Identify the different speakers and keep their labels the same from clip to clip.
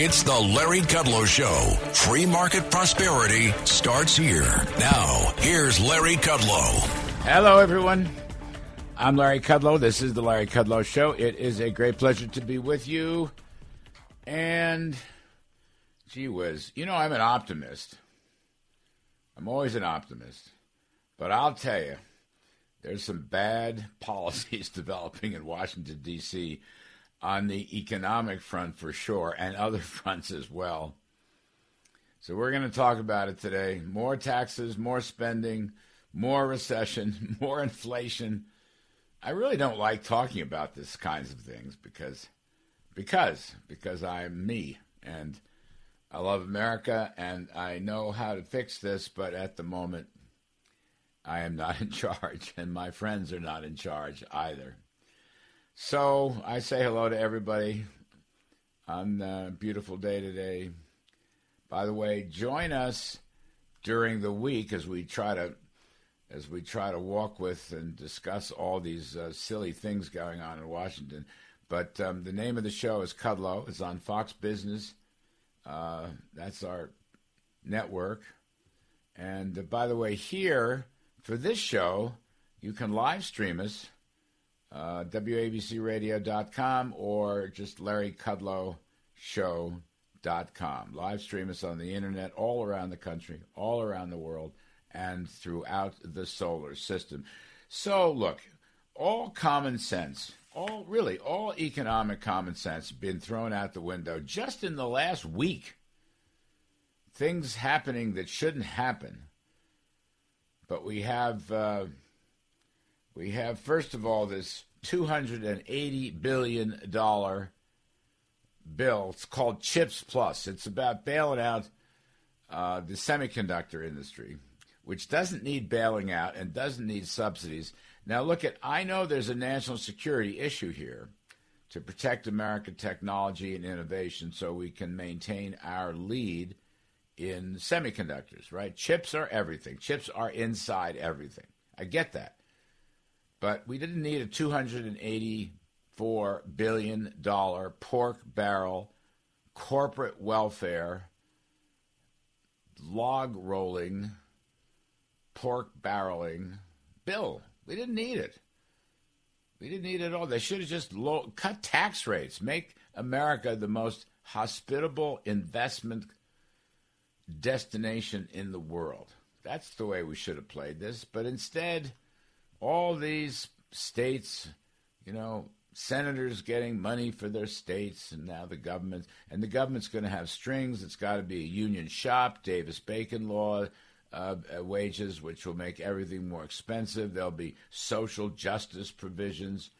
Speaker 1: It's the Larry Kudlow Show. Free market prosperity starts here. Now, here's Larry Kudlow.
Speaker 2: Hello, everyone. I'm Larry Kudlow. This is the Larry Kudlow Show. It is a great pleasure to be with you. And, gee whiz, you know, I'm an optimist. I'm always an optimist. But I'll tell you, there's some bad policies developing in Washington, D.C. on the economic front for sure, and other fronts as well. So we're going to talk about it today. More taxes, more spending, more recession, more inflation. I really don't like talking about these kinds of things because because because I'm me and I love America and I know how to fix this, but at the moment I am not in charge and my friends are not in charge either. So I say hello to everybody on a beautiful day today. By the way, join us during the week as we try to as we try to walk with and discuss all these uh, silly things going on in Washington. But um, the name of the show is Kudlow. It's on Fox Business. Uh, that's our network. And uh, by the way, here for this show, you can live stream us, uh, WABCRadio.com or just LarryKudlowShow.com. Live stream us on the internet all around the country, all around the world and throughout the solar system. So, look, all common sense, all really, all economic common sense been thrown out the window just in the last week. Things happening that shouldn't happen. But we have, uh, we have first of all this two hundred and eighty billion dollar bill. It's called Chips Plus. It's about bailing out uh, the semiconductor industry which doesn't need bailing out and doesn't need subsidies. Now, look at, I know there's a national security issue here to protect American technology and innovation so we can maintain our lead in semiconductors, right? Chips are everything, chips are inside everything. I get that. But we didn't need a $284 billion pork barrel corporate welfare log rolling pork barreling bill. We didn't need it. We didn't need it at all. They should have just low, cut tax rates, make America the most hospitable investment destination in the world. That's the way we should have played this. But instead, all these states, you know, senators getting money for their states, and now the government, and the government's going to have strings. It's got to be a union shop, Davis Bacon law uh, uh, wages, which will make everything more expensive. There'll be social justice provisions.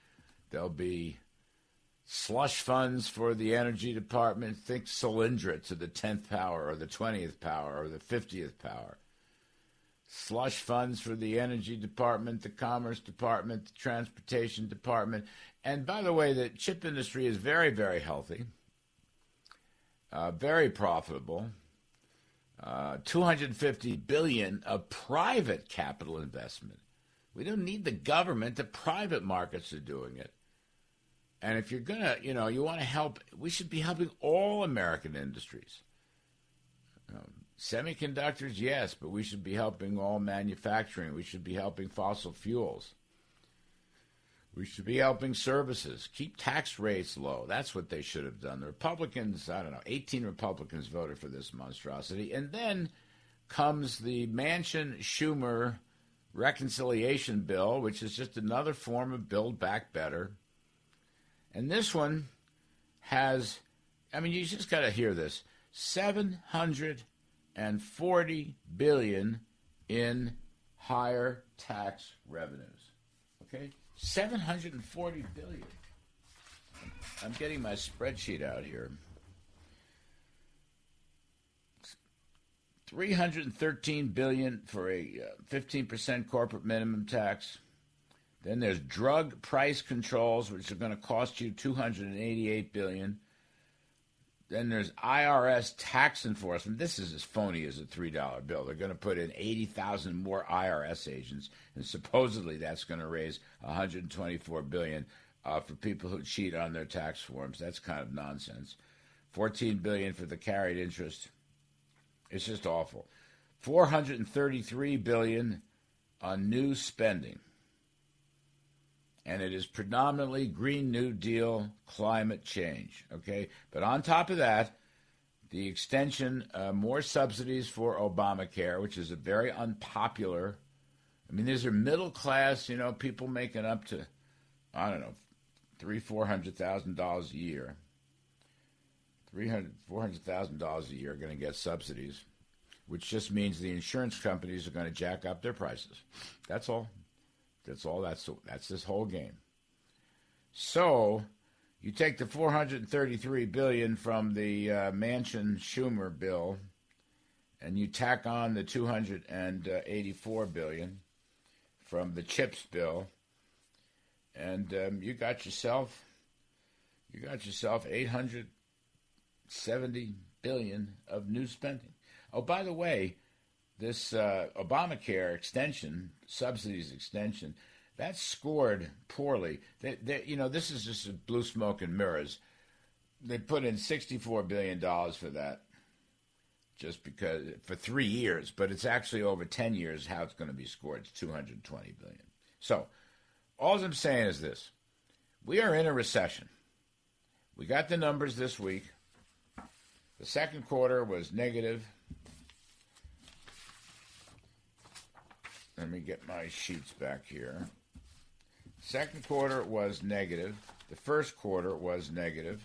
Speaker 2: There'll be slush funds for the energy department. Think Solyndra to the 10th power or the 20th power or the 50th power. Slush funds for the energy department, the commerce department, the transportation department. And by the way, the chip industry is very, very healthy, uh, very profitable uh, 250 billion of private capital investment. We don't need the government; the private markets are doing it. And if you're gonna, you know, you want to help, we should be helping all American industries. Know, semiconductors, yes, but we should be helping all manufacturing. We should be helping fossil fuels. We should be helping services. Keep tax rates low. That's what they should have done. The Republicans, I don't know, 18 Republicans voted for this monstrosity. And then comes the Manchin Schumer reconciliation bill, which is just another form of Build Back Better. And this one has, I mean, you just got to hear this and 40 billion in higher tax revenues. Okay? 740 billion. I'm getting my spreadsheet out here. 313 billion for a uh, 15% corporate minimum tax. Then there's drug price controls which are going to cost you 288 billion. Then there's IRS tax enforcement. This is as phony as a three dollar bill. They're going to put in 80,000 more IRS agents, and supposedly that's going to raise 124 billion uh, for people who cheat on their tax forms. That's kind of nonsense. 14 billion for the carried interest. It's just awful. 433 billion on new spending. And it is predominantly Green New Deal climate change. Okay? But on top of that, the extension, uh, more subsidies for Obamacare, which is a very unpopular. I mean, these are middle class, you know, people making up to, I don't know, three, four hundred thousand dollars a year. Three hundred, four hundred thousand dollars a year are going to get subsidies, which just means the insurance companies are going to jack up their prices. That's all. That's all. That's that's this whole game. So, you take the 433 billion from the uh, Manchin Schumer bill, and you tack on the 284 billion from the Chips bill, and um, you got yourself you got yourself 870 billion of new spending. Oh, by the way, this uh, Obamacare extension, subsidies extension, that scored poorly. They, they, you know, this is just blue smoke and mirrors. They put in $64 billion for that just because for three years, but it's actually over 10 years how it's going to be scored. It's 220 billion. So, all I'm saying is this we are in a recession. We got the numbers this week. The second quarter was negative. Let me get my sheets back here. Second quarter was negative. The first quarter was negative.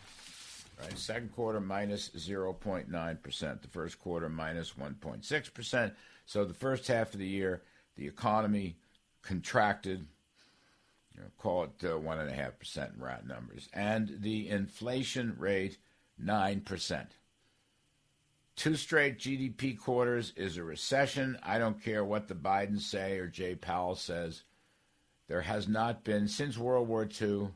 Speaker 2: Right? Second quarter minus 0.9%. The first quarter minus 1.6%. So the first half of the year, the economy contracted you know, call it uh, one and a half percent in round numbers, and the inflation rate nine percent. Two straight GDP quarters is a recession. I don't care what the Biden say or Jay Powell says. There has not been since World War II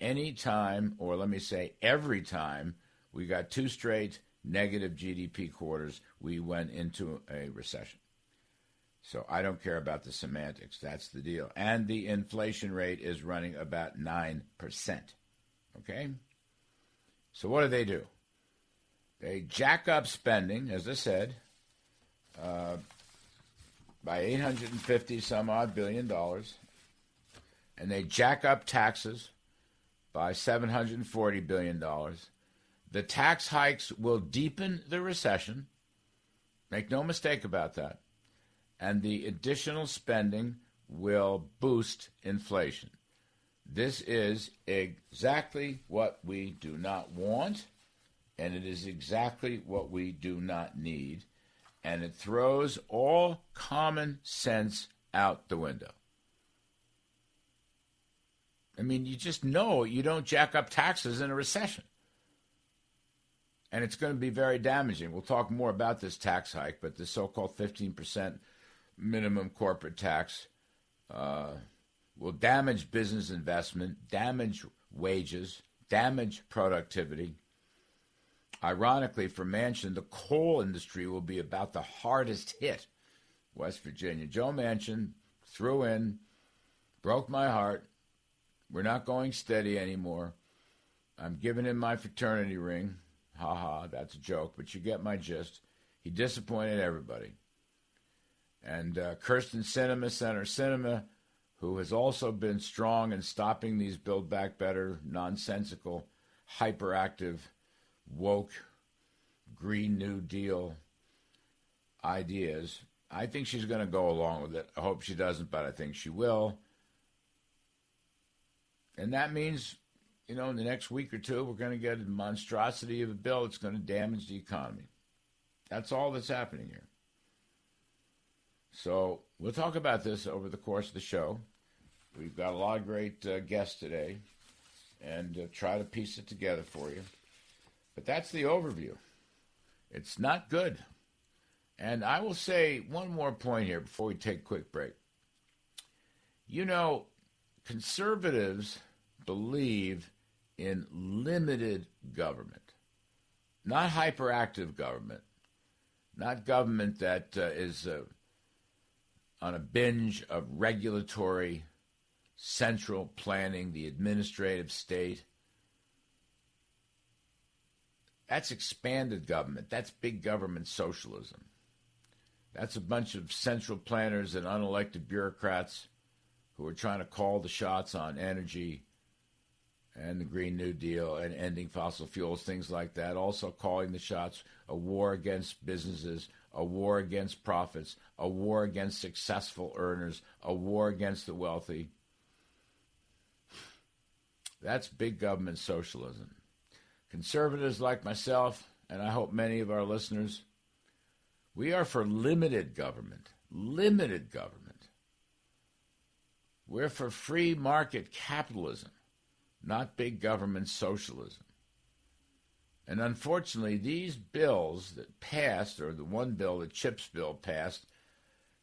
Speaker 2: any time, or let me say every time, we got two straight negative GDP quarters, we went into a recession. So I don't care about the semantics. That's the deal. And the inflation rate is running about 9%. Okay? So what do they do? They jack up spending, as I said, uh, by 850 some odd billion dollars. And they jack up taxes by 740 billion dollars. The tax hikes will deepen the recession. Make no mistake about that and the additional spending will boost inflation. This is exactly what we do not want, and it is exactly what we do not need, and it throws all common sense out the window. I mean, you just know you don't jack up taxes in a recession. And it's going to be very damaging. We'll talk more about this tax hike, but the so called 15% minimum corporate tax uh, will damage business investment, damage wages, damage productivity. Ironically, for Manchin, the coal industry will be about the hardest hit. West Virginia. Joe Manchin threw in, broke my heart. We're not going steady anymore. I'm giving him my fraternity ring. Ha ha, that's a joke, but you get my gist. He disappointed everybody. And uh, Kyrsten Sinema, Senator Sinema, who has also been strong in stopping these Build Back Better, nonsensical, hyperactive, woke, Green New Deal ideas. I think she's going to go along with it. I hope she doesn't, but I think she will. And that means, you know, in the next week or two, we're going to get a monstrosity of a bill that's going to damage the economy. That's all that's happening here. So we'll talk about this over the course of the show. We've got a lot of great uh, guests today and uh, try to piece it together for you. But that's the overview. It's not good. And I will say one more point here before we take a quick break. You know, conservatives believe in limited government, not hyperactive government, not government that uh, is uh, on a binge of regulatory central planning, the administrative state. That's expanded government. That's big government socialism. That's a bunch of central planners and unelected bureaucrats who are trying to call the shots on energy and the Green New Deal and ending fossil fuels, things like that. Also calling the shots a war against businesses, a war against profits, a war against successful earners, a war against the wealthy. That's big government socialism. Conservatives like myself, and I hope many of our listeners, we are for limited government. Limited government. We're for free market capitalism, not big government socialism. And unfortunately, these bills that passed, or the one bill, the CHIPS bill passed,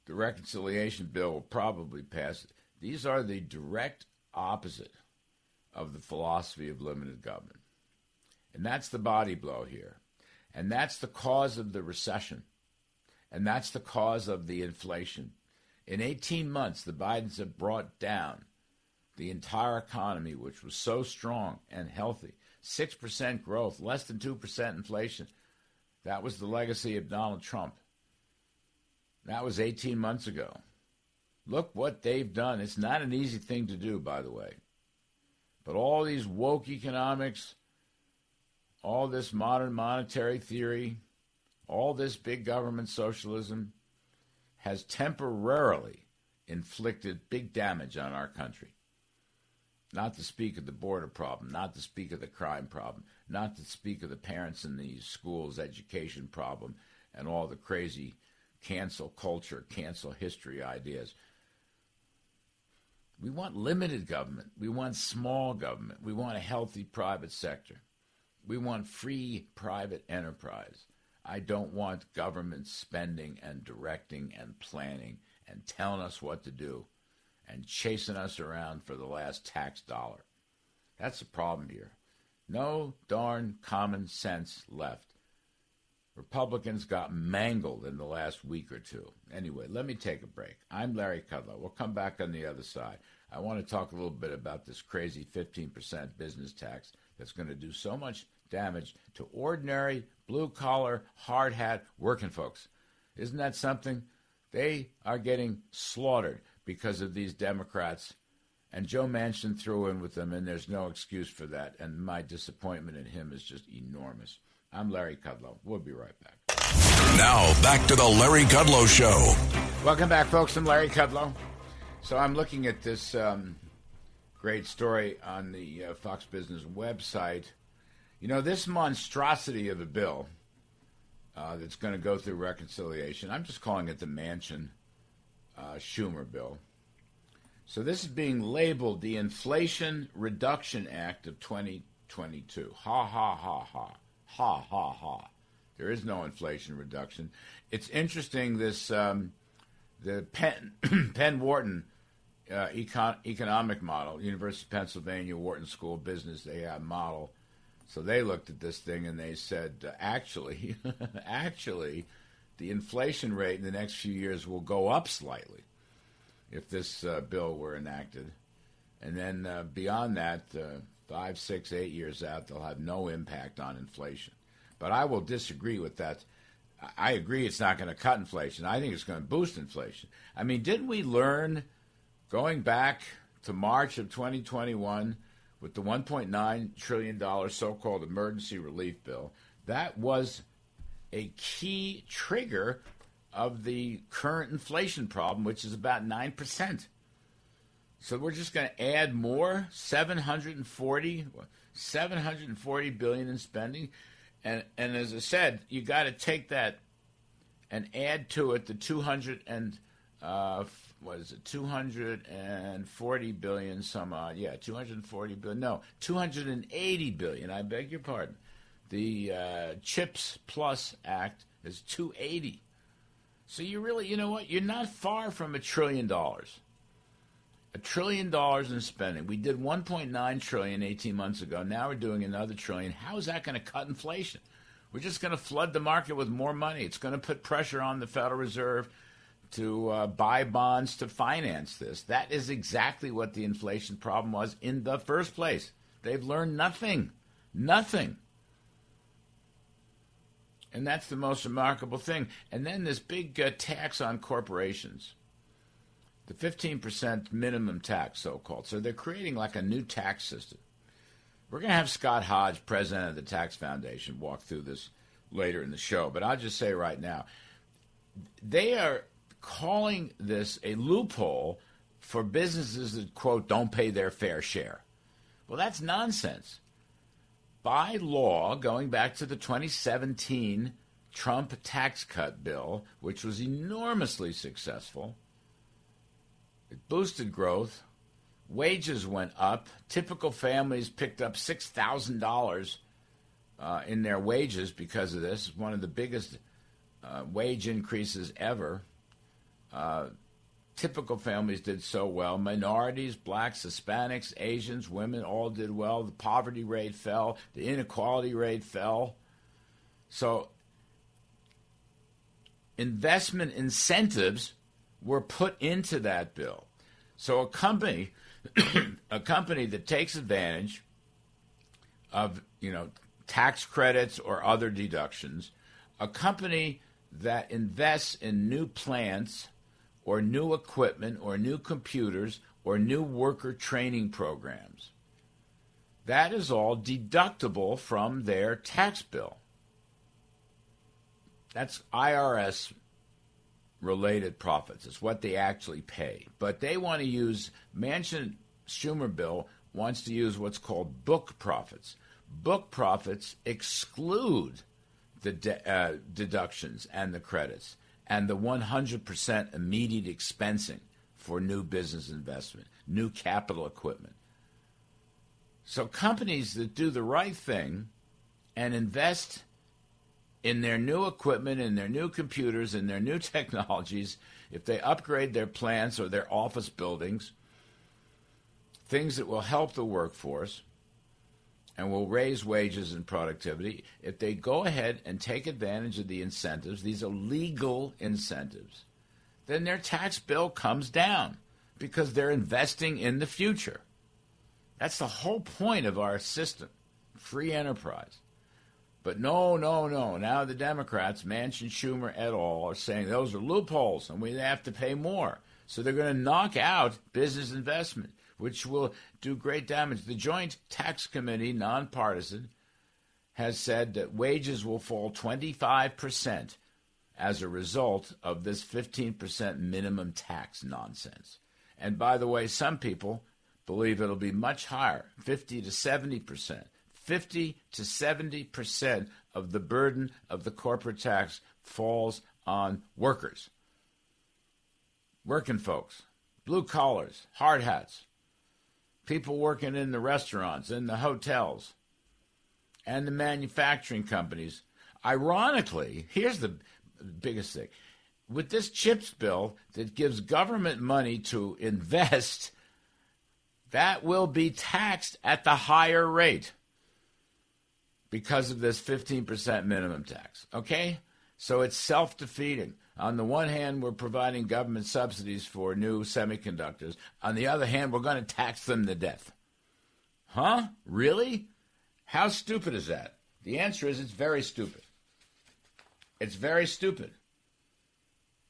Speaker 2: the reconciliation bill will probably pass, these are the direct opposite of the philosophy of limited government. And that's the body blow here. And that's the cause of the recession. And that's the cause of the inflation. In 18 months, the Bidens have brought down the entire economy, which was so strong and healthy. 6% growth, less than 2% inflation. That was the legacy of Donald Trump. That was 18 months ago. Look what they've done. It's not an easy thing to do, by the way. But all these woke economics, all this modern monetary theory, all this big government socialism has temporarily inflicted big damage on our country. Not to speak of the border problem, not to speak of the crime problem, not to speak of the parents in these schools' education problem and all the crazy cancel culture, cancel history ideas. We want limited government. We want small government. We want a healthy private sector. We want free private enterprise. I don't want government spending and directing and planning and telling us what to do and chasing us around for the last tax dollar. That's the problem here. No darn common sense left. Republicans got mangled in the last week or two. Anyway, let me take a break. I'm Larry Kudlow. We'll come back on the other side. I want to talk a little bit about this crazy 15% business tax that's going to do so much damage to ordinary, blue collar, hard hat working folks. Isn't that something? They are getting slaughtered because of these Democrats. And Joe Manchin threw in with them, and there's no excuse for that. And my disappointment in him is just enormous. I'm Larry Kudlow. We'll be right back.
Speaker 1: Now, back to the Larry Kudlow Show.
Speaker 2: Welcome back, folks. I'm Larry Kudlow. So I'm looking at this um, great story on the uh, Fox Business website. You know, this monstrosity of a bill uh, that's going to go through reconciliation, I'm just calling it the Manchin uh, Schumer bill. So this is being labeled the Inflation Reduction Act of 2022. Ha, ha, ha, ha. Ha, ha, ha. There is no inflation reduction. It's interesting, this, um, the Penn, Penn Wharton uh, econ- economic model, University of Pennsylvania Wharton School of Business, they have model. So they looked at this thing and they said, actually, actually, the inflation rate in the next few years will go up slightly if this uh, bill were enacted. And then uh, beyond that, uh, five, six, eight years out, they'll have no impact on inflation. But I will disagree with that. I agree it's not going to cut inflation. I think it's going to boost inflation. I mean, didn't we learn going back to March of 2021 with the $1.9 trillion so called emergency relief bill? That was a key trigger of the current inflation problem, which is about 9%. So we're just going to add more 740 740 billion in spending and and as I said, you got to take that and add to it the 200 and uh, what is it 240 billion some odd yeah 240 billion no 280 billion I beg your pardon the uh, Chips Plus Act is 280 So you really, you know what? You're not far from a trillion dollars. A trillion dollars in spending. We did 1.9 trillion 18 months ago. Now we're doing another trillion. How is that going to cut inflation? We're just going to flood the market with more money. It's going to put pressure on the Federal Reserve to uh, buy bonds to finance this. That is exactly what the inflation problem was in the first place. They've learned nothing. Nothing. And that's the most remarkable thing. And then this big uh, tax on corporations, the 15% minimum tax, so called. So they're creating like a new tax system. We're going to have Scott Hodge, president of the Tax Foundation, walk through this later in the show. But I'll just say right now, they are calling this a loophole for businesses that, quote, don't pay their fair share. Well, that's nonsense by law, going back to the 2017 Trump tax cut bill, which was enormously successful, it boosted growth. Wages went up. Typical families picked up $6,000 uh, in their wages because of this. One of the biggest uh, wage increases ever. Uh, typical families did so well. Minorities, blacks, Hispanics, Asians, women all did well. The poverty rate fell, the inequality rate fell. So, investment incentives were put into that bill. So, a company, a company that takes advantage of you know tax credits or other deductions, a company that invests in new plants or new equipment or new computers or new worker training programs. That is all deductible from their tax bill. That's IRS related profits. It's what they actually pay. But they want to use, Manchin Schumer bill wants to use what's called book profits. Book profits exclude the de- uh, deductions and the credits and the 100% immediate expensing for new business investment, new capital equipment. So companies that do the right thing and invest in their new equipment, in their new computers, in their new technologies, if they upgrade their plants or their office buildings, things that will help the workforce, and will raise wages and productivity if they go ahead and take advantage of the incentives, these are legal incentives, then their tax bill comes down because they're investing in the future. That's the whole point of our system free enterprise. But no, no, no. Now the Democrats, Manchin, Schumer, et al., are saying those are loopholes and we have to pay more. So they're going to knock out business investment which will do great damage. The Joint Tax Committee, nonpartisan, has said that wages will fall 25% as a result of this 15% minimum tax nonsense. And by the way, some people believe it'll be much higher 50 to 70%. 50 to 70% of the burden of the corporate tax falls on workers, working folks, blue collars, hard hats, people working in the restaurants, in the hotels, and the manufacturing companies. Ironically, here's the biggest thing with this CHIPS bill that gives government money to invest, that will be taxed at the higher rate because of this 15% minimum tax. Okay? So it's self defeating. On the one hand, we're providing government subsidies for new semiconductors. On the other hand, we're going to tax them to death. Huh? Really? How stupid is that? The answer is it's very stupid. It's very stupid.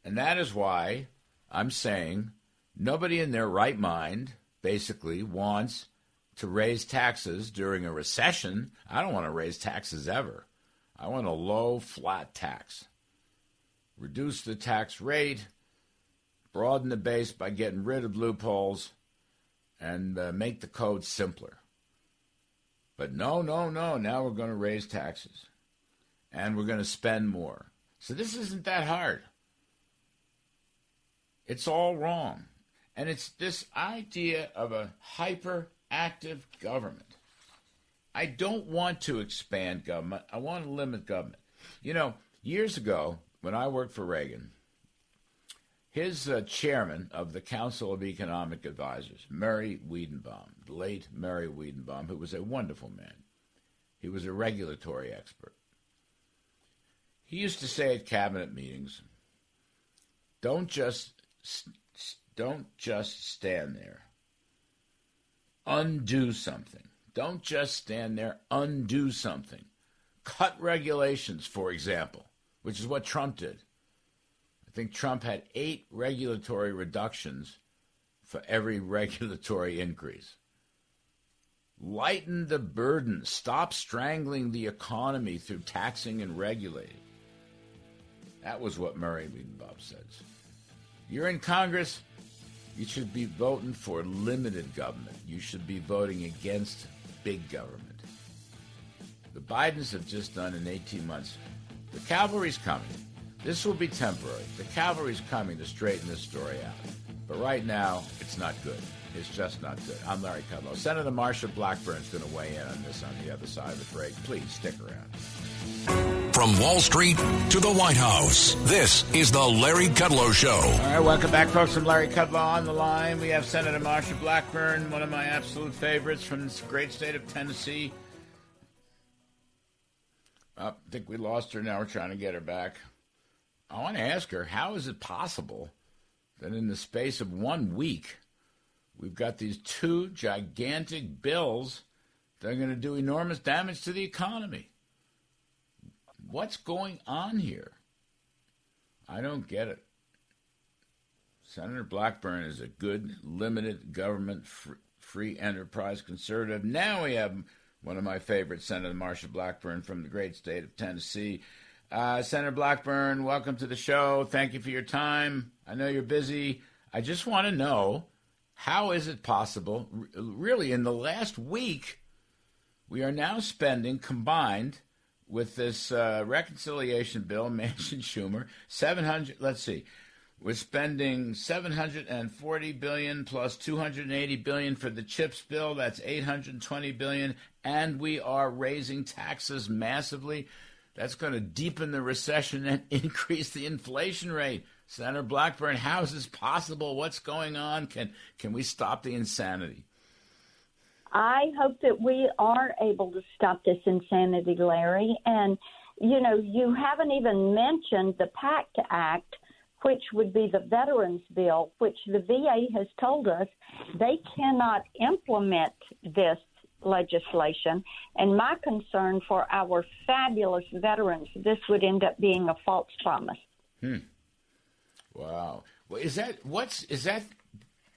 Speaker 2: And that is why I'm saying nobody in their right mind basically wants to raise taxes during a recession. I don't want to raise taxes ever. I want a low, flat tax reduce the tax rate, broaden the base by getting rid of loopholes, and uh, make the code simpler. But no, no, no, now we're going to raise taxes and we're going to spend more. So this isn't that hard. It's all wrong. And it's this idea of a hyperactive government. I don't want to expand government. I want to limit government. You know, years ago, when I worked for Reagan, his uh, chairman of the Council of Economic Advisors, Murray Weidenbaum, the late Murray Weidenbaum, who was a wonderful man. He was a regulatory expert. He used to say at cabinet meetings, "Don't just don't just stand there. Undo something. Don't just stand there. Undo something. Cut regulations, for example, which is what Trump did." I think Trump had eight regulatory reductions for every regulatory increase. Lighten the burden. Stop strangling the economy through taxing and regulating. That was what Murray Weidenbaum says. You're in Congress, you should be voting for limited government. You should be voting against big government. The Bidens have just done in 18 months. The cavalry's coming. This will be temporary. The cavalry's coming to straighten this story out. But right now, it's not good. It's just not good. I'm Larry Kudlow. Senator Marsha Blackburn is going to weigh in on this on the other side of the break. Please stick around.
Speaker 1: From Wall Street to the White House, this is the Larry Kudlow Show. All
Speaker 2: right, welcome back, folks. From Larry Kudlow on the line. We have Senator Marsha Blackburn, one of my absolute favorites from this great state of Tennessee. I think we lost her. Now we're trying to get her back. I want to ask her how is it possible that in the space of one week, we've got these two gigantic bills that are going to do enormous damage to the economy? What's going on here? I don't get it. Senator Blackburn is a good, limited government, free enterprise conservative. Now we have one of my favorites, Senator Marsha Blackburn from the great state of Tennessee. Uh, Senator Blackburn, welcome to the show. Thank you for your time. I know you're busy. I just want to know how is it possible, really, in the last week, we are now spending combined with this uh, reconciliation bill, Manchin Schumer, 700, let's see, we're spending 740 billion plus 280 billion for the chips bill. That's 820 billion. And we are raising taxes massively. That's going to deepen the recession and increase the inflation rate. Senator Blackburn, how is this possible? What's going on? Can can we stop the insanity?
Speaker 3: I hope that we are able to stop this insanity, Larry. And you know, you haven't even mentioned the PACT Act, which would be the Veterans Bill, which the VA has told us they cannot implement this legislation. And my concern for our fabulous veterans, this would end up being a false promise.
Speaker 2: Hmm. Wow. Well, is that what's is that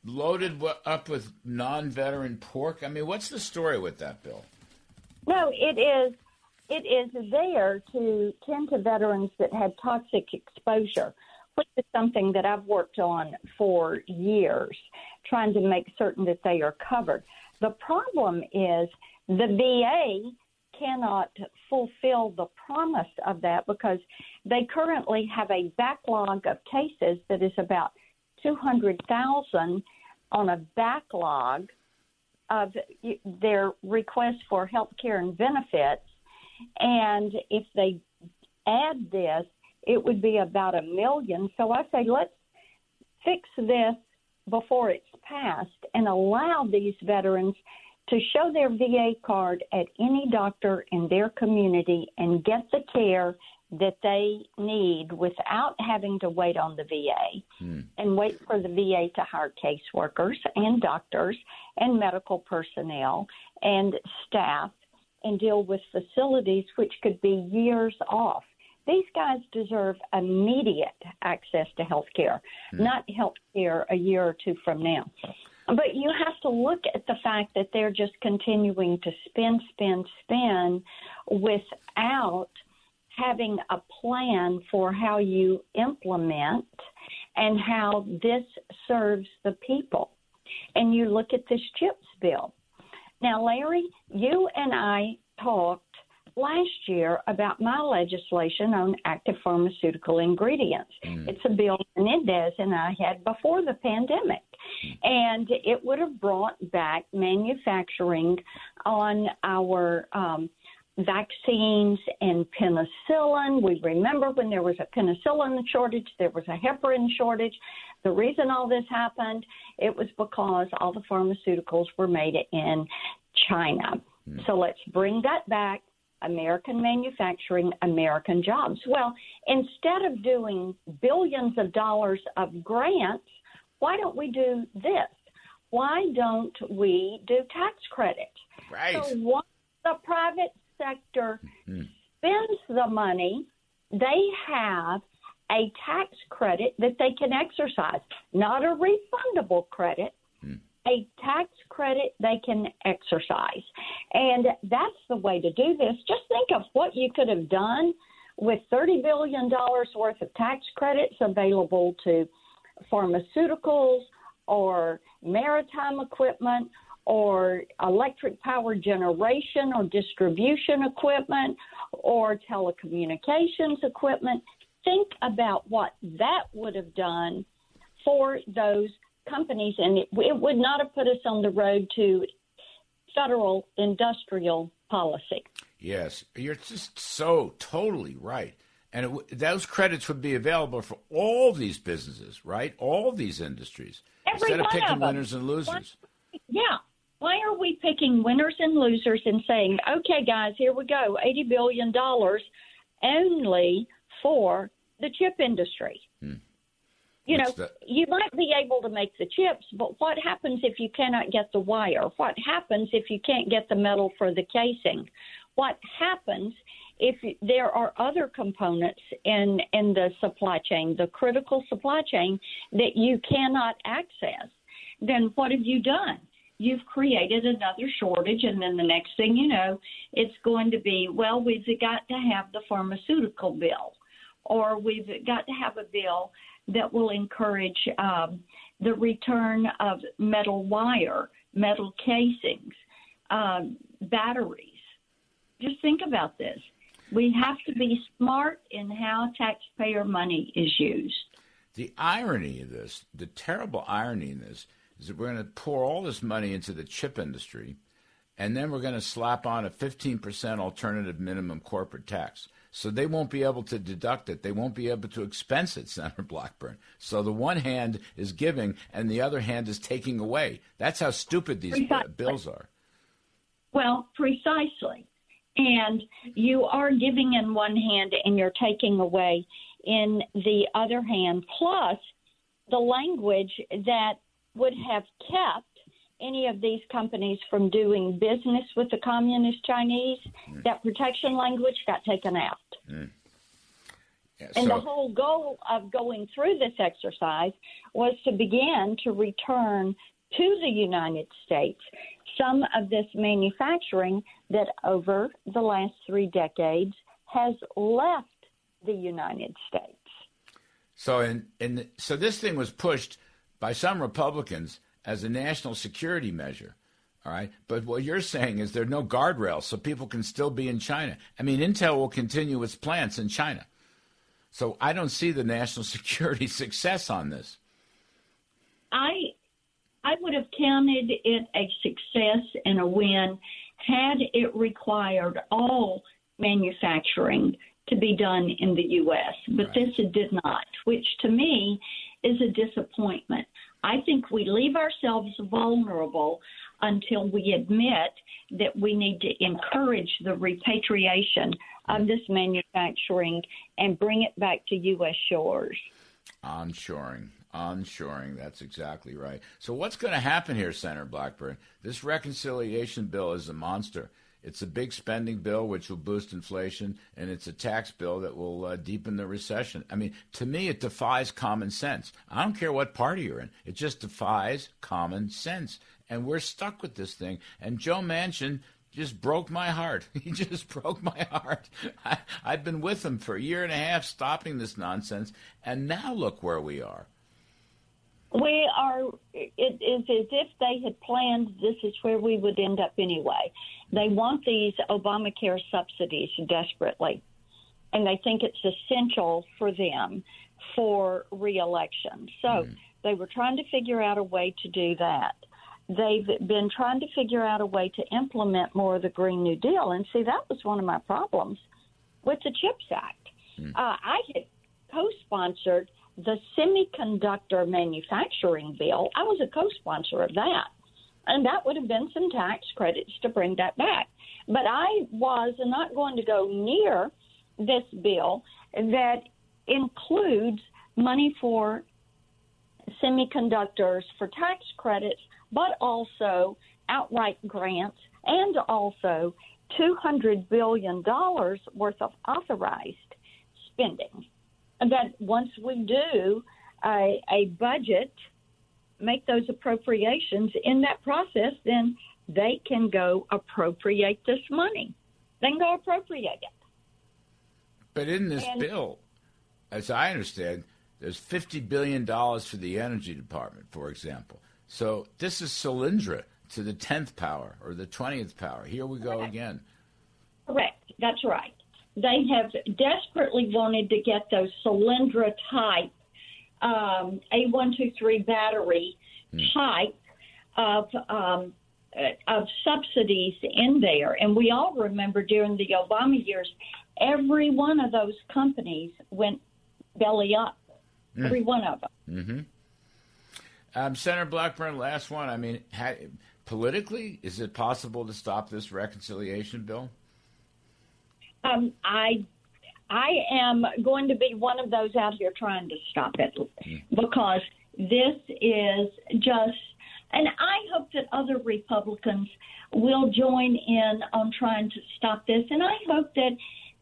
Speaker 2: loaded up with non-veteran pork? I mean, what's the story with that bill?
Speaker 3: No, it is. It is there to tend to veterans that had toxic exposure, which is something that I've worked on for years, trying to make certain that they are covered. The problem is the VA cannot fulfill the promise of that because they currently have a backlog of cases that is about 200,000 on a backlog of their request for health care and benefits. And if they add this, it would be about a million. So I say, let's fix this before it's passed and allow these veterans to show their VA card at any doctor in their community and get the care that they need without having to wait on the VA hmm. and wait for the VA to hire caseworkers and doctors and medical personnel and staff and deal with facilities which could be years off. These guys deserve immediate access to health care, mm. not health care a year or two from now. But you have to look at the fact that they're just continuing to spend, spend, spend without having a plan for how you implement and how this serves the people. And you look at this CHIPS bill. Now, Larry, you and I talked last year about my legislation on active pharmaceutical ingredients. Mm. It's a bill Menendez and I had before the pandemic. And it would have brought back manufacturing on our um, vaccines and penicillin. We remember when there was a penicillin shortage, there was a heparin shortage. The reason all this happened, it was because all the pharmaceuticals were made in China. Mm. So let's bring that back. American manufacturing, American jobs. Well, instead of doing billions of dollars of grants, why don't we do this? Why don't we do tax credits?
Speaker 2: Right.
Speaker 3: So once the private sector mm-hmm. spends the money, they have a tax credit that they can exercise, not a refundable credit. A tax credit they can exercise. And that's the way to do this. Just think of what you could have done with $30 billion worth of tax credits available to pharmaceuticals or maritime equipment or electric power generation or distribution equipment or telecommunications equipment. Think about what that would have done for those companies, and it, it would not have put us on the road to federal industrial policy.
Speaker 2: Yes, you're just so totally right. And it, those credits would be available for all these businesses, right? All these industries.
Speaker 3: Every
Speaker 2: instead
Speaker 3: of
Speaker 2: picking
Speaker 3: of
Speaker 2: winners and losers.
Speaker 3: Yeah. Why are we picking winners and losers and saying, okay, guys, here we go, $80 billion only for the chip industry? You know, that? you might be able to make the chips, but what happens if you cannot get the wire? What happens if you can't get the metal for the casing? What happens if there are other components in in the supply chain, the critical supply chain that you cannot access? Then what have you done? You've created another shortage, and then the next thing you know, it's going to be well, we've got to have the pharmaceutical bill, or we've got to have a bill that will encourage um, the return of metal wire, metal casings, um, batteries. Just think about this. We have to be smart in how taxpayer money is used.
Speaker 2: The irony of this, the terrible irony in this, is that we're going to pour all this money into the chip industry, and then we're going to slap on a 15% alternative minimum corporate tax. So they won't be able to deduct it. They won't be able to expense it, Senator Blackburn. So the one hand is giving and the other hand is taking away. That's how stupid these precisely. bills are.
Speaker 3: Well, precisely. And you are giving in one hand and you're taking away in the other hand. Plus, the language that would have kept any of these companies from doing business with the communist Chinese, mm. that protection language got taken out. Mm. Yeah, and the whole goal of going through this exercise was to begin to return to the United States some of this manufacturing that over the last three decades has left the United States.
Speaker 2: So, in, in, so this thing was pushed by some Republicans as a national security measure. All right. But what you're saying is there are no guardrails, so people can still be in China. I mean, Intel will continue its plants in China. So I don't see the national security success on this.
Speaker 3: I I would have counted it a success and a win had it required all manufacturing to be done in the U.S., but right. this it did not, which to me is a disappointment. I think we leave ourselves vulnerable until we admit that we need to encourage the repatriation of this manufacturing and bring it back to U.S. shores.
Speaker 2: Onshoring. Onshoring. That's exactly right. So, what's going to happen here, Senator Blackburn? This reconciliation bill is a monster. It's a big spending bill which will boost inflation, and it's a tax bill that will uh, deepen the recession. I mean, to me, it defies common sense. I don't care what party you're in, it just defies common sense. And we're stuck with this thing. And Joe Manchin just broke my heart. He just broke my heart. I, I've been with him for a year and a half stopping this nonsense, and now look where we are.
Speaker 3: We are, it is as if they had planned this is where we would end up anyway. They want these Obamacare subsidies desperately, and they think it's essential for them for reelection. So mm. they were trying to figure out a way to do that. they've been trying to figure out a way to implement more of the Green New Deal. And see, that was one of my problems with the CHIPS Act. Mm. Uh, I had co sponsored the semiconductor manufacturing bill. I was a co sponsor of that. And that would have been some tax credits to bring that back. But I was not going to go near this bill that includes money for semiconductors for tax credits, but also outright grants and also $200 billion worth of authorized spending. That once we do a, a budget, make those appropriations in that process, then they can go appropriate this money. They can go appropriate it.
Speaker 2: But in this and, bill, as I understand, there's $50 billion for the Energy Department, for example. So this is Solyndra to the 10th power or the 20th power. Here we go
Speaker 3: Correct.
Speaker 2: again.
Speaker 3: Correct. That's right. They have desperately wanted to get those Solyndra type um, A123 battery hmm. type of um, of subsidies in there. And we all remember during the Obama years, every one of those companies went belly up. Mm. Every one of them.
Speaker 2: Mm-hmm. Um, Senator Blackburn, last one. I mean, ha- politically, is it possible to stop this reconciliation bill?
Speaker 3: Um, I I am going to be one of those out here trying to stop it mm. because this is just, and I hope that other Republicans will join in on trying to stop this. And I hope that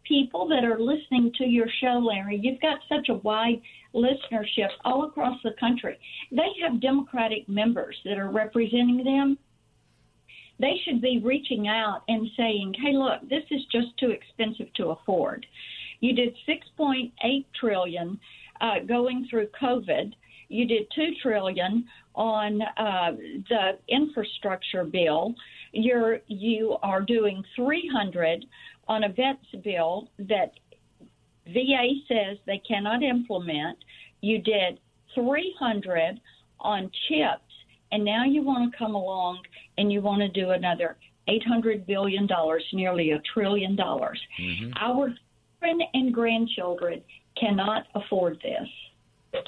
Speaker 3: people that are listening to your show, Larry, you've got such a wide listenership all across the country. They have Democratic members that are representing them they should be reaching out and saying, "Hey, look, this is just too expensive to afford." You did 6.8 trillion uh, going through COVID. You did two trillion on uh, the infrastructure bill. You're you are doing 300 on a vets bill that VA says they cannot implement. You did 300 on chips and now you want to come along and you want to do another $800 billion, nearly a trillion dollars. Mm-hmm. Our children and grandchildren cannot afford this.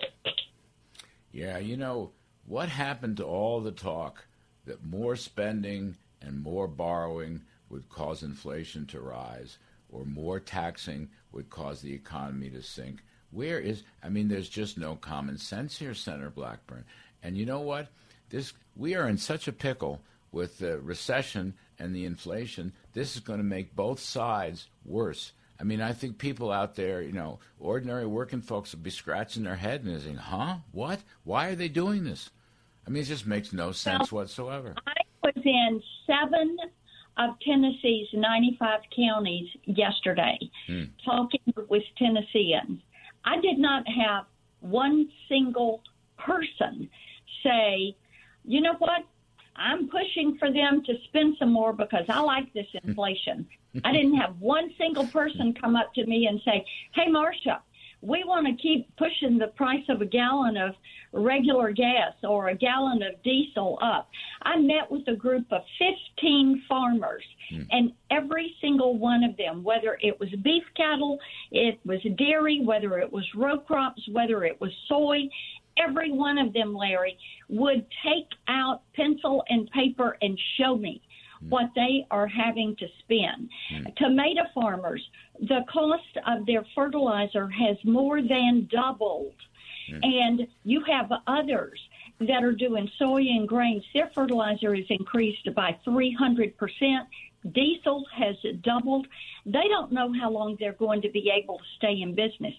Speaker 2: Yeah, you know, what happened to all the talk that more spending and more borrowing would cause inflation to rise or more taxing would cause the economy to sink? Where is, I mean, there's just no common sense here, Senator Blackburn. And you know what? This we are in such a pickle with the recession and the inflation. This is going to make both sides worse. I mean, I think people out there, you know, ordinary working folks will be scratching their head and saying, "Huh? What? Why are they doing this?" I mean, it just makes no sense whatsoever.
Speaker 3: I was in seven of Tennessee's 95 counties yesterday hmm. talking with Tennesseans. I did not have one single person say, you know what? I'm pushing for them to spend some more because I like this inflation. I didn't have one single person come up to me and say, Hey, Marsha, we want to keep pushing the price of a gallon of regular gas or a gallon of diesel up. I met with a group of 15 farmers, mm. and every single one of them, whether it was beef cattle, it was dairy, whether it was row crops, whether it was soy, every one of them, Larry, would take out pencil and paper and show me mm. what they are having to spend. Mm. Tomato farmers, the cost of their fertilizer has more than doubled. Mm. And you have others that are doing soy and grains. Their fertilizer is increased by 300%. Diesel has doubled. They don't know how long they're going to be able to stay in business.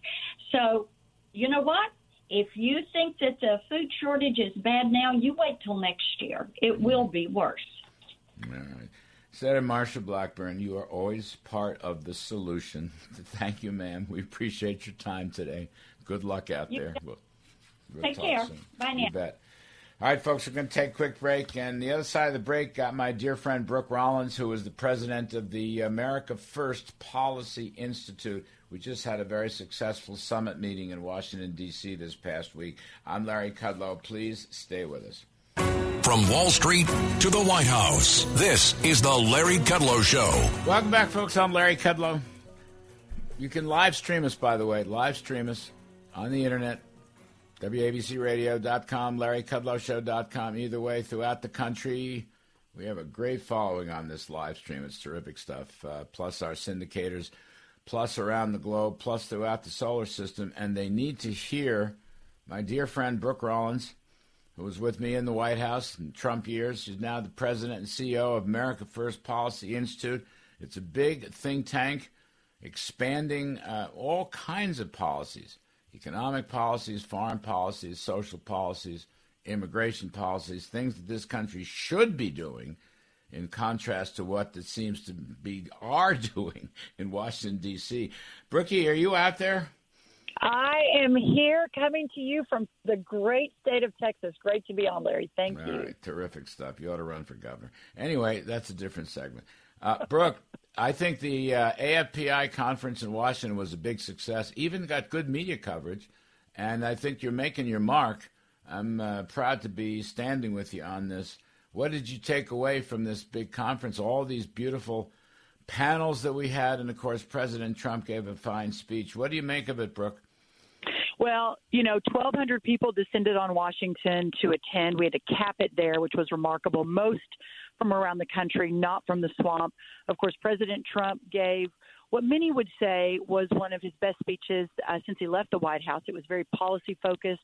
Speaker 3: So, you know what? If you think that the food shortage is bad now, you wait till next year. It will be worse.
Speaker 2: All right. Senator Marsha Blackburn, you are always part of the solution. Thank you, ma'am. We appreciate your time today. Good luck out you there. We'll,
Speaker 3: we'll Take care. Soon. Bye now.
Speaker 2: You bet. All right, folks, we're going to take a quick break. And the other side of the break got my dear friend Brooke Rollins, who is the president of the America First Policy Institute. We just had a very successful summit meeting in Washington, D.C. this past week. I'm Larry Kudlow. Please stay with us.
Speaker 1: From Wall Street to the White House, this is the Larry Kudlow Show.
Speaker 2: Welcome back, folks. I'm Larry Kudlow. You can live stream us, by the way, live stream us on the internet, WABCRadio.com, LarryKudlowShow.com. Either way, throughout the country, we have a great following on this live stream. It's terrific stuff. Uh, plus our syndicators, plus around the globe, plus throughout the solar system. And they need to hear my dear friend Brooke Rollins, who was with me in the White House in Trump years. She's now the president and CEO of America First Policy Institute. It's a big think tank expanding uh, all kinds of policies economic policies, foreign policies, social policies, immigration policies, things that this country should be doing in contrast to what it seems to be are doing in Washington, D.C. Brookie, are you out there?
Speaker 4: I am here coming to you from the great state of Texas. Great to be on, Larry. Thank
Speaker 2: All
Speaker 4: you.
Speaker 2: Right, terrific stuff. You ought to run for governor. Anyway, that's a different segment. Uh, Brooke, I think the uh, AFPI conference in Washington was a big success. Even got good media coverage, and I think you're making your mark. I'm uh, proud to be standing with you on this. What did you take away from this big conference? All these beautiful panels that we had, and of course, President Trump gave a fine speech. What do you make of it, Brooke?
Speaker 4: Well, you know, 1,200 people descended on Washington to attend. We had to cap it there, which was remarkable. Most from around the country, not from the swamp. Of course, President Trump gave what many would say was one of his best speeches uh, since he left the White House. It was very policy focused,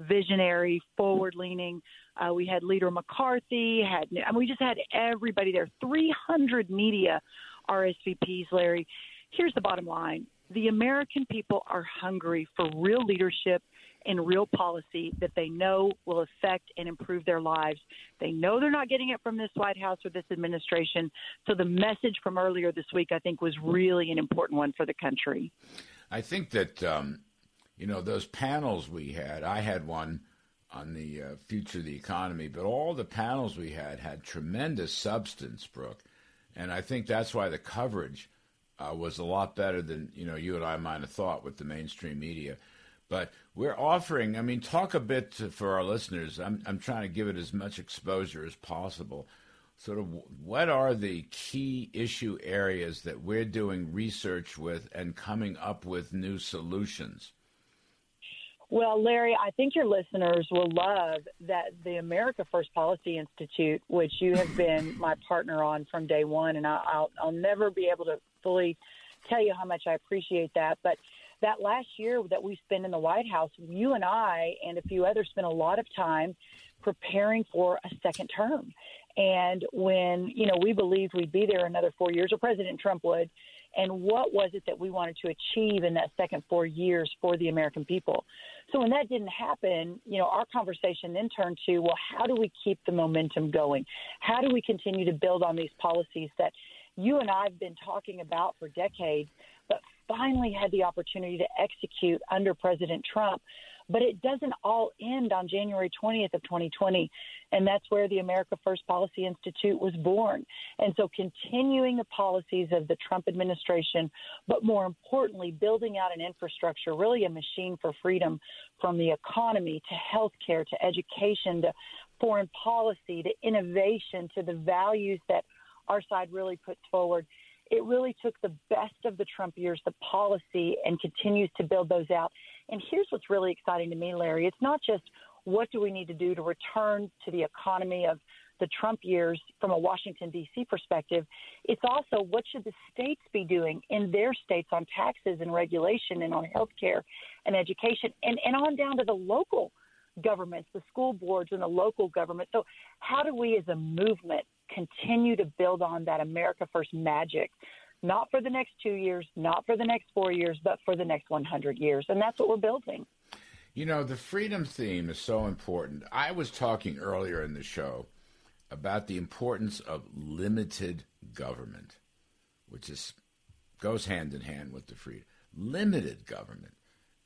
Speaker 4: visionary, forward leaning. Uh, we had Leader McCarthy, had I mean, we just had everybody there. 300 media RSVPs, Larry. Here's the bottom line: the American people are hungry for real leadership and real policy that they know will affect and improve their lives. They know they're not getting it from this White House or this administration. So the message from earlier this week, I think, was really an important one for the country.
Speaker 2: I think that, um, you know, those panels we had, I had one on the uh, future of the economy, but all the panels we had had tremendous substance, Brooke. And I think that's why the coverage uh, was a lot better than, you know, you and I might have thought with the mainstream media. But we're offering, I mean, talk a bit to, for our listeners. I'm, I'm trying to give it as much exposure as possible. Sort of what are the key issue areas that we're doing research with and coming up with new solutions?
Speaker 4: Well, Larry, I think your listeners will love that the America First Policy Institute, which you have been my partner on from day one, and I'll, I'll never be able to fully tell you how much I appreciate that. But that last year that we spent in the White House, you and I and a few others spent a lot of time preparing for a second term. And when, you know, we believed we'd be there another four years, or President Trump would, and what was it that we wanted to achieve in that second four years for the American people? So when that didn't happen, you know, our conversation then turned to, well, how do we keep the momentum going? How do we continue to build on these policies that you and I have been talking about for decades, but finally had the opportunity to execute under President Trump. But it doesn't all end on January 20th of 2020. And that's where the America First Policy Institute was born. And so continuing the policies of the Trump administration, but more importantly, building out an infrastructure, really a machine for freedom from the economy to healthcare to education to foreign policy to innovation to the values that our side really puts forward it really took the best of the Trump years, the policy, and continues to build those out. And here's what's really exciting to me, Larry. It's not just what do we need to do to return to the economy of the Trump years from a Washington, D.C. perspective. It's also what should the states be doing in their states on taxes and regulation and on health care and education and, and on down to the local governments, the school boards and the local government. So, how do we as a movement continue to build on that America First magic? Not for the next two years, not for the next four years, but for the next 100 years. And that's what we're building.
Speaker 2: You know, the freedom theme is so important. I was talking earlier in the show about the importance of limited government, which is goes hand in hand with the freedom. Limited government.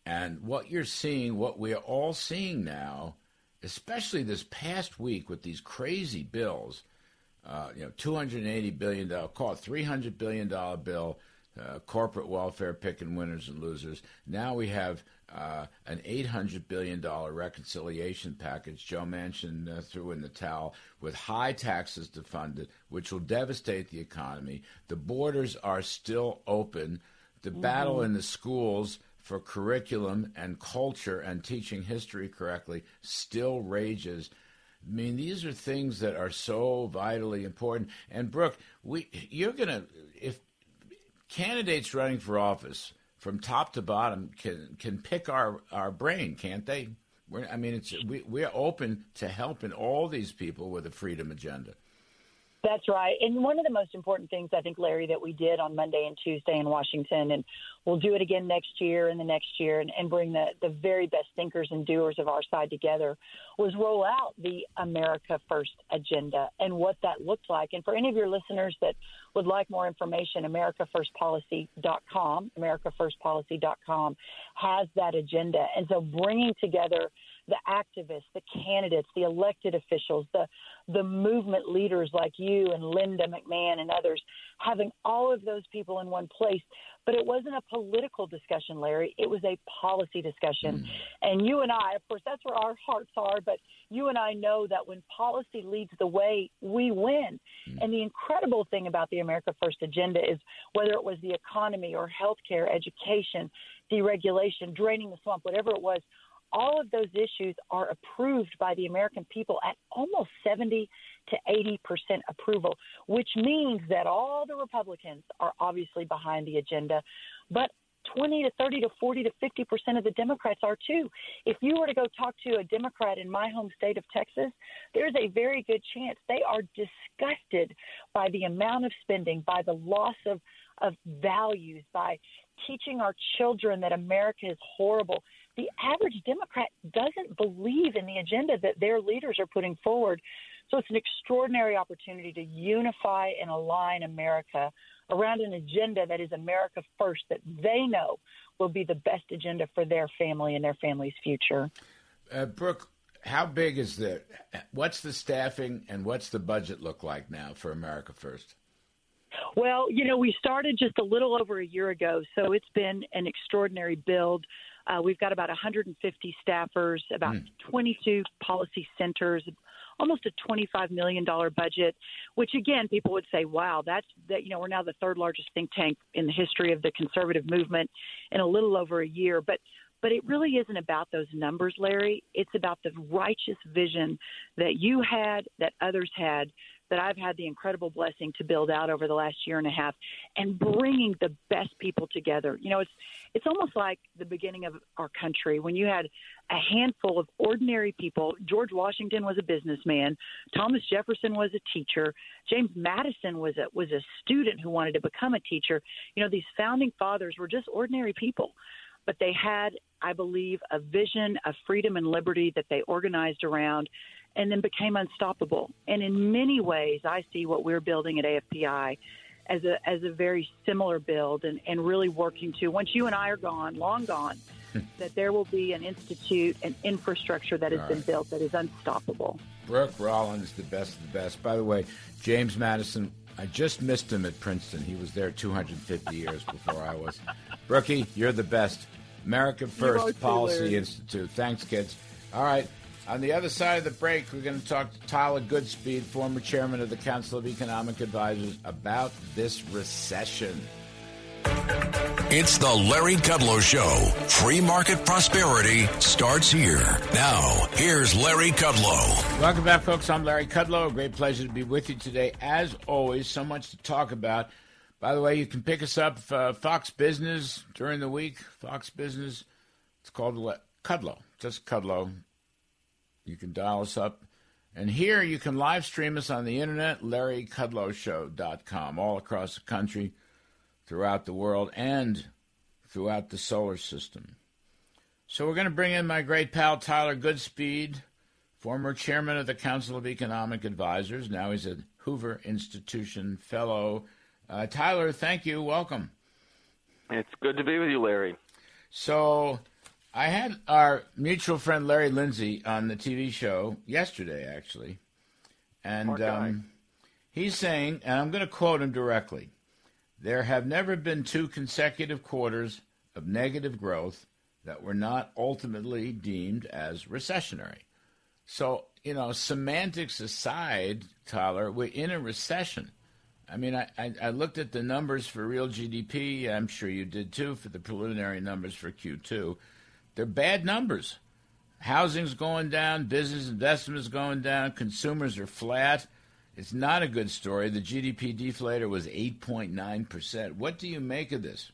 Speaker 2: And what you're seeing, what we're all seeing now, especially this past week with these crazy bills, uh, you know, 280 billion dollar, call it 300 billion dollar bill uh, corporate welfare picking winners and losers. Now we have uh, an $800 billion reconciliation package Joe Manchin uh, threw in the towel with high taxes to fund it, which will devastate the economy. The borders are still open. The mm-hmm. battle in the schools for curriculum and culture and teaching history correctly still rages. I mean, these are things that are so vitally important. And Brooke, we you're gonna if candidates running for office from top to bottom can can pick our our brain, can't they? We're, I mean, it's we we're open to helping all these people with a freedom agenda.
Speaker 4: That's right. And one of the most important things I think, Larry, that we did on Monday and Tuesday in Washington, and we'll do it again next year and the next year, and, and bring the, the very best thinkers and doers of our side together, was roll out the America First agenda and what that looked like. And for any of your listeners that would like more information, AmericaFirstPolicy.com, AmericaFirstPolicy.com has that agenda. And so bringing together the activists, the candidates, the elected officials, the the movement leaders like you and Linda McMahon and others, having all of those people in one place. But it wasn't a political discussion, Larry. It was a policy discussion. Mm. And you and I, of course, that's where our hearts are. But you and I know that when policy leads the way, we win. Mm. And the incredible thing about the America First agenda is whether it was the economy or healthcare, education, deregulation, draining the swamp, whatever it was, all of those issues are approved by the American people at almost 70 to 80 percent approval, which means that all the Republicans are obviously behind the agenda, but 20 to 30 to 40 to 50 percent of the Democrats are too. If you were to go talk to a Democrat in my home state of Texas, there's a very good chance they are disgusted by the amount of spending, by the loss of, of values, by teaching our children that America is horrible the average Democrat doesn't believe in the agenda that their leaders are putting forward. So it's an extraordinary opportunity to unify and align America around an agenda that is America first, that they know will be the best agenda for their family and their family's future.
Speaker 2: Uh, Brooke, how big is the, what's the staffing and what's the budget look like now for America First?
Speaker 4: Well, you know, we started just a little over a year ago, so it's been an extraordinary build. Uh, we've got about 150 staffers, about mm. 22 policy centers, almost a 25 million dollar budget. Which again, people would say, "Wow, that's that." You know, we're now the third largest think tank in the history of the conservative movement in a little over a year. But but it really isn't about those numbers, Larry. It's about the righteous vision that you had, that others had, that I've had the incredible blessing to build out over the last year and a half and bringing the best people together. You know, it's it's almost like the beginning of our country when you had a handful of ordinary people. George Washington was a businessman, Thomas Jefferson was a teacher, James Madison was a was a student who wanted to become a teacher. You know, these founding fathers were just ordinary people but they had, I believe, a vision of freedom and liberty that they organized around and then became unstoppable. And in many ways, I see what we're building at AFPI as a as a very similar build, and, and really working to once you and I are gone, long gone, that there will be an institute, an infrastructure that has All been built that is unstoppable.
Speaker 2: Brooke Rollins, the best of the best. By the way, James Madison, I just missed him at Princeton. He was there 250 years before I was. Brookie, you're the best. America First Policy Institute. Thanks, kids. All right. On the other side of the break, we're going to talk to Tyler Goodspeed, former chairman of the Council of Economic Advisors, about this recession.
Speaker 1: It's the Larry Kudlow Show. Free market prosperity starts here. Now, here's Larry Kudlow.
Speaker 2: Welcome back, folks. I'm Larry Kudlow. Great pleasure to be with you today. As always, so much to talk about. By the way, you can pick us up uh, Fox Business during the week. Fox Business. It's called Kudlow. Just Kudlow. You can dial us up. And here you can live stream us on the internet, LarryKudlowShow.com, all across the country, throughout the world, and throughout the solar system. So we're going to bring in my great pal Tyler Goodspeed, former chairman of the Council of Economic Advisors. Now he's a Hoover Institution fellow. Uh, Tyler, thank you. Welcome.
Speaker 5: It's good to be with you, Larry.
Speaker 2: So I had our mutual friend Larry Lindsey on the TV show yesterday, actually, and um, he's saying, and I'm going to quote him directly: There have never been two consecutive quarters of negative growth that were not ultimately deemed as recessionary. So, you know, semantics aside, Tyler, we're in a recession. I mean, I, I, I, looked at the numbers for real GDP. I'm sure you did too for the preliminary numbers for Q2. They're bad numbers. Housing's going down, business investment's going down, consumers are flat. It's not a good story. The GDP deflator was 8.9%. What do you make of this?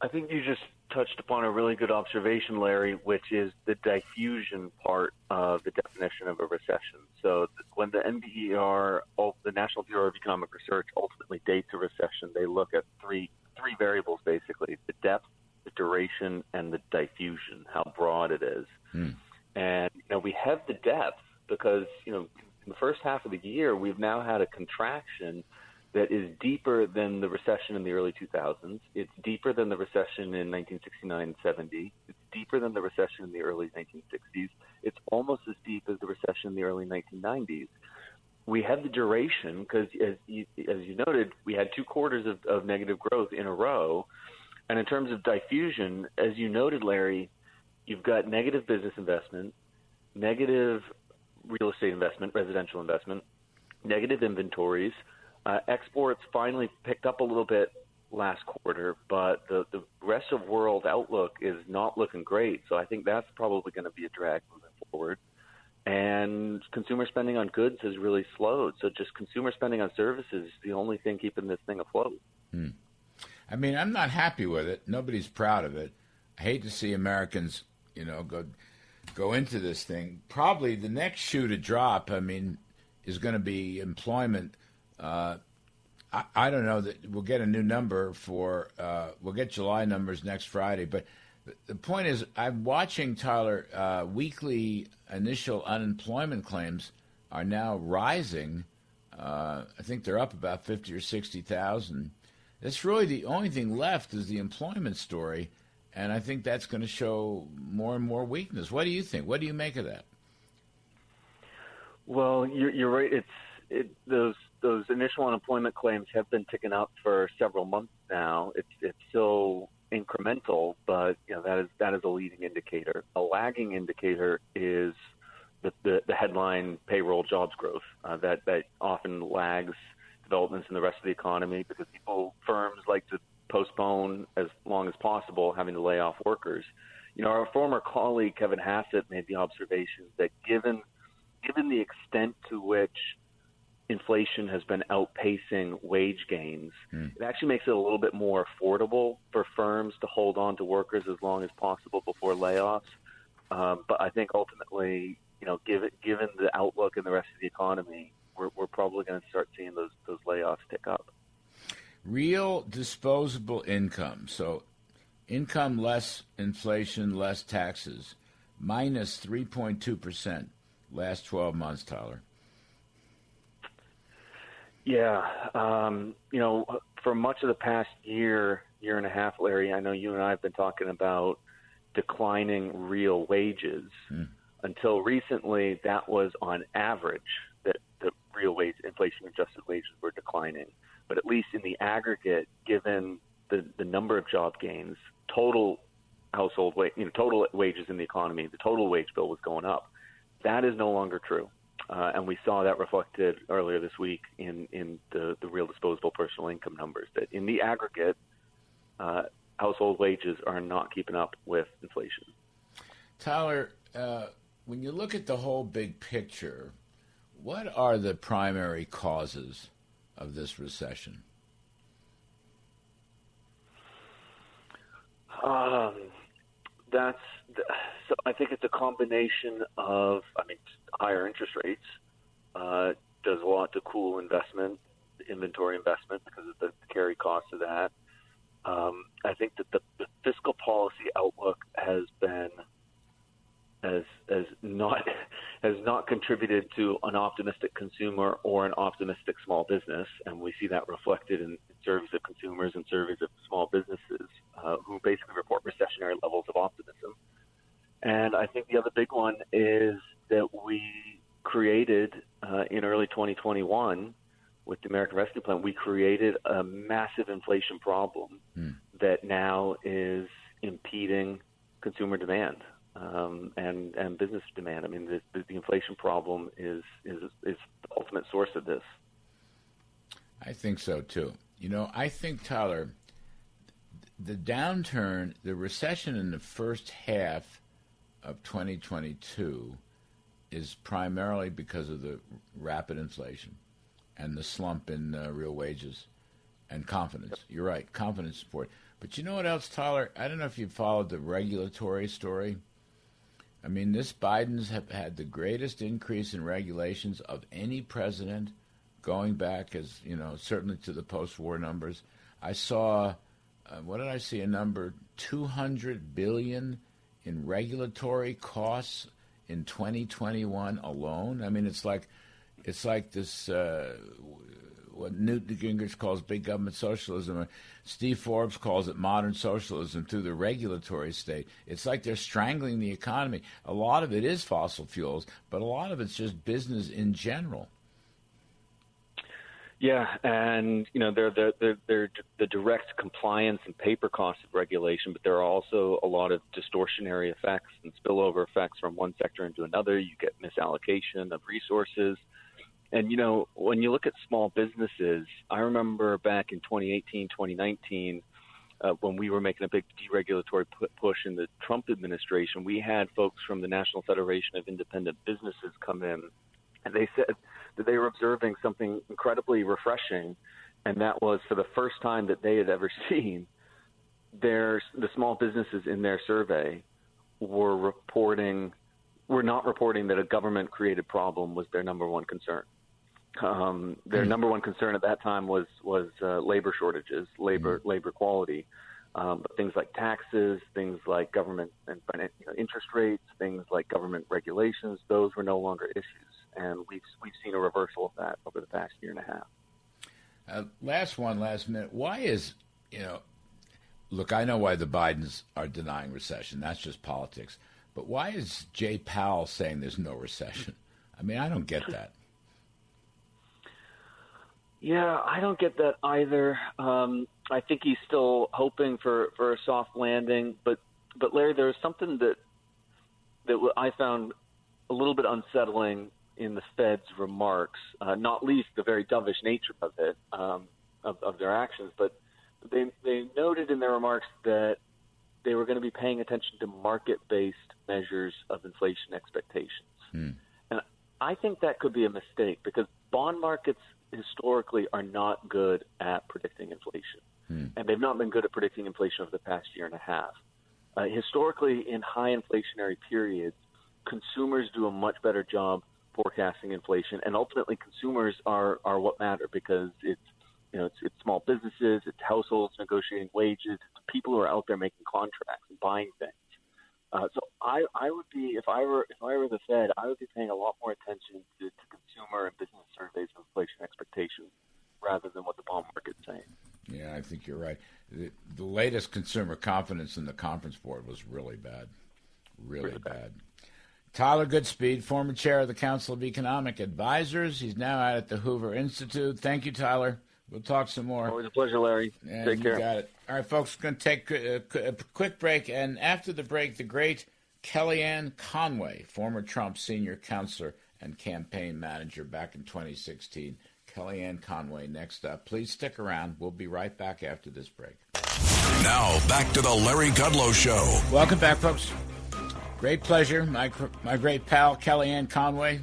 Speaker 5: I think you just touched upon a really good observation, Larry, which is the diffusion part of the definition of a recession. So when the NBER, the National Bureau of Economic Research, ultimately dates a recession, they look at three three variables basically: the depth, the duration, and the diffusion, how broad it is. Hmm. And you know, we have the depth because you know in the first half of the year we've now had a contraction that is deeper than the recession in the early 2000s. It's deeper than the recession in 1969 70. It's deeper than the recession in the early 1960s. It's almost as deep as the recession in the early 1990s. We have the duration because, as you, as you noted, we had two quarters of, of negative growth in a row. And in terms of diffusion, as you noted, Larry, you've got negative business investment, negative real estate investment, residential investment, negative inventories uh, exports finally picked up a little bit last quarter, but the, the rest of world outlook is not looking great. So I think that's probably going to be a drag moving forward. And consumer spending on goods has really slowed. So just consumer spending on services is the only thing keeping this thing afloat.
Speaker 2: Hmm. I mean, I'm not happy with it. Nobody's proud of it. I hate to see Americans, you know, go go into this thing. Probably the next shoe to drop, I mean, is going to be employment uh, I, I, don't know that we'll get a new number for uh, we'll get July numbers next Friday, but the point is I'm watching Tyler uh, weekly initial unemployment claims are now rising. Uh, I think they're up about fifty or sixty thousand. That's really the only thing left is the employment story, and I think that's going to show more and more weakness. What do you think? What do you make of that?
Speaker 5: Well, you're, you're right. It's it, those those initial unemployment claims have been ticking up for several months now. It's it's still incremental, but you know that is that is a leading indicator. A lagging indicator is the the, the headline payroll jobs growth uh, that that often lags developments in the rest of the economy because people firms like to postpone as long as possible having to lay off workers. You know, our former colleague Kevin Hassett made the observation that given given the extent to which inflation has been outpacing wage gains, mm. it actually makes it a little bit more affordable for firms to hold on to workers as long as possible before layoffs. Um, but I think ultimately, you know, given given the outlook in the rest of the economy, we're, we're probably going to start seeing those those layoffs tick up.
Speaker 2: Real disposable income, so income less inflation, less taxes, minus three point two percent last twelve months, Tyler.
Speaker 5: Yeah, um, you know, for much of the past year, year and a half, Larry, I know you and I have been talking about declining real wages. Mm. Until recently, that was on average that the real wage, inflation adjusted wages were declining. But at least in the aggregate, given the, the number of job gains, total household wage, you know, total wages in the economy, the total wage bill was going up. That is no longer true. Uh, and we saw that reflected earlier this week in, in the, the real disposable personal income numbers that in the aggregate, uh, household wages are not keeping up with inflation.
Speaker 2: Tyler, uh, when you look at the whole big picture, what are the primary causes of this recession?
Speaker 5: Um, that's so. I think it's a combination of. I mean, higher interest rates uh, does a lot to cool investment, inventory investment, because of the carry cost of that. Um, I think that the, the fiscal policy outlook has been has has not has not contributed to an optimistic consumer or an optimistic small business, and we see that reflected in surveys of consumers and surveys of small businesses uh, who basically report recessionary levels of optimism. And I think the other big one is that we created uh, in early 2021 with the American Rescue Plan, we created a massive inflation problem
Speaker 2: Hmm.
Speaker 5: that now is impeding consumer demand um, and and business demand. I mean, the, the, inflation problem is is is the ultimate source of this.
Speaker 2: I think so too. You know, I think Tyler, the downturn, the recession in the first half of 2022 is primarily because of the rapid inflation and the slump in uh, real wages and confidence. You're right, confidence support. But you know what else, Tyler? I don't know if you followed the regulatory story. I mean, this Biden's have had the greatest increase in regulations of any president going back as, you know, certainly to the post-war numbers. I saw uh, what did I see a number 200 billion in regulatory costs in 2021 alone. I mean, it's like it's like this uh, what Newt Gingrich calls big government socialism, or Steve Forbes calls it modern socialism through the regulatory state. It's like they're strangling the economy. A lot of it is fossil fuels, but a lot of it's just business in general.
Speaker 5: Yeah, and you know they're they're, they're, they're the direct compliance and paper costs of regulation, but there are also a lot of distortionary effects and spillover effects from one sector into another. You get misallocation of resources, and you know when you look at small businesses, I remember back in 2018, 2019. Uh, when we were making a big deregulatory pu- push in the Trump administration, we had folks from the National Federation of Independent Businesses come in, and they said that they were observing something incredibly refreshing, and that was for the first time that they had ever seen their the small businesses in their survey were reporting were not reporting that a government created problem was their number one concern. Um, their number one concern at that time was was uh, labor shortages, labor labor quality. Um, but things like taxes, things like government and finan- you know, interest rates, things like government regulations, those were no longer issues, and we've we've seen a reversal of that over the past year and a half.
Speaker 2: Uh, last one, last minute. Why is you know? Look, I know why the Bidens are denying recession. That's just politics. But why is Jay Powell saying there's no recession? I mean, I don't get that.
Speaker 5: Yeah, I don't get that either. Um, I think he's still hoping for, for a soft landing, but but Larry, there was something that that I found a little bit unsettling in the Fed's remarks. Uh, not least the very dovish nature of it, um, of, of their actions, but they they noted in their remarks that they were going to be paying attention to market-based measures of inflation expectations.
Speaker 2: Hmm.
Speaker 5: And I think that could be a mistake because bond markets historically are not good at predicting inflation.
Speaker 2: Hmm.
Speaker 5: And they've not been good at predicting inflation over the past year and a half. Uh, historically, in high inflationary periods, consumers do a much better job forecasting inflation, and ultimately, consumers are, are what matter because it's you know it's, it's small businesses, it's households negotiating wages, it's people who are out there making contracts and buying things. Uh, so I, I would be if I were if I were the Fed, I would be paying a lot more attention to, to consumer and business surveys of inflation expectations rather than what the bond market's saying.
Speaker 2: Yeah, I think you're right. The, the latest consumer confidence in the conference board was really bad, really,
Speaker 5: Really bad.
Speaker 2: bad. Tyler Goodspeed, former chair of the Council of Economic Advisors, he's now out at the Hoover Institute. Thank you, Tyler. We'll talk some more.
Speaker 5: Always a pleasure, Larry.
Speaker 2: Yeah,
Speaker 5: Take
Speaker 2: you
Speaker 5: care.
Speaker 2: got it. All right, folks, going to take a, a quick break. And after the break, the great Kellyanne Conway, former Trump senior counselor and campaign manager back in 2016. Kellyanne Conway next up. Please stick around. We'll be right back after this break.
Speaker 1: Now, back to the Larry Kudlow Show.
Speaker 2: Welcome back, folks. Great pleasure. My, my great pal, Kellyanne Conway,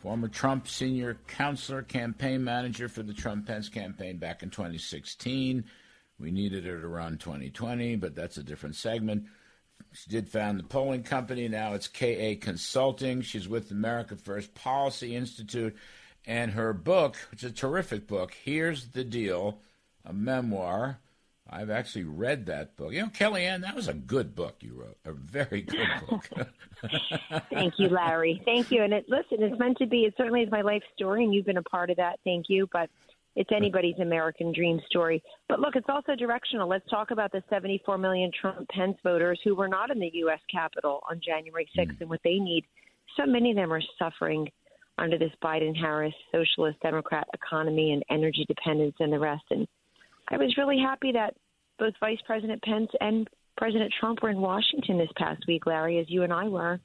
Speaker 2: former Trump senior counselor, campaign manager for the Trump Pence campaign back in 2016. We needed her to run 2020, but that's a different segment. She did found the polling company. Now it's KA Consulting. She's with America First Policy Institute. And her book, which is a terrific book, Here's the Deal, a memoir. I've actually read that book. You know, Kellyanne, that was a good book you wrote. A very good book.
Speaker 6: Thank you, Larry. Thank you. And it, listen, it's meant to be. It certainly is my life story, and you've been a part of that. Thank you. But it's anybody's American dream story. But look, it's also directional. Let's talk about the 74 million Trump Pence voters who were not in the U.S. Capitol on January hmm. 6th and what they need. So many of them are suffering under this Biden Harris socialist Democrat economy and energy dependence and the rest. And I was really happy that both Vice President Pence and President Trump were in Washington this past week, Larry, as you and I were,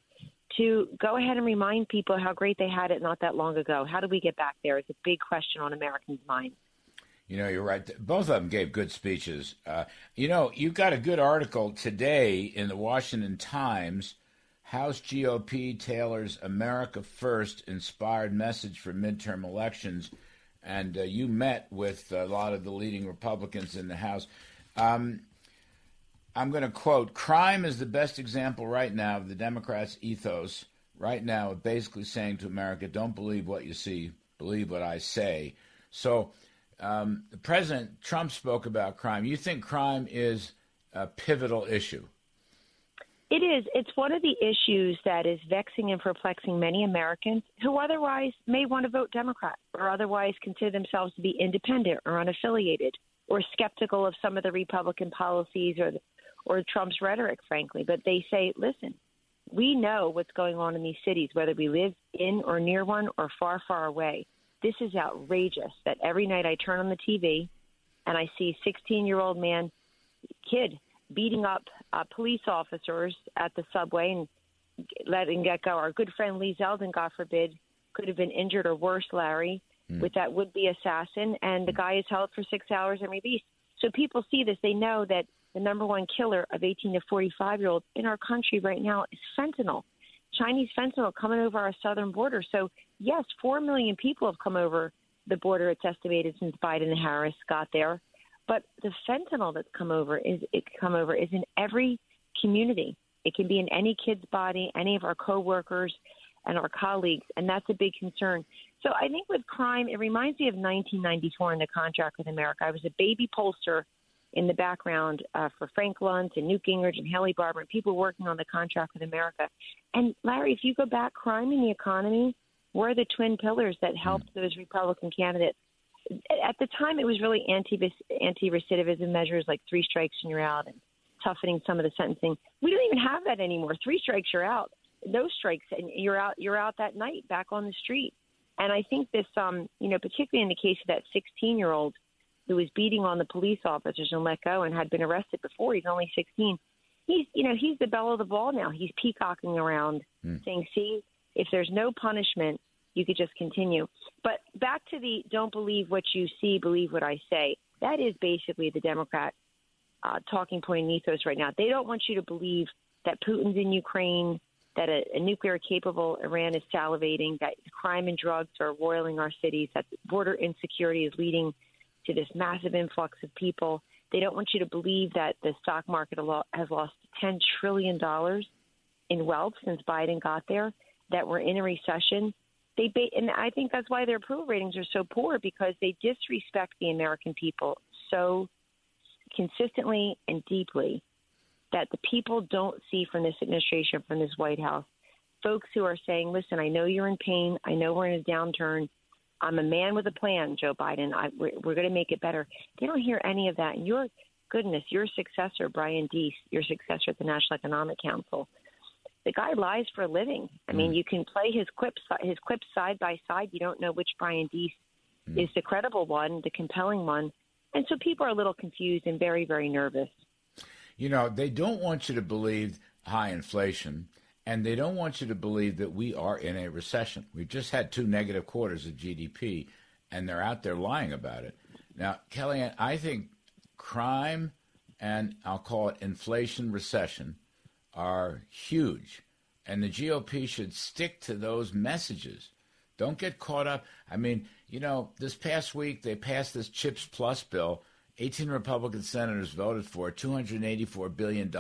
Speaker 6: to go ahead and remind people how great they had it not that long ago. How do we get back there? It's a big question on Americans' minds.
Speaker 2: You know, you're right. Both of them gave good speeches. Uh, you know, you got a good article today in the Washington Times. House GOP tailors America First inspired message for midterm elections. And uh, you met with a lot of the leading Republicans in the House. Um, I'm going to quote Crime is the best example right now of the Democrats' ethos, right now, of basically saying to America, don't believe what you see, believe what I say. So, um, President Trump spoke about crime. You think crime is a pivotal issue?
Speaker 6: It is. It's one of the issues that is vexing and perplexing many Americans who otherwise may want to vote Democrat or otherwise consider themselves to be independent or unaffiliated or skeptical of some of the Republican policies or or Trump's rhetoric, frankly. But they say, listen, we know what's going on in these cities, whether we live in or near one or far, far away. This is outrageous that every night I turn on the TV and I see 16 year old man, kid, beating up uh, police officers at the subway and letting get go. Our good friend Lee Zeldin, God forbid, could have been injured or worse, Larry, mm. with that would be assassin. And the guy is held for six hours and released. So people see this. They know that the number one killer of 18 to 45 year olds in our country right now is fentanyl. Chinese fentanyl coming over our southern border. So, yes, 4 million people have come over the border, it's estimated, since Biden and Harris got there. But the fentanyl that's come over is it come over is in every community. It can be in any kid's body, any of our coworkers and our colleagues, and that's a big concern. So I think with crime, it reminds me of 1994 in the contract with America. I was a baby pollster in the background uh, for Frank Luntz and Newt Gingrich and Haley Barbour and people working on the contract with America. And Larry, if you go back, crime and the economy were the twin pillars that helped mm. those Republican candidates. At the time, it was really anti anti recidivism measures like three strikes and you're out and toughening some of the sentencing. We don't even have that anymore. Three strikes, you're out. No strikes, and you're out. You're out that night, back on the street. And I think this, um, you know, particularly in the case of that 16 year old who was beating on the police officers and let go and had been arrested before. He's only 16. He's, you know, he's the belle of the ball now. He's peacocking around, mm. saying, "See, if there's no punishment, you could just continue." But back to the "don't believe what you see, believe what I say." That is basically the Democrat uh, talking point in ethos right now. They don't want you to believe that Putin's in Ukraine, that a, a nuclear capable Iran is salivating, that crime and drugs are roiling our cities, that border insecurity is leading to this massive influx of people. They don't want you to believe that the stock market has lost $10 trillion in wealth since Biden got there, that we're in a recession. They and I think that's why their approval ratings are so poor because they disrespect the American people so consistently and deeply that the people don't see from this administration, from this White House, folks who are saying, "Listen, I know you're in pain. I know we're in a downturn. I'm a man with a plan, Joe Biden. I, we're, we're going to make it better. They don't hear any of that. And your goodness, your successor, Brian Deese, your successor at the National Economic Council, the guy lies for a living. I mean, mm. you can play his clips his clips side by side. You don't know which Brian Deese mm. is the credible one, the compelling one, and so people are a little confused and very, very nervous.
Speaker 2: You know, they don't want you to believe high inflation and they don't want you to believe that we are in a recession. We've just had two negative quarters of GDP, and they're out there lying about it. Now, Kellyanne, I think crime and I'll call it inflation recession are huge, and the GOP should stick to those messages. Don't get caught up. I mean, you know, this past week they passed this CHIPS Plus bill. 18 Republican senators voted for it, $284 billion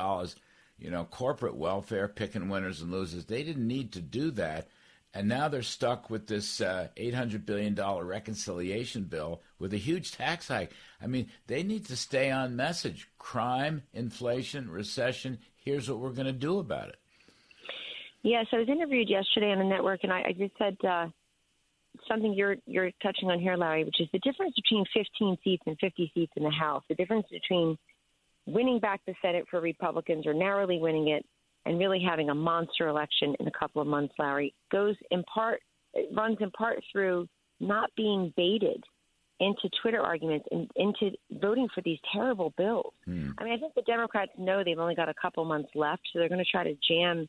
Speaker 2: you know, corporate welfare, picking winners and losers. They didn't need to do that. And now they're stuck with this uh, $800 billion reconciliation bill with a huge tax hike. I mean, they need to stay on message. Crime, inflation, recession. Here's what we're going to do about it.
Speaker 6: Yes, I was interviewed yesterday on the network, and I, I just said uh, something you're you're touching on here, Larry, which is the difference between 15 seats and 50 seats in the House. The difference between winning back the Senate for Republicans or narrowly winning it and really having a monster election in a couple of months, Larry, goes in part it runs in part through not being baited into Twitter arguments and into voting for these terrible bills.
Speaker 2: Hmm.
Speaker 6: I mean, I think the Democrats know they've only got a couple months left, so they're going to try to jam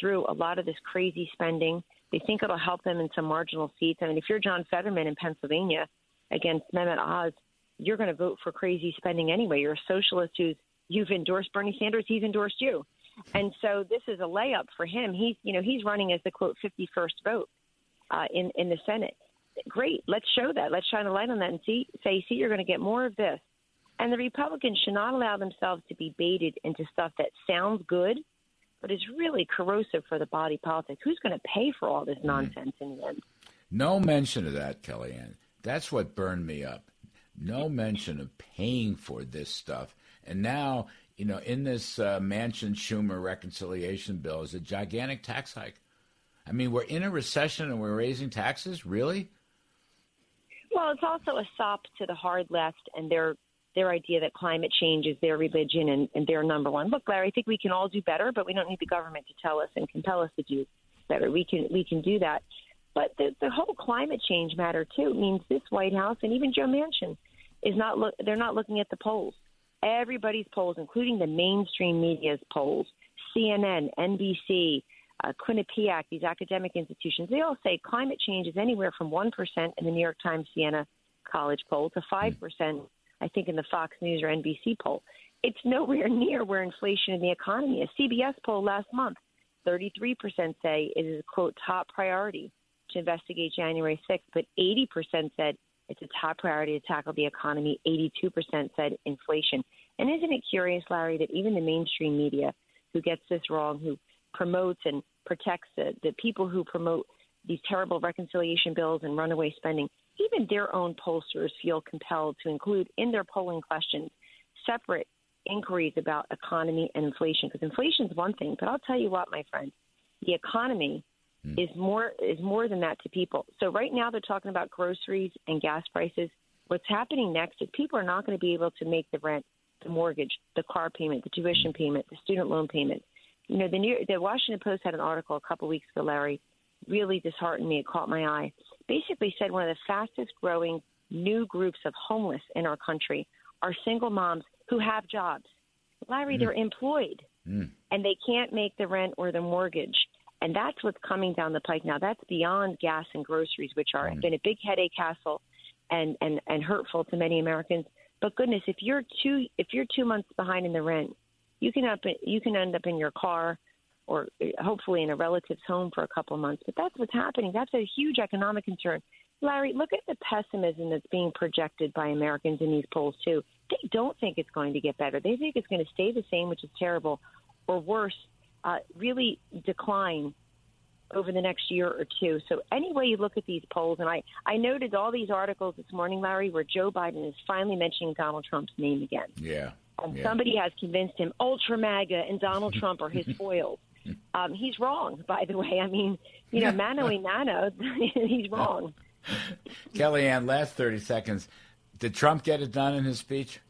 Speaker 6: through a lot of this crazy spending. They think it'll help them in some marginal seats. I mean, if you're John Fetterman in Pennsylvania against Mehmet Oz, you're going to vote for crazy spending anyway. You're a socialist who's you've endorsed Bernie Sanders, he's endorsed you. And so this is a layup for him. He's, you know, he's running as the quote 51st vote uh, in in the Senate. Great, let's show that. Let's shine a light on that and see. Say, see, you're going to get more of this. And the Republicans should not allow themselves to be baited into stuff that sounds good, but is really corrosive for the body politic. Who's going to pay for all this nonsense in the end?
Speaker 2: No mention of that, Kellyanne. That's what burned me up. No mention of paying for this stuff. And now, you know, in this uh, Manchin Schumer reconciliation bill is a gigantic tax hike. I mean, we're in a recession and we're raising taxes? Really?
Speaker 6: Well, it's also a sop to the hard left and their their idea that climate change is their religion and, and their number one. Look, Larry, I think we can all do better, but we don't need the government to tell us and compel us to do better. We can we can do that. But the, the whole climate change matter too means this White House and even Joe Manchin is not look. They're not looking at the polls. Everybody's polls, including the mainstream media's polls, CNN, NBC, uh, Quinnipiac, these academic institutions, they all say climate change is anywhere from 1% in the New York Times Siena College poll to 5%, I think, in the Fox News or NBC poll. It's nowhere near where inflation in the economy is. CBS poll last month, 33% say it is a, quote, top priority to investigate January 6th, but 80% said it's a top priority to tackle the economy. 82% said inflation. And isn't it curious, Larry, that even the mainstream media who gets this wrong, who promotes and protects the, the people who promote these terrible reconciliation bills and runaway spending, even their own pollsters feel compelled to include in their polling questions separate inquiries about economy and inflation. Because inflation is one thing, but I'll tell you what, my friend, the economy mm. is more is more than that to people. So right now they're talking about groceries and gas prices. What's happening next is people are not going to be able to make the rent, the mortgage, the car payment, the tuition payment, the student loan payment. You know, the New the Washington Post had an article a couple weeks ago, Larry, really disheartened me. It caught my eye. Basically said one of the fastest growing new groups of homeless in our country are single moms who have jobs. Larry, mm. they're employed mm. and they can't make the rent or the mortgage. And that's what's coming down the pike now. That's beyond gas and groceries, which are mm. been a big headache hassle and, and, and hurtful to many Americans. But goodness, if you're two if you're two months behind in the rent, you can up you can end up in your car or uh, hopefully in a relative's home for a couple months. But that's what's happening. That's a huge economic concern. Larry, look at the pessimism that's being projected by Americans in these polls too. They don't think it's going to get better. They think it's going to stay the same, which is terrible, or worse, uh, really decline over the next year or two. So any way you look at these polls, and I, I noted all these articles this morning, Larry, where Joe Biden is finally mentioning Donald Trump's name again.
Speaker 2: Yeah.
Speaker 6: Um,
Speaker 2: yeah.
Speaker 6: Somebody has convinced him ultra MAGA and Donald Trump are his foils. Um, he's wrong, by the way. I mean, you know, mano a mano, he's wrong.
Speaker 2: Kellyanne, last 30 seconds. Did Trump get it done in his speech?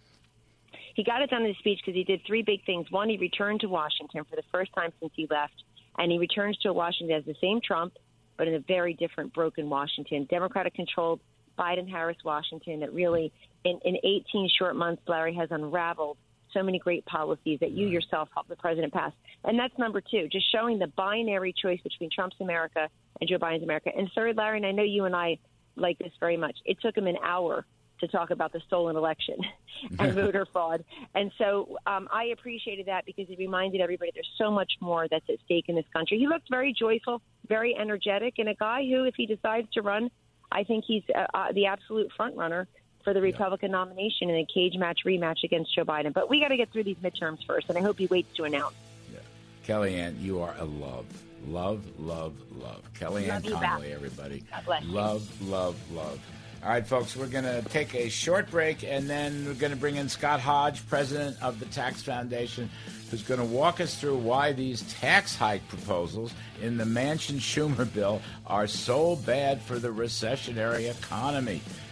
Speaker 6: He got it done in his speech because he did three big things. One, he returned to Washington for the first time since he left, and he returns to Washington as the same Trump, but in a very different, broken Washington, Democratic controlled Biden Harris Washington that really, in, in 18 short months, Larry has unraveled so many great policies that you yourself helped the president pass. And that's number two, just showing the binary choice between Trump's America and Joe Biden's America. And third, Larry, and I know you and I like this very much, it took him an hour to talk about the stolen election and voter fraud. And so um, I appreciated that because it reminded everybody there's so much more that's at stake in this country. He looked very joyful, very energetic, and a guy who, if he decides to run, I think he's uh, uh, the absolute front runner for the Republican yeah. nomination in a cage match rematch against Joe Biden. But we got to get through these midterms first, and I hope he waits to announce.
Speaker 2: Yeah. Kellyanne, you are a love. Love, love, love. Kellyanne love Conway, everybody.
Speaker 6: God bless
Speaker 2: love,
Speaker 6: you.
Speaker 2: love, love. All right, folks, we're going to take a short break, and then we're going to bring in Scott Hodge, president of the Tax Foundation, who's going to walk us through why these tax hike proposals in the Manchin Schumer bill are so bad for the recessionary economy.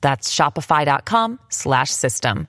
Speaker 7: That's shopify.com slash system.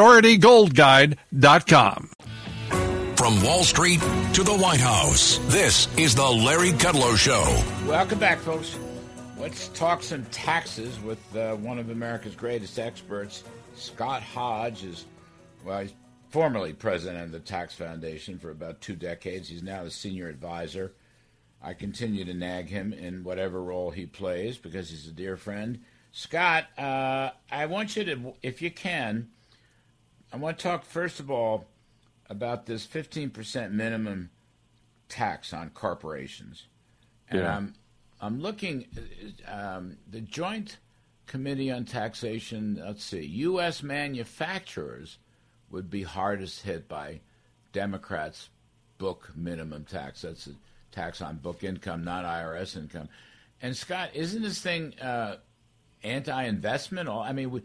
Speaker 8: PriorityGoldGuide.com.
Speaker 1: From Wall Street to the White House, this is the Larry Kudlow Show.
Speaker 2: Welcome back, folks. Let's talk some taxes with uh, one of America's greatest experts, Scott Hodge. Is well, he's formerly president of the Tax Foundation for about two decades. He's now the senior advisor. I continue to nag him in whatever role he plays because he's a dear friend. Scott, uh, I want you to, if you can, I want to talk first of all about this 15% minimum tax on corporations. And
Speaker 9: Yeah.
Speaker 2: I'm I'm looking um, the Joint Committee on Taxation. Let's see, U.S. manufacturers would be hardest hit by Democrats' book minimum tax. That's a tax on book income, not IRS income. And Scott, isn't this thing uh, anti-investment? Or- I mean, we,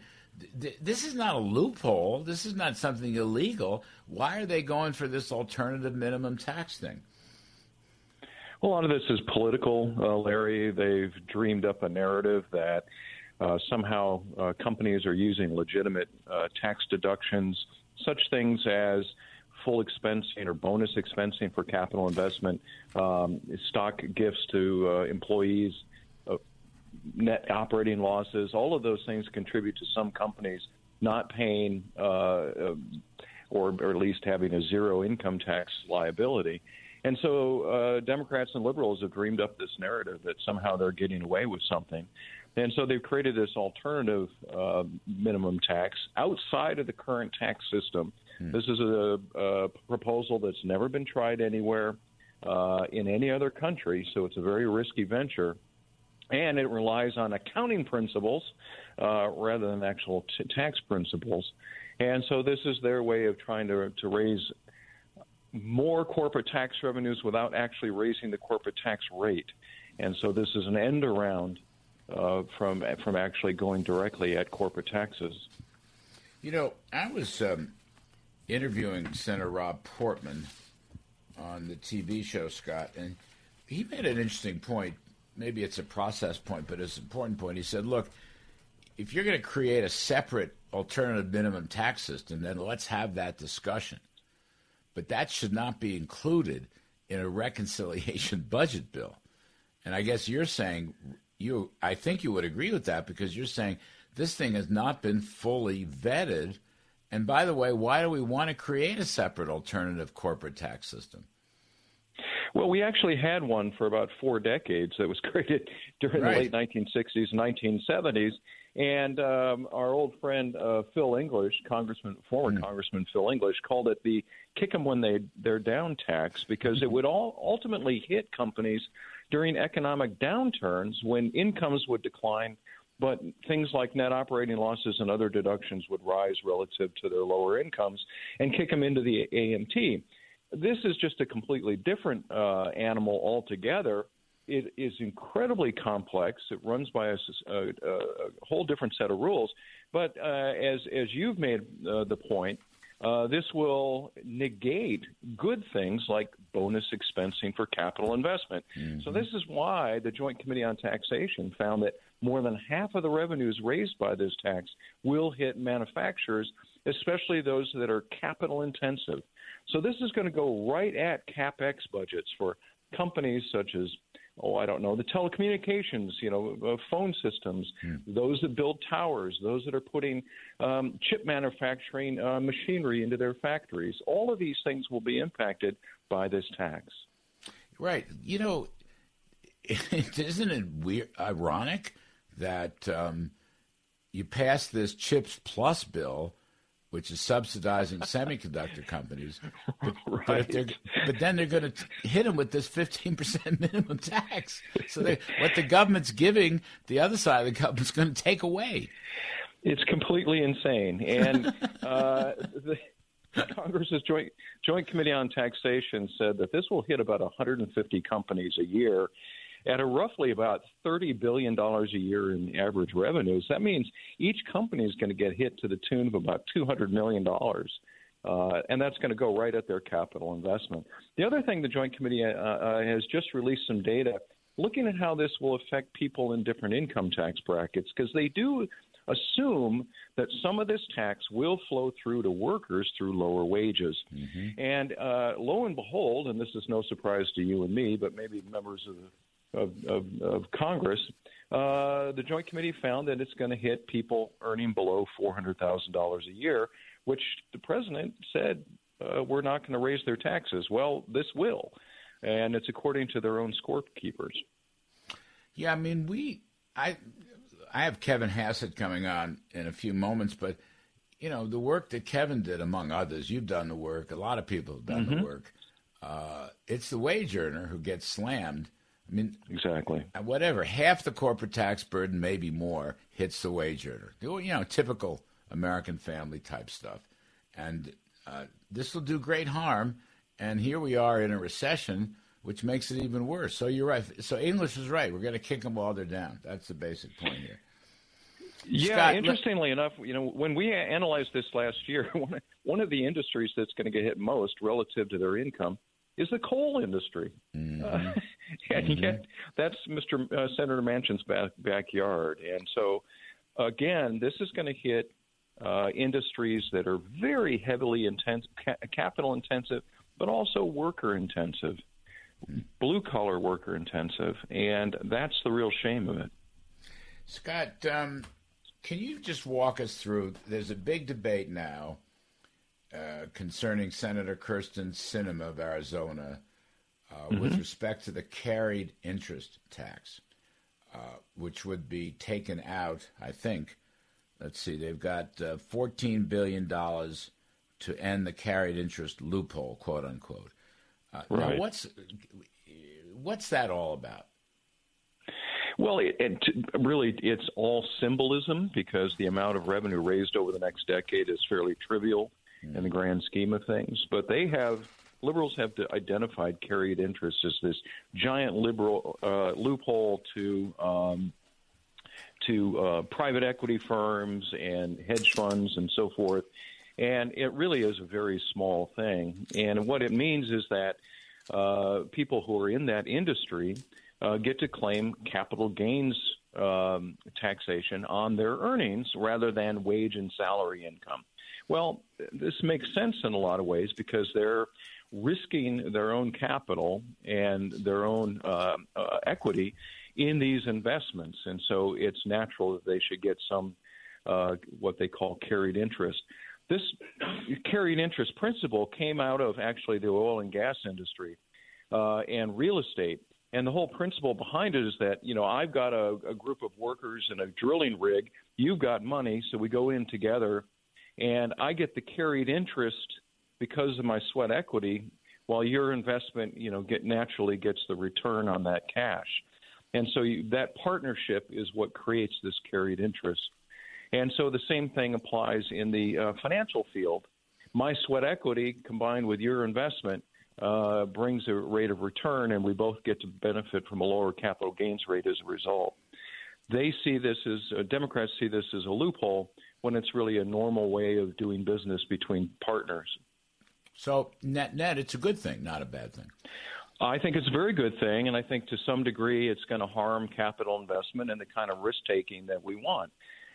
Speaker 2: th- this is not a loophole. This is not something illegal. Why are they going for this alternative minimum tax thing?
Speaker 9: Well, a lot of this is political, uh, Larry. They've dreamed up a narrative that uh, somehow uh, companies are using legitimate uh, tax deductions, such things as full expensing or bonus expensing for capital investment, um, stock gifts to uh, employees, net operating losses. All of those things contribute to some companies not paying uh, or, or at least having a zero income tax liability. And so uh, Democrats and liberals have dreamed up this narrative that somehow they're getting away with something. And so they've created this alternative uh, minimum tax outside of the current tax system. This is a, a proposal that's never been tried anywhere uh, in any other country, so it's a very risky venture. And it relies on accounting principles uh, rather than actual t- tax principles. And so this is their way of trying to, to raise more corporate tax revenues without actually raising the corporate tax rate. And so this is an end around uh, from from actually going directly at corporate taxes.
Speaker 2: You know, I was um, interviewing Senator Rob Portman on the TV show, Scott, and he made an interesting point. Maybe it's a process point, but it's an important point. He said, look, if you're going to create a separate alternative minimum tax system, then let's have that discussion. But that should not be included in a reconciliation budget bill. And I guess you're saying you I think you would agree with that because you're saying this thing has not been fully vetted. And by the way, why do we want to create a separate alternative corporate tax system?
Speaker 9: Well, we actually had one for about four decades that was created during
Speaker 2: Right.
Speaker 9: the late 1960s, 1970s. And um, our old friend uh, Phil English, Congressman, former Congressman Phil English, called it the "kick 'em when they they're down" tax because it would all ultimately hit companies during economic downturns when incomes would decline, but things like net operating losses and other deductions would rise relative to their lower incomes and kick them into the AMT. This is just a completely different uh, animal altogether. It is incredibly complex. It runs by a whole different set of rules. But uh, as as you've made uh, the point, uh, this will negate good things like bonus expensing for capital investment. So this is why the Joint Committee on Taxation found that more than half of the revenues raised by this tax will hit manufacturers, especially those that are capital intensive. So this is going to go right at capex budgets for companies such as oh I don't know the telecommunications you know uh, phone systems those that build towers those that are putting um, chip manufacturing uh, machinery into their factories. All of these things will be impacted by this tax.
Speaker 2: Right. You know, isn't it weird, ironic that um, you pass this Chips Plus bill, which is subsidizing semiconductor companies, but,
Speaker 9: right.
Speaker 2: but, but then they're going to hit them with this 15% minimum tax. So they, what the government's giving, the other side of the government's going to take away.
Speaker 9: It's completely insane. And uh, the, Congress's Joint, Joint Committee on Taxation said that this will hit about 150 companies a year at a roughly about $30 billion a year in average revenues. That means each company is going to get hit to the tune of about $200 million. Uh, and that's going to go right at their capital investment. The other thing the Joint Committee uh, uh, has just released some data looking at how this will affect people in different income tax brackets because they do assume that some of this tax will flow through to workers through lower wages. Mm-hmm. And uh, lo and behold, and this is no surprise to you and me, but maybe members of of, of, of Congress, uh, the Joint Committee found that it's going to hit people earning below $400,000 a year, which the president said uh, we're not going to raise their taxes. Well, this will, and it's according to their own scorekeepers.
Speaker 2: Yeah, I mean, we, I, I have Kevin Hassett coming on in a few moments, but you know the work that Kevin did, among others, you've done the work. A lot of people have done mm-hmm. the work. Uh, it's the wage earner who gets slammed. I mean,
Speaker 9: exactly.
Speaker 2: Uh, whatever, half the corporate tax burden, maybe more, hits the wage earner. You know, typical American family type stuff, and uh, this will do great harm. And here we are in a recession which makes it even worse. So you're right. So English is right. We're going to kick them while they're down. That's the basic point here.
Speaker 9: Yeah, Scott, interestingly enough, you know, when we analyzed this last year, one of the industries that's going to get hit most relative to their income is the coal industry. Mm-hmm. Uh, and mm-hmm. yet, that's Mr. Uh, Senator Manchin's back, backyard. And so, again, this is going to hit uh, industries that are very heavily intense, ca- capital intensive, but also worker intensive blue collar worker intensive, and that's the real shame of it.
Speaker 2: Scott, um, can you just walk us through? There's a big debate now uh, concerning Senator Kyrsten Sinema of Arizona uh, mm-hmm. with respect to the carried interest tax, uh, which would be taken out, I think. Let's see, they've got uh, $14 billion to end the carried interest loophole, quote unquote. Uh, right. Now, what's what's that all about?
Speaker 9: Well, it, it, really, it's all symbolism because the amount of revenue raised over the next decade is fairly trivial in the grand scheme of things. But they have liberals have identified carried interest as this giant liberal uh, loophole to um, to uh, private equity firms and hedge funds and so forth. And it really is a very small thing. And what it means is that uh, people who are in that industry uh, get to claim capital gains um, taxation on their earnings rather than wage and salary income. Well, this makes sense in a lot of ways because they're risking their own capital and their own uh, uh, equity in these investments, and so it's natural that they should get some uh, what they call carried interest. This carried interest principle came out of actually the oil and gas industry uh, and real estate. And the whole principle behind it is that, you know, I've got a, a group of workers and a drilling rig. You've got money, so we go in together, and I get the carried interest because of my sweat equity, while your investment, you know, get naturally gets the return on that cash. And so you, that partnership is what creates this carried interest. And so the same thing applies in the uh, financial field. My sweat equity combined with your investment uh, brings a rate of return, and we both get to benefit from a lower capital gains rate as a result. They see this as uh, Democrats see this as a loophole when it's really a normal way of doing business between partners.
Speaker 2: So net net, it's a good thing, not a bad thing.
Speaker 9: I think it's a very good thing, and I think to some degree it's going to harm capital investment and the kind of risk taking that we want.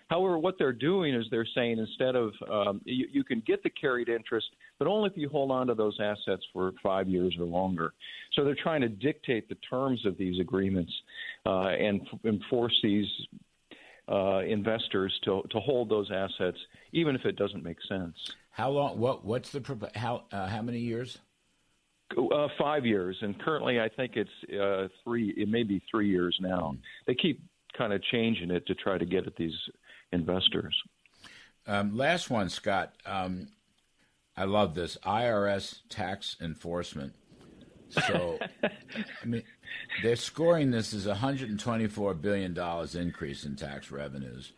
Speaker 9: However, what they're doing is they're saying instead of um, you, you can get the carried interest, but only if you hold on to those assets for five years or longer. So they're trying to dictate the terms of these agreements uh, and, and force these uh, investors to to hold those assets, even if it doesn't make sense.
Speaker 2: How long? What? What's the how? Uh, how many years?
Speaker 9: Uh, five years, and currently I think it's uh, three. It may be three years now. They keep kind of changing it to try to get at these investors.
Speaker 2: Um, last one, Scott. Um, I love this IRS tax enforcement. So, I mean, they're scoring this as a 124 billion dollars increase in tax revenues.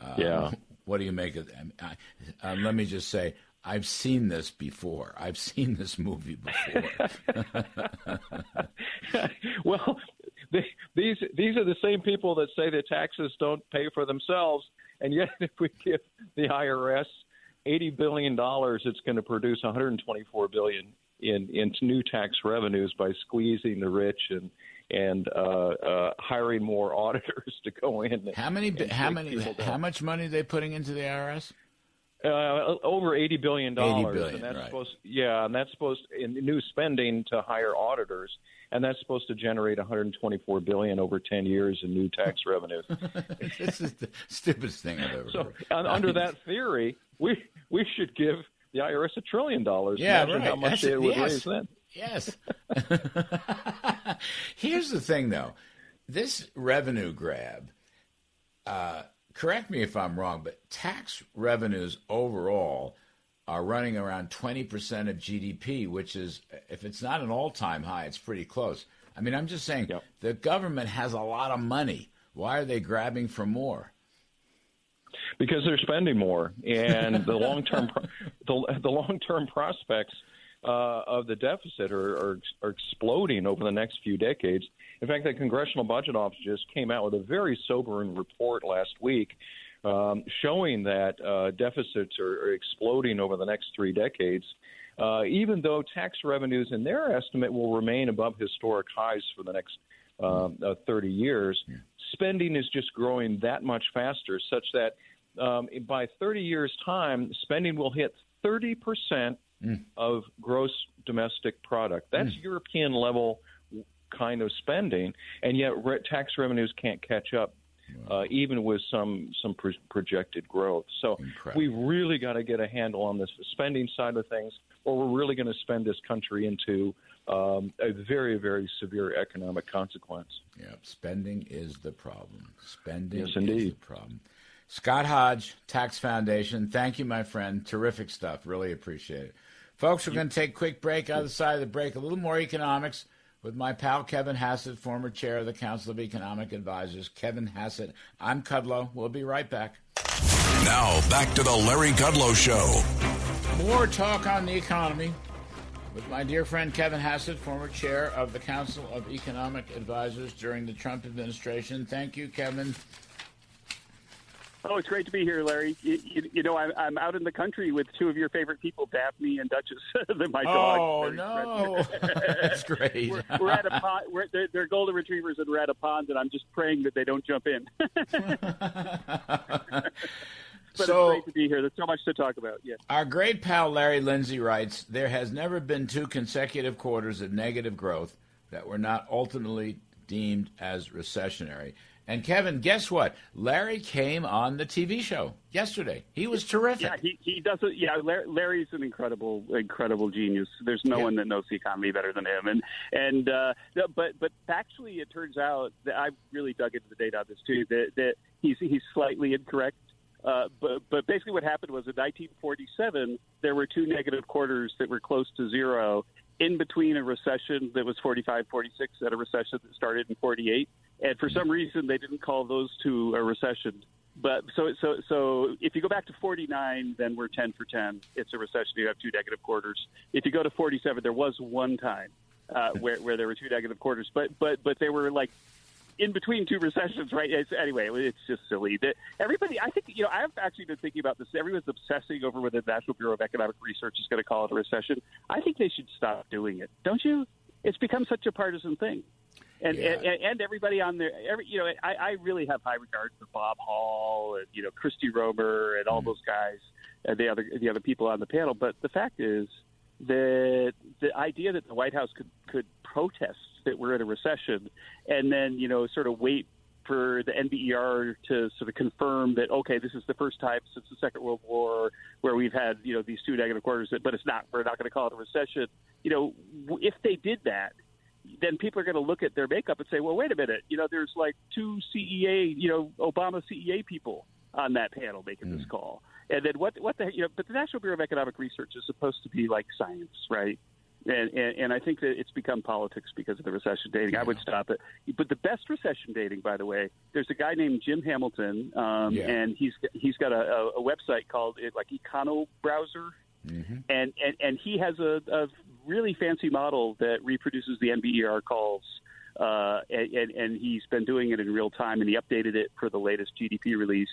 Speaker 9: Uh, yeah.
Speaker 2: What do you make of that? Uh, let me just say, I've seen this before. I've seen this movie before.
Speaker 9: well, they, these these are the same people that say that taxes don't pay for themselves, and yet if we give the IRS eighty billion dollars, it's going to produce one hundred twenty-four billion in in new tax revenues by squeezing the rich and and uh, uh, hiring more auditors to go in.
Speaker 2: How many? How many? How much money are they putting into the IRS?
Speaker 9: Uh, over eighty billion dollars,
Speaker 2: and
Speaker 9: that's
Speaker 2: right.
Speaker 9: supposed, yeah, and that's supposed in new spending to hire auditors, and that's supposed to generate 124 billion over 10 years in new tax revenues.
Speaker 2: this is the stupidest thing I've ever
Speaker 9: so,
Speaker 2: heard.
Speaker 9: under that theory, we we should give the IRS a trillion dollars.
Speaker 2: Yeah,
Speaker 9: Imagine
Speaker 2: right.
Speaker 9: How much
Speaker 2: That's it.
Speaker 9: would
Speaker 2: Yes.
Speaker 9: raise then?
Speaker 2: Yes. Here's the thing, though. This revenue grab, uh, correct me if I'm wrong, but tax revenues overall are running around 20% of GDP, which is, if it's not an all time high, it's pretty close. I mean, I'm just saying
Speaker 9: Yep.
Speaker 2: the government has a lot of money. Why are they grabbing for more?
Speaker 9: Because they're spending more, and the long term the, the long term prospects uh, of the deficit are, are are exploding over the next few decades. In fact, the Congressional Budget Office just came out with a very sobering report last week. Um, showing that uh, deficits are, are exploding over the next three decades, uh, even though tax revenues, in their estimate, will remain above historic highs for the next um, uh, 30 years, spending is just growing that much faster, such that um, by 30 years' time, spending will hit 30 percent of gross domestic product. That's European level kind of spending, and yet re- tax revenues can't catch up. Uh, even with some some pro- projected growth, so we really got to get a handle on this spending side of things, or we're really going to spend this country into um, a very very severe economic consequence.
Speaker 2: Yep, spending is the problem. Spending
Speaker 9: Yes,
Speaker 2: is
Speaker 9: indeed.
Speaker 2: the problem. Scott Hodge, Tax Foundation. Thank you, my friend. Terrific stuff. Really appreciate it. Folks, we're going to take a quick break. Out of the side of the break, a little more economics with my pal Kevin Hassett, former chair of the Council of Economic Advisors. Kevin Hassett. I'm Kudlow. We'll be right back.
Speaker 1: Now, back to the Larry Kudlow Show.
Speaker 2: More talk on the economy with my dear friend Kevin Hassett, former chair of the Council of Economic Advisors during the Trump administration. Thank you, Kevin.
Speaker 10: Oh, it's great to be here, Larry. You, you, you know, I'm, I'm out in the country with two of your favorite people, Daphne and Duchess, my dog.
Speaker 2: Oh no, that's great.
Speaker 10: We're, we're at a pond. We're, they're, they're golden retrievers, and we're at a pond, and I'm just praying that they don't jump in. but
Speaker 2: So-
Speaker 10: it's great to be here. There's so much to talk about. Yeah.
Speaker 2: Our great pal Larry Lindsey writes There has never been two consecutive quarters of negative growth that were not ultimately deemed as recessionary. And Kevin, guess what? Larry came on the TV show yesterday. He was terrific.
Speaker 10: Yeah, he, he does it. Yeah, Larry, Larry's an incredible, incredible genius. There's no
Speaker 2: Yeah.
Speaker 10: one that knows the economy better than him. And and uh, but but actually, it turns out that I've really dug into the data on this too. That that he's he's slightly incorrect. Uh, but but basically, what happened was in 1947 there were two negative quarters that were close to zero. In between a recession that was 45, 46, and a recession that started in 48, and for some reason they didn't call those two a recession. But so so so if you go back to 49, then we're 10 for 10. It's a recession. You have two negative quarters. If you go to 47, there was one time uh, where where there were two negative quarters, but but but they were like in between two recessions, right? It's, anyway, it's just silly. That everybody, I think, you know, I've actually been thinking about this. Everyone's obsessing over whether the National Bureau of Economic Research is going to call it a recession. I think they should stop doing it. Don't you? It's become such a partisan thing. And,
Speaker 2: Yeah.
Speaker 10: and and everybody on there, every you know, I, I really have high regard for Bob Hall and you know Christy Romer and all mm-hmm. those guys, and the other the other people on the panel. But the fact is that the idea that the White House could could protest that we're in a recession, and then you know sort of wait for the NBER to sort of confirm that okay, this is the first time since the Second World War where we've had you know these two negative quarters, but it's not. We're not going to call it a recession. you know, if they did that, then people are going to look at their makeup and say, well, wait a minute, you know, there's like two CEA, you know, Obama CEA people on that panel making mm. this call. And then what, what the, you know, but the National Bureau of Economic Research is supposed to be like science, right? And, and, and I think that it's become politics because of the recession dating. Yeah. I would stop it. But the best recession dating, by the way, there's a guy named Jim Hamilton, um, yeah. and he's he's got a, a website called it, like Econo Browser, mm-hmm. and, and and he has a, a really fancy model that reproduces the NBER calls. Uh, and, and and he's been doing it in real time, and he updated it for the latest GDP release.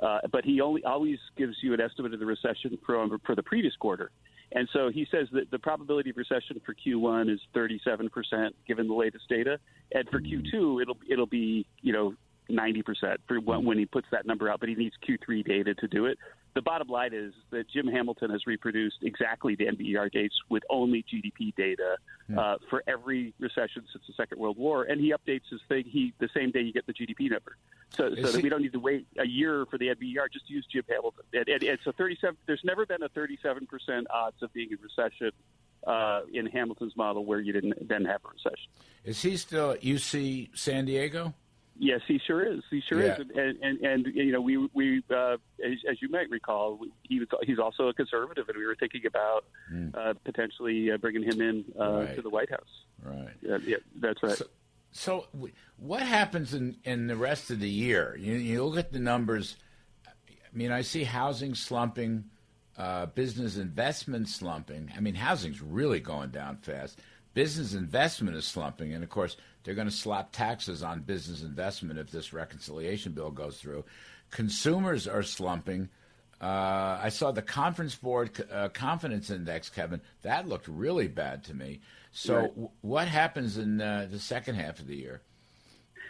Speaker 10: Uh, but he only always gives you an estimate of the recession from for the previous quarter. And so he says that the probability of recession for Q1 is 37% given the latest data, and for Q2 it'll it'll be you know 90% for when he puts that number out, but he needs Q3 data to do it the bottom line is that Jim Hamilton has reproduced exactly the NBER dates with only GDP data hmm. uh, for every recession since the Second World War, and he updates his thing he the same day you get the GDP number, so, so that we don't need to wait a year for the NBER. Just use Jim Hamilton, and, and, and so 37. There's never been a 37 percent odds of being in recession. Uh, in Hamilton's model, where you didn't then have a recession,
Speaker 2: is he still at UC San Diego?
Speaker 10: Yes, he sure is. He sure yeah. is, and, and and you know we we uh, as, as you might recall, he was he's also a conservative, and we were thinking about mm. uh, potentially uh, bringing him in uh, right. to the White House.
Speaker 2: Right.
Speaker 10: yeah, that's right.
Speaker 2: So, so, what happens in in the rest of the year? You, you look at the numbers. I mean, I see housing slumping, uh, business investment slumping. I mean, housing's really going down fast. Business investment is slumping, and of course they're going to slap taxes on business investment if this reconciliation bill goes through. Consumers are slumping. Uh, I saw the conference board uh, confidence index, Kevin. That looked really bad to me. So, right. w- what happens in uh, the second half of the year?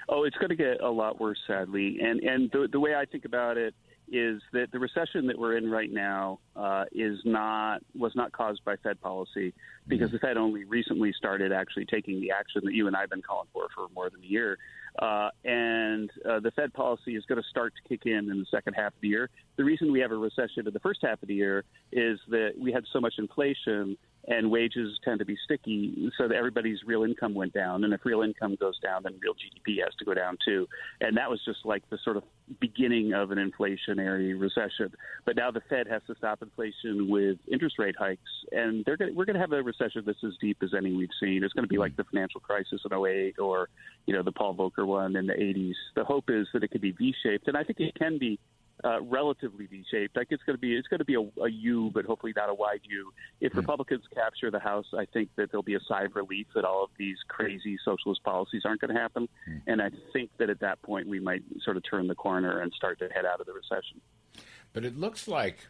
Speaker 10: Oh, it's going to get a lot worse, sadly. And and the, the way I think about it is that the recession that we're in right now uh, is not was not caused by Fed policy because mm-hmm. the Fed only recently started actually taking the action that you and I've been calling for for more than a year, uh, and uh, the Fed policy is going to start to kick in in the second half of the year. The reason we have a recession in the first half of the year is that we had so much inflation and wages tend to be sticky, so that everybody's real income went down. And if real income goes down, then real GDP has to go down too. And that was just like the sort of beginning of an inflationary recession. But now the Fed has to stop inflation with interest rate hikes, and they're gonna, we're going to have a recession that's as deep as any we've seen. It's going to be like the financial crisis in 08 or you know the Paul Volcker one in the 80s. The hope is that it could be V-shaped, and I think it can be uh, relatively V-shaped. Like it's going to be it's going to be a, a U, but hopefully not a wide U. If mm Republicans capture the House, I think that there'll be a sigh of relief that all of these crazy socialist policies aren't going to happen. mm And I think that at that point we might sort of turn the corner and start to head out of the recession.
Speaker 2: But it looks like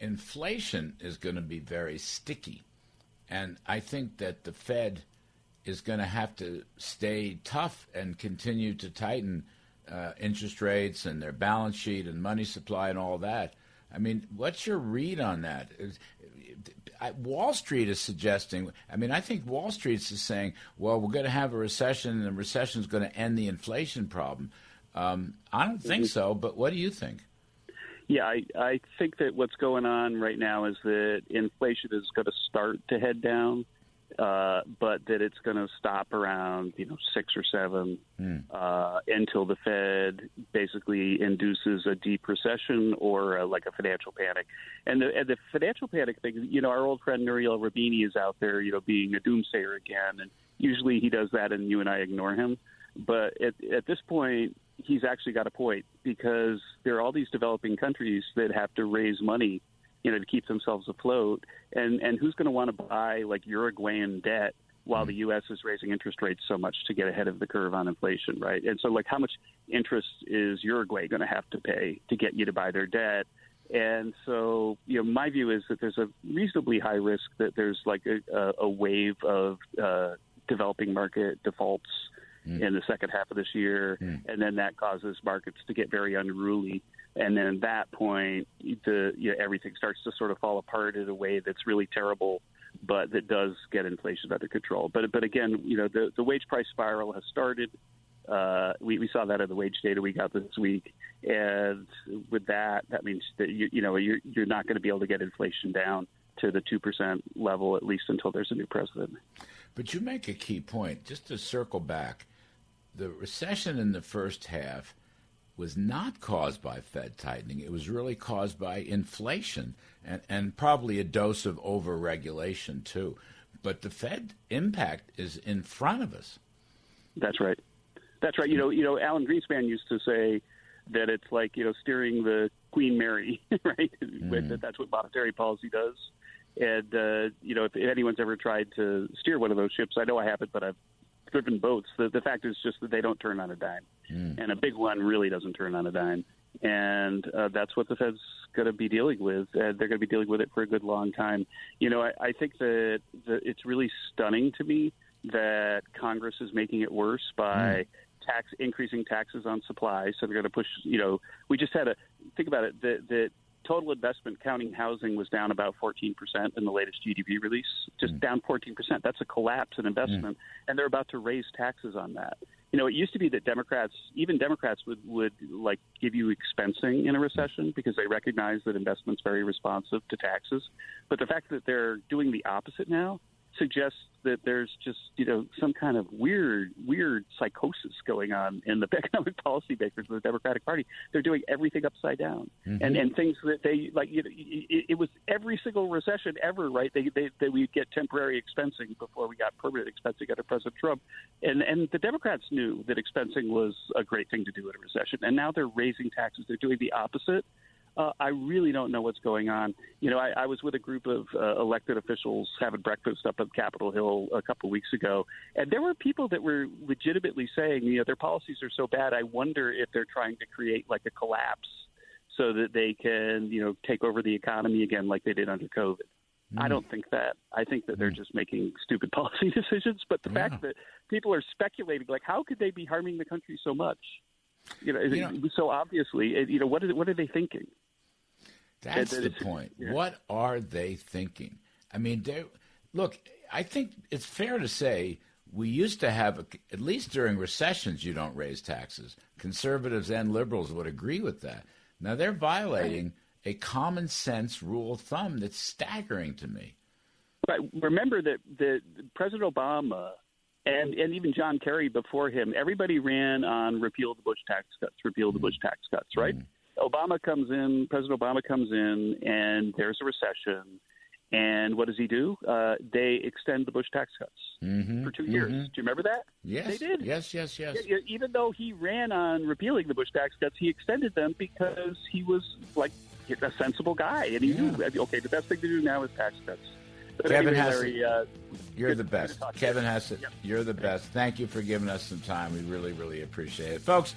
Speaker 2: inflation is going to be very sticky, and I think that the Fed is going to have to stay tough and continue to tighten uh, interest rates and their balance sheet and money supply and all that. I mean, what's your read on that? Wall Street is suggesting. I mean, I think Wall Street is saying, "Well, we're going to have a recession, and the recession is going to end the inflation problem." Um, I don't think mm-hmm. so, but what do you think?
Speaker 10: Yeah, I, I think that what's going on right now is that inflation is going to start to head down uh, but that it's going to stop around you know six or seven mm. uh, until the Fed basically induces a deep recession or uh, like a financial panic. And the, and the financial panic thing, you know, our old friend Nouriel Roubini is out there, you know, being a doomsayer again, and usually he does that, and you and I ignore him. But at, at this point, he's actually got a point because there are all these developing countries that have to raise money you know, to keep themselves afloat. And and who's going to want to buy like Uruguayan debt while the U.S. is raising interest rates so much to get ahead of the curve on inflation, right? And so, like, how much interest is Uruguay going to have to pay to get you to buy their debt? And so, you know, my view is that there's a reasonably high risk that there's like a, a wave of uh, developing market defaults mm. in the second half of this year, mm. and then that causes markets to get very unruly and then at that point, the you know, everything starts to sort of fall apart in a way that's really terrible, but that does get inflation under control. But but again, you know, the the wage price spiral has started. Uh, we, we saw that in the wage data we got this week, and with that, that means that you, you know you're you're not going to be able to get inflation down to the two percent level at least until there's a new president.
Speaker 2: But you make a key point. Just to circle back, the recession in the first half was not caused by Fed tightening. It was really caused by inflation and, and probably a dose of overregulation too. But the Fed impact is in front of us.
Speaker 10: That's right. That's right. You know, you know, Alan Greenspan used to say that it's like you know steering the Queen Mary, right? Mm. That's what monetary policy does. And uh, you know, if anyone's ever tried to steer one of those ships, I know I haven't, but I've driven boats. The, the fact is just that they don't turn on a dime, mm. and a big one really doesn't turn on a dime. And uh, that's what the Fed's going to be dealing with. Uh, they're going to be dealing with it for a good long time. You know, I, I think that the, it's really stunning to me that Congress is making it worse by mm. tax increasing taxes on supply. So they're going to push. You know, we just had a think about it. That that total investment counting housing was down about 14% in the latest GDP release, just mm. down 14%. That's a collapse in investment, mm. and they're about to raise taxes on that. You know, it used to be that Democrats, even Democrats, would would like give you expensing in a recession because they recognize that investment's very responsive to taxes. But the fact that they're doing the opposite now suggests that there's just you know some kind of weird weird psychosis going on in the economic policymakers of the Democratic Party. They're doing everything upside down, mm-hmm. and and things that they like. You know, it, it was every single recession ever, right? They they, they we get temporary expensing before we got permanent expensing under President Trump, and and the Democrats knew that expensing was a great thing to do in a recession, and now they're raising taxes. They're doing the opposite uh, I really don't know what's going on. You know, I, I was with a group of uh, elected officials having breakfast up at Capitol Hill a couple of weeks ago, and there were people that were legitimately saying, you know, their policies are so bad. I wonder if they're trying to create like a collapse so that they can, you know, take over the economy again like they did under COVID. I don't think that. I think that they're mm. just making stupid policy decisions. But the yeah. fact that people are speculating, like, how could they be harming the country so much? You know, so obviously, you know, what is what are they thinking?
Speaker 2: That's the point. Yeah. What are they thinking? I mean, look, I think it's fair to say we used to have, a, at least during recessions, you don't raise taxes. Conservatives and liberals would agree with that. Now they're violating a common sense rule of thumb that's staggering to me.
Speaker 10: Right. Remember that, that President Obama and and even John Kerry before him, everybody ran on repeal the Bush tax cuts, repeal the Bush tax cuts, right? Mm. Obama comes in, President Obama comes in, and there's a recession. And what does he do? Uh, they extend the Bush tax cuts mm-hmm, for 2 mm-hmm. years. Do you remember that?
Speaker 2: Yes.
Speaker 10: They did.
Speaker 2: Yes, yes, yes.
Speaker 10: Yeah, even though he ran on repealing the Bush tax cuts, he extended them because he was like a sensible guy. And he yeah. knew, okay, the best thing to do now is tax cuts.
Speaker 2: But Kevin anyway, Larry, uh, you're the best. Kevin Hassett, yep. you're the best. Thank you for giving us some time. We really, really appreciate it. Folks,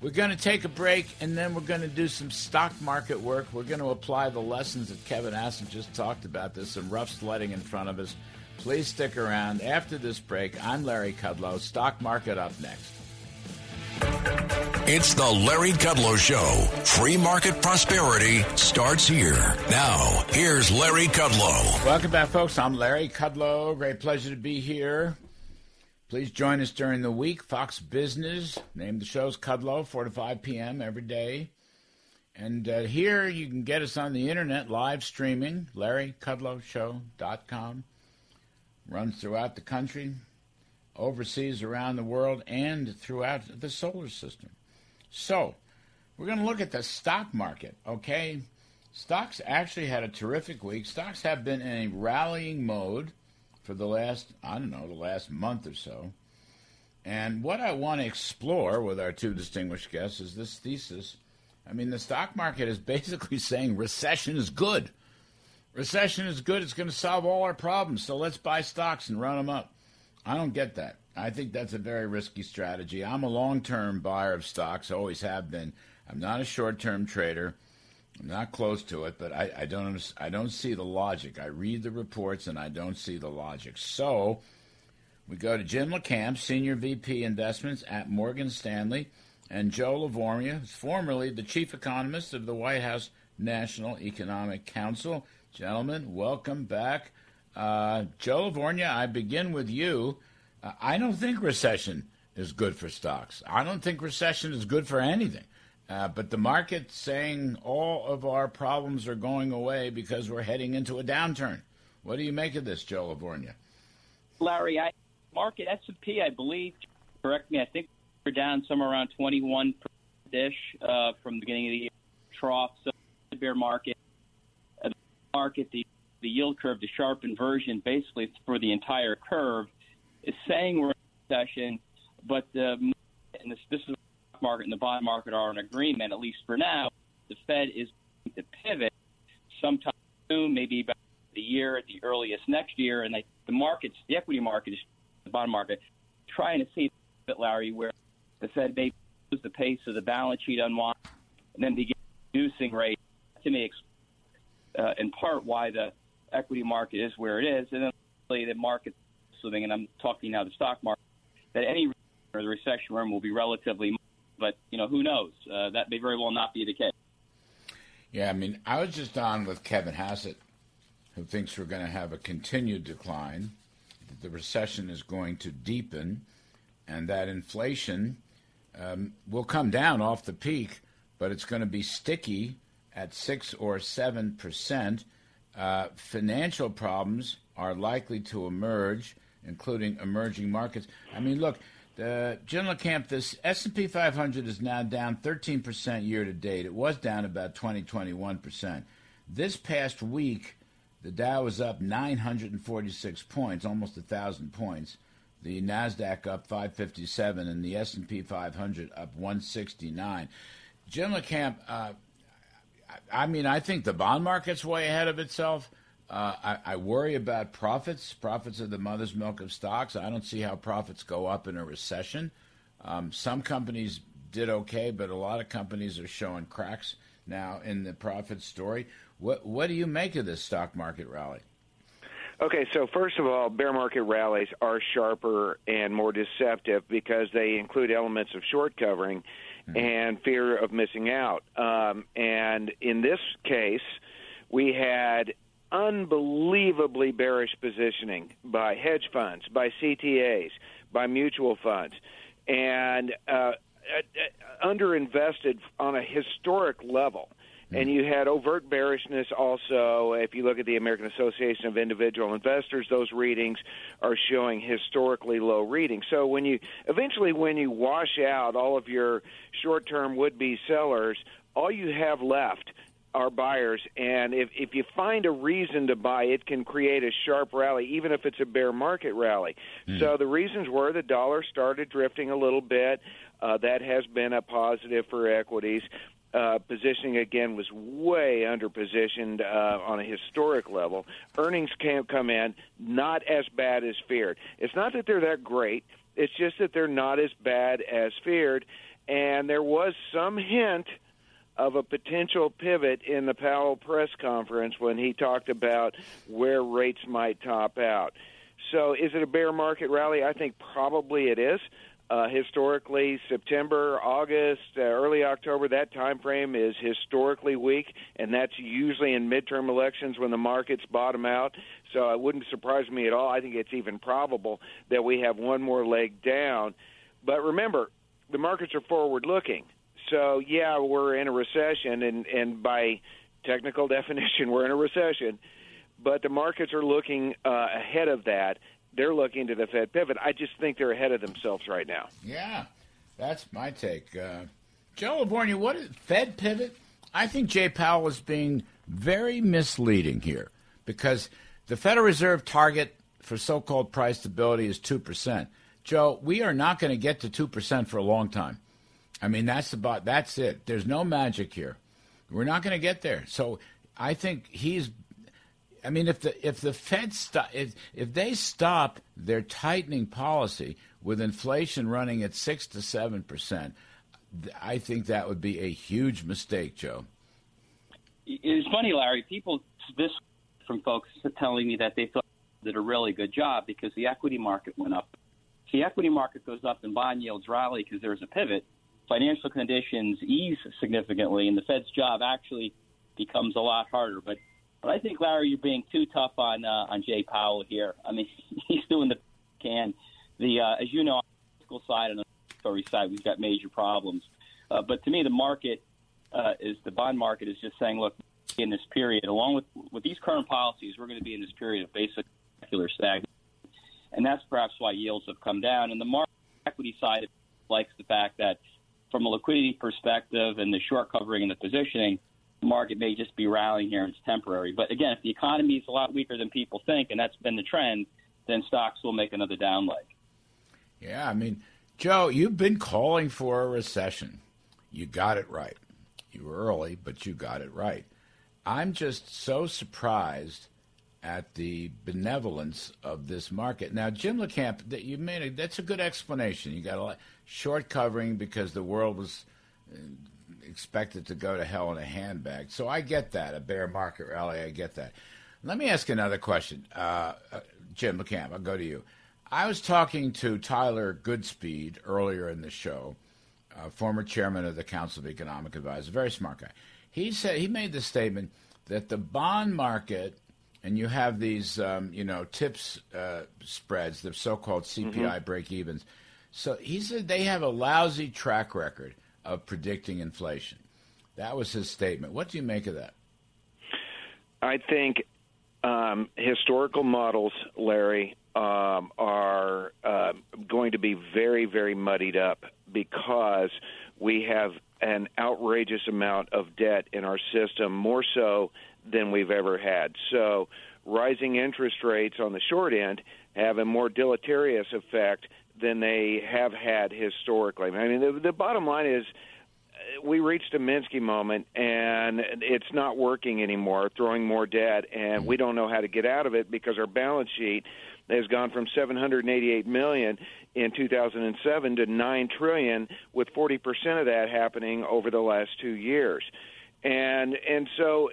Speaker 2: we're going to take a break and then we're going to do some stock market work. We're going to apply the lessons that Kevin Hassett just talked about. There's some rough sledding in front of us. Please stick around. After this break, I'm Larry Kudlow. Stock market up next.
Speaker 1: It's the Larry Kudlow Show. Free market prosperity starts here. Now, here's Larry Kudlow.
Speaker 2: Welcome back, folks. I'm Larry Kudlow. Great pleasure to be here. Please join us during the week. Fox Business, name the show's Kudlow, 4 to 5 p.m. every day. And uh, here you can get us on the internet, live streaming, LarryKudlowShow.com. Runs throughout the country, overseas, around the world, and throughout the solar system. So, we're going to look at the stock market, okay? Stocks actually had a terrific week. Stocks have been in a rallying mode for the last, I don't know, the last month or so. And what I want to explore with our two distinguished guests is this thesis. I mean, the stock market is basically saying recession is good. Recession is good. It's going to solve all our problems. So let's buy stocks and run them up. I don't get that. I think that's a very risky strategy. I'm a long term buyer of stocks, always have been. I'm not a short term trader. Not close to it, but I, I don't I don't see the logic. I read the reports and I don't see the logic. So we go to Jim LaCamp, Senior VP Investments at Morgan Stanley, and Joe LaVorgna, formerly the Chief Economist of the White House National Economic Council. Gentlemen, welcome back. Uh, Joe LaVorgna, I begin with you. Uh, I don't think recession is good for stocks. I don't think recession is good for anything. Uh, but the market saying all of our problems are going away because we're heading into a downturn. What do you make of this, Joe LaVorgna?
Speaker 11: Larry, I market S and P. I believe. Correct me. I think we're down somewhere around 21 ish uh, from the beginning of the year trough. So the bear market, uh, the market, the the yield curve, the sharp inversion, basically for the entire curve, is saying we're in recession, but the and this, this is market and the bond market are in agreement, at least for now. The Fed is going to pivot sometime soon, maybe about the year at the earliest next year, and the markets, the equity market, is the bond market, trying to see it, Larry, where the Fed may lose the pace of the balance sheet unwind and then begin reducing rates. To me, uh, in part, why the equity market is where it is, and then the market, and I'm talking now the stock market, that any or the recession room will be relatively, but you know who knows? Uh, that may very well not be the case.
Speaker 2: Yeah, I mean, I was just on with Kevin Hassett, who thinks we're going to have a continued decline, that the recession is going to deepen, and that inflation um, will come down off the peak, but it's going to be sticky at six or seven percent. Uh, financial problems are likely to emerge, including emerging markets. I mean, look, the Jim LaCamp, this S&P 500 is now down 13% year to date. It was down about 20, 21%. This past week, the Dow was up 946 points, almost 1,000 points. The Nasdaq up 557 and the S&P 500 up 169. Jim LaCamp, uh, I mean, I think the bond market's way ahead of itself. Uh, I, I, worry about profits. Profits are the mother's milk of stocks. I don't see how profits go up in a recession. Um, some companies did okay, but a lot of companies are showing cracks now in the profit story. What What do you make of this stock market rally?
Speaker 12: Okay, so first of all, bear market rallies are sharper and more deceptive because they include elements of short covering mm-hmm. and fear of missing out. Um, and in this case, we had unbelievably bearish positioning by hedge funds, by CTAs, by mutual funds, and uh, uh, uh, underinvested on a historic level. Hmm. And you had overt bearishness also. If you look at the American Association of Individual Investors, those readings are showing historically low readings. So when you eventually, when you wash out all of your short-term would-be sellers, all you have left our buyers. And if, if you find a reason to buy, it can create a sharp rally, even if it's a bear market rally. Mm. So the reasons were the dollar started drifting a little bit. Uh, that has been a positive for equities. Uh, positioning again was way under positioned uh, on a historic level. Earnings can't come in not as bad as feared. It's not that they're that great. It's just that they're not as bad as feared. And there was some hint – of a potential pivot in the Powell press conference when he talked about where rates might top out. So, is it a bear market rally? I think probably it is. Uh, historically, September, August, uh, early October, that time frame is historically weak, and that's usually in midterm elections when the markets bottom out. So it wouldn't surprise me at all. I think it's even probable that we have one more leg down. But remember, the markets are forward looking. So yeah, we're in a recession, and and by technical definition, we're in a recession. But the markets are looking uh, ahead of that. They're looking to the Fed pivot. I just think they're ahead of themselves right now.
Speaker 2: Yeah, that's my take. Uh, Joe LaVorgna, what is Fed pivot? I think Jay Powell is being very misleading here because the Federal Reserve target for so-called price stability is two percent. Joe, we are not going to get to two percent for a long time. I mean, that's about that's it. There's no magic here. We're not going to get there. So I think he's. I mean, if the if the Fed stop if, if they stop their tightening policy with inflation running at six to seven percent, I think that would be a huge mistake, Joe.
Speaker 11: It's funny, Larry. People this from folks telling me that they thought did a really good job because the equity market went up. the equity market goes up and bond yields rally because there's a pivot financial conditions ease significantly, and the Fed's job actually becomes a lot harder. But but I think Larry, you're being too tough on uh, on Jay Powell here. I mean, he's doing the can. The uh, as you know, on the fiscal side and the story side, we've got major problems. Uh, but to me, the market uh, is the bond market is just saying, look, in this period, along with with these current policies, we're going to be in this period of basic secular stagnation, and that's perhaps why yields have come down. And the market equity side likes the fact that, from a liquidity perspective and the short covering and the positioning, the market may just be rallying here and it's temporary. But again, if the economy is a lot weaker than people think, and that's been the trend, then stocks will make another down leg.
Speaker 2: Yeah, I mean, Joe, you've been calling for a recession. You got it right. You were early, but you got it right. I'm just so surprised at the benevolence of this market. Now, Jim LaCamp, that you made a, that's a good explanation. You got a lot, short covering because the world was uh, expected to go to hell in a handbag. So I get that. A bear market rally, I get that. Let me ask another question, uh, uh, Jim LaCamp. I'll go to you. I was talking to Tyler Goodspeed earlier in the show, uh, former chairman of the Council of Economic Advisors, very smart guy. He said he made the statement that the bond market, and you have these, um, you know, tips uh, spreads, the so-called CPI
Speaker 12: Mhm.
Speaker 2: break-evens. So he said they have a lousy track record of predicting inflation. That was his statement. What do you make of that?
Speaker 12: I think um, historical models, Larry, um, are uh, going to be very, very muddied up because we have an outrageous amount of debt in our system, more so than we've ever had. So, rising interest rates on the short end have a more deleterious effect than they have had historically. I mean, the, the bottom line is uh, we reached a Minsky moment, and it's not working anymore. Throwing more debt, and we don't know how to get out of it because our balance sheet has gone from 788 million in 2007 to 9 trillion, with 40 percent of that happening over the last two years. And and so,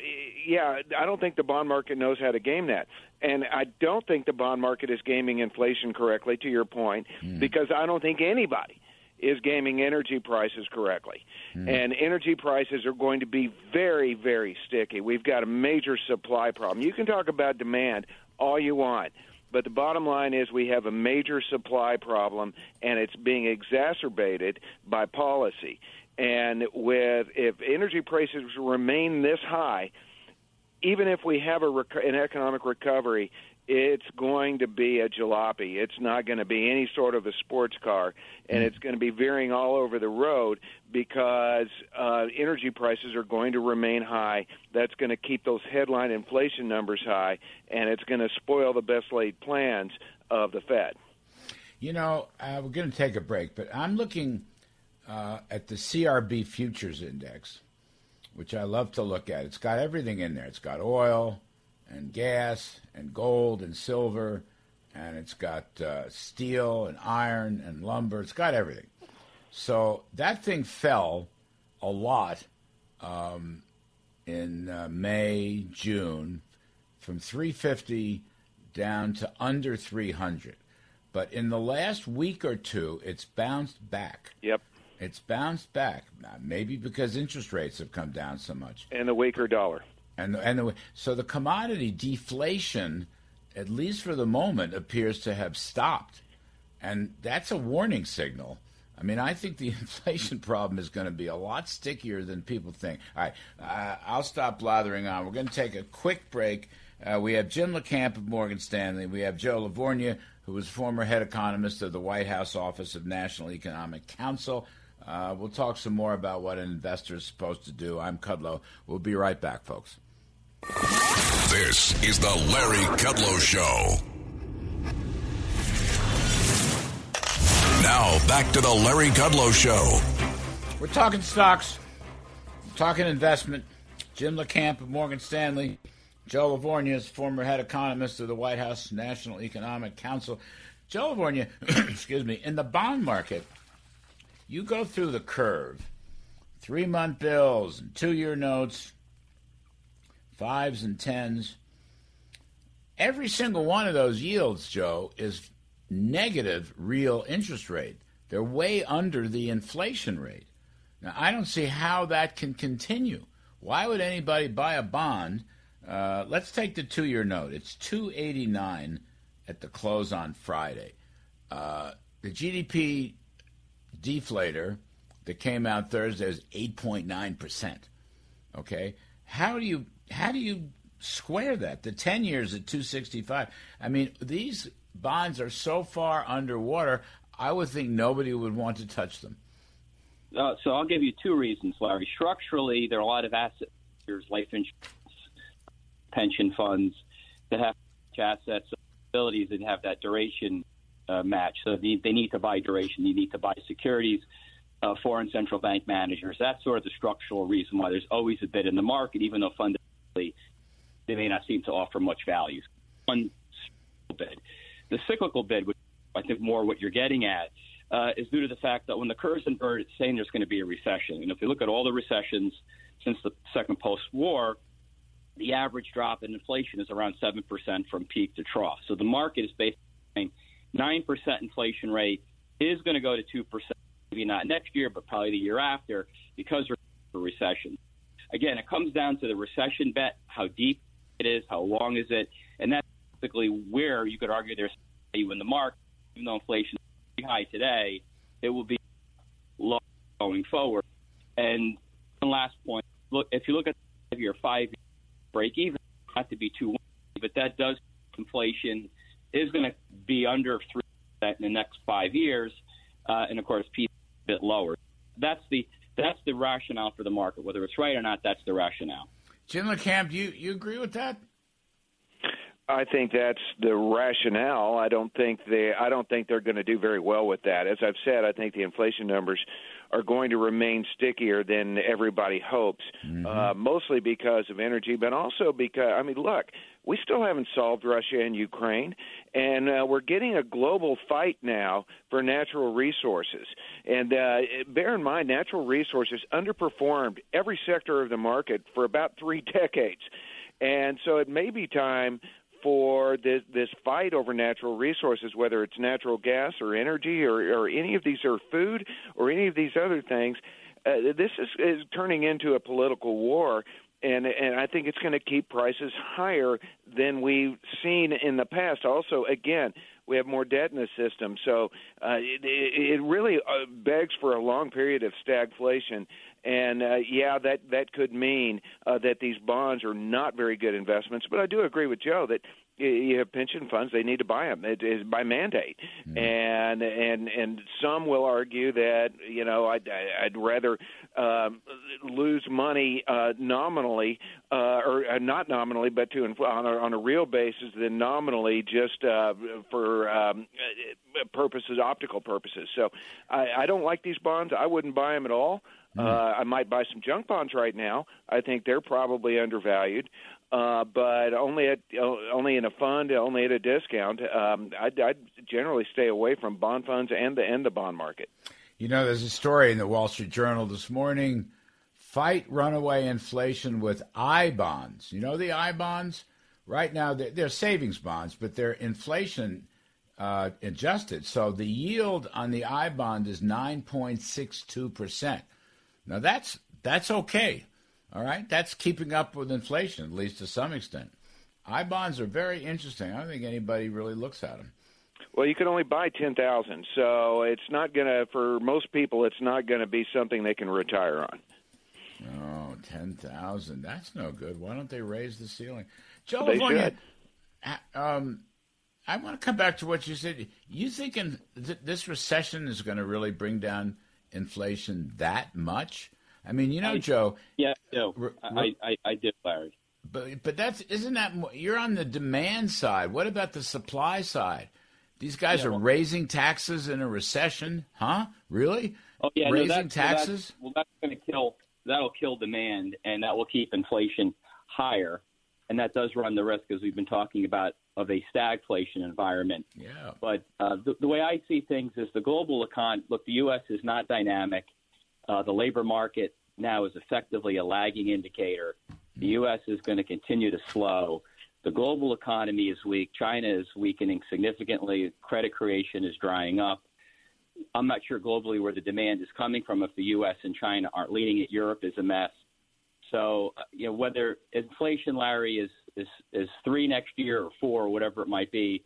Speaker 12: yeah, I don't think the bond market knows how to game that. And I don't think the bond market is gaming inflation correctly, to your point, hmm. because I don't think anybody is gaming energy prices correctly. Hmm. And energy prices are going to be very, very sticky. We've got a major supply problem. You can talk about demand all you want, but the bottom line is we have a major supply problem, and it's being exacerbated by policy. And with if energy prices remain this high, even if we have a rec- an economic recovery, it's going to be a jalopy. It's not going to be any sort of a sports car, and it's going to be veering all over the road because uh, energy prices are going to remain high. That's going to keep those headline inflation numbers high, and it's going to spoil the best laid plans of the Fed.
Speaker 2: You know, uh, we're going to take a break, but I'm looking uh, at the CRB Futures Index, which I love to look at. It's got everything in there. It's got oil and gas and gold and silver, and it's got uh, steel and iron and lumber. It's got everything. So that thing fell a lot um, in uh, May, June, from 350 down to under 300. But in the last week or two, it's bounced back.
Speaker 12: Yep.
Speaker 2: It's bounced back. Maybe because interest rates have come down so much.
Speaker 12: And the weaker dollar.
Speaker 2: And and the, so the commodity deflation, at least for the moment, appears to have stopped, and that's a warning signal. I mean, I think the inflation problem is going to be a lot stickier than people think. All right, uh, I'll stop blathering on. We're going to take a quick break. Uh, we have Jim LaCamp of Morgan Stanley. We have Joe LaVorgna, who was former head economist of the White House Office of National Economic Council. Uh, we'll talk some more about what an investor is supposed to do. I'm Kudlow. We'll be right back, folks.
Speaker 1: This is the Larry Kudlow Show. Now back to the Larry Kudlow Show.
Speaker 2: We're talking stocks, talking investment. Jim LaCamp of Morgan Stanley, Joe LaVorgna is former head economist of the White House National Economic Council. Joe LaVorgna, excuse me, in the bond market, you go through the curve, three month bills and two year notes, fives and tens. Every single one of those yields, Joe, is negative real interest rate. They're way under the inflation rate. Now, I don't see how that can continue. Why would anybody buy a bond? Uh, let's take the two-year note. It's 289 at the close on Friday. Uh, the GDP deflator that came out Thursday is 8.9 percent. Okay, how do you how do you square that? The 10 years at 265. I mean, these bonds are so far underwater. I would think nobody would want to touch them.
Speaker 11: Uh, so I'll give you two reasons, Larry. Structurally, there are a lot of asset there's life insurance, pension funds that have assets, abilities that have that duration uh, match. So they, they need to buy duration. You need to buy securities. Uh, foreign central bank managers. That's sort of the structural reason why there's always a bid in the market, even though fundamentally they may not seem to offer much value. One bid. The cyclical bid, which I think more what you're getting at, uh, is due to the fact that when the curve's inverted, it's saying there's going to be a recession. And if you look at all the recessions since the second post-war, the average drop in inflation is around 7% from peak to trough. So the market is basically 9% inflation rate is going to go to 2%, maybe not next year, but probably the year after because in a recession. Again, it comes down to the recession bet, how deep it is, how long is it, and that's basically where you could argue there's value in the market, even though inflation is high today, it will be low going forward. And one last point, look, if you look at your five year break even, not to be too, but that does inflation is going to be under three percent in the next five years, uh, and of course, P a bit lower. That's the that's the rationale for the market. Whether it's right or not, that's the rationale.
Speaker 2: Jim LaCamp, do you you agree with that?
Speaker 12: I think that's the rationale. I don't think they I don't think they're going to do very well with that. As I've said, I think the inflation numbers are going to remain stickier than everybody hopes, mm-hmm. uh, mostly because of energy, but also because I mean, look, we still haven't solved Russia and Ukraine, and uh, we're getting a global fight now for natural resources. And uh, bear in mind, natural resources underperformed every sector of the market for about three decades. And so it may be time for this this fight over natural resources, whether it's natural gas or energy or, or any of these or food or any of these other things. Uh, this is, is turning into a political war, and and I think it's going to keep prices higher than we've seen in the past. Also, again, we have more debt in the system, so uh, it, it really uh, begs for a long period of stagflation. And uh, yeah, that that could mean uh, that these bonds are not very good investments. But I do agree with Joe that you have pension funds; they need to buy them. It is by mandate, mm-hmm. and and and some will argue that you know I'd, I'd rather um, lose money uh, nominally, uh, or uh, not nominally, but to on a, on a real basis than nominally, just uh, for um, purposes, optical purposes. So I, I don't like these bonds. I wouldn't buy them at all. Mm. Uh, I might buy some junk bonds right now. I think they're probably undervalued, uh, but only at uh, only in a fund, only at a discount. Um, I'd, I'd generally stay away from bond funds and the and the bond market.
Speaker 2: You know, there's a story in the Wall Street Journal this morning. Fight runaway inflation with I bonds. You know the I bonds. Right now, they're, they're savings bonds, but they're inflation uh, adjusted. So the yield on the I bond is 9.62 percent. Now that's that's okay. All right, that's keeping up with inflation at least to some extent. I bonds are very interesting. I don't think anybody really looks at them.
Speaker 12: Well, you can only buy ten thousand, so it's not going to. For most people, it's not to be something they can retire on.
Speaker 2: Oh, ten thousand. That's no good. Why don't they raise the ceiling? Joe
Speaker 12: they.
Speaker 2: Um, I want to come back to what you said. You thinking th- this recession is going to really bring down inflation that much? I mean, you know,
Speaker 11: I,
Speaker 2: Joe.
Speaker 11: Yeah, no, r- I, I, I did, Larry.
Speaker 2: But but that's isn't that you're on the demand side? What about the supply side? These guys yeah, are well, raising taxes in a recession, huh? Really?
Speaker 11: Oh yeah,
Speaker 2: raising
Speaker 11: no,
Speaker 2: taxes.
Speaker 11: Well, that's, well, that's going to kill. That'll kill demand, and that will keep inflation higher, and that does run the risk, as we've been talking about, of a stagflation environment.
Speaker 2: Yeah.
Speaker 11: But uh, the, the, way I see things is the global econ. Look, the U.S. is not dynamic. Uh, the labor market now is effectively a lagging indicator. The U.S. is going to continue to slow. The global economy is weak. China is weakening significantly. Credit creation is drying up. I'm not sure globally where the demand is coming from if the U.S. and China aren't leading it. Europe is a mess. So, uh, you know, whether inflation, Larry, is, is, is three next year or four or whatever it might be,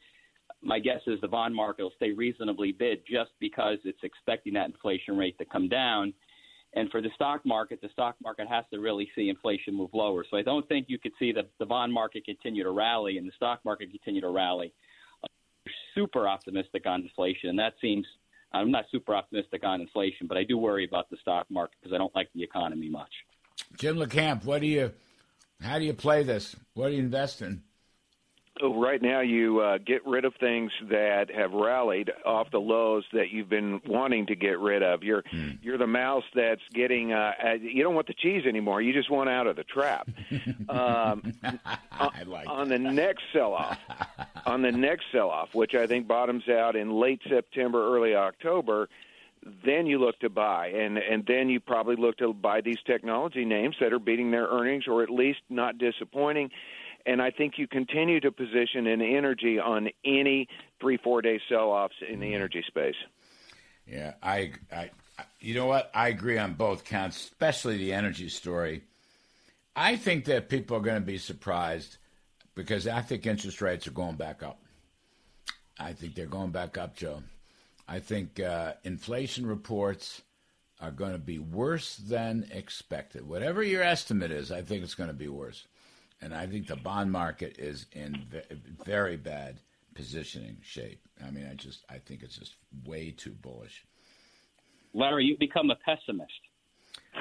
Speaker 11: my guess is the bond market will stay reasonably bid just because it's expecting that inflation rate to come down – And for the stock market, the stock market has to really see inflation move lower. So I don't think you could see the, the bond market continue to rally and the stock market continue to rally. Uh, super optimistic on inflation, and that seems I'm not super optimistic on inflation, but I do worry about the stock market because I don't like the economy much.
Speaker 2: Jim LaCamp, what do you? How do you play this? What do you invest in?
Speaker 12: right now you uh, get rid of things that have rallied off the lows that you've been wanting to get rid of. You're mm. you're the mouse that's getting. Uh, you don't want the cheese anymore. You just want out of the trap. um,
Speaker 2: I like
Speaker 12: on the next sell-off. on the next sell-off, which I think bottoms out in late September, early October. Then you look to buy, and and then you probably look to buy these technology names that are beating their earnings, or at least not disappointing and I think you continue to position an energy on any three, four day sell offs in the energy space.
Speaker 2: Yeah, I, I, you know what? I agree on both counts, especially the energy story. I think that people are going to be surprised because I think interest rates are going back up. I think they're going back up, Joe. I think uh, inflation reports are going to be worse than expected. Whatever your estimate is, I think it's going to be worse and I think the bond market is in very bad positioning shape. I mean, I just I think it's just way too bullish.
Speaker 11: Larry, you've become a pessimist.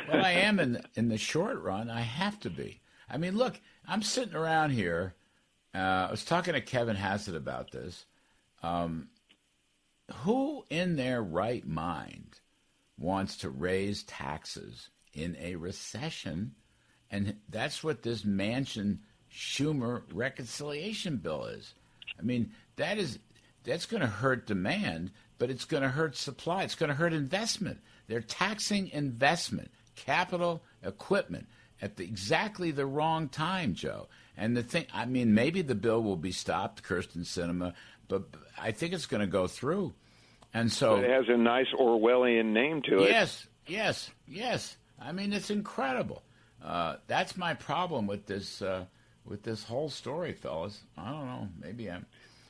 Speaker 2: Well, I am in the, in the short run. I have to be. I mean, look, I'm sitting around here. Uh, I was talking to Kevin Hassett about this. Um, who in their right mind wants to raise taxes in a recession and that's what this Manchin Schumer reconciliation bill is. I mean, that is that's going to hurt demand, but it's going to hurt supply. It's going to hurt investment. They're taxing investment, capital, equipment at the, exactly the wrong time, Joe. And the thing, I mean, maybe the bill will be stopped, Kyrsten Sinema, but I think it's going to go through. And so
Speaker 12: but it has a nice Orwellian name to
Speaker 2: it. Yes, yes, yes. I mean, it's incredible. Uh, that's my problem with this uh, with this whole story, fellas. I don't know. Maybe I'm.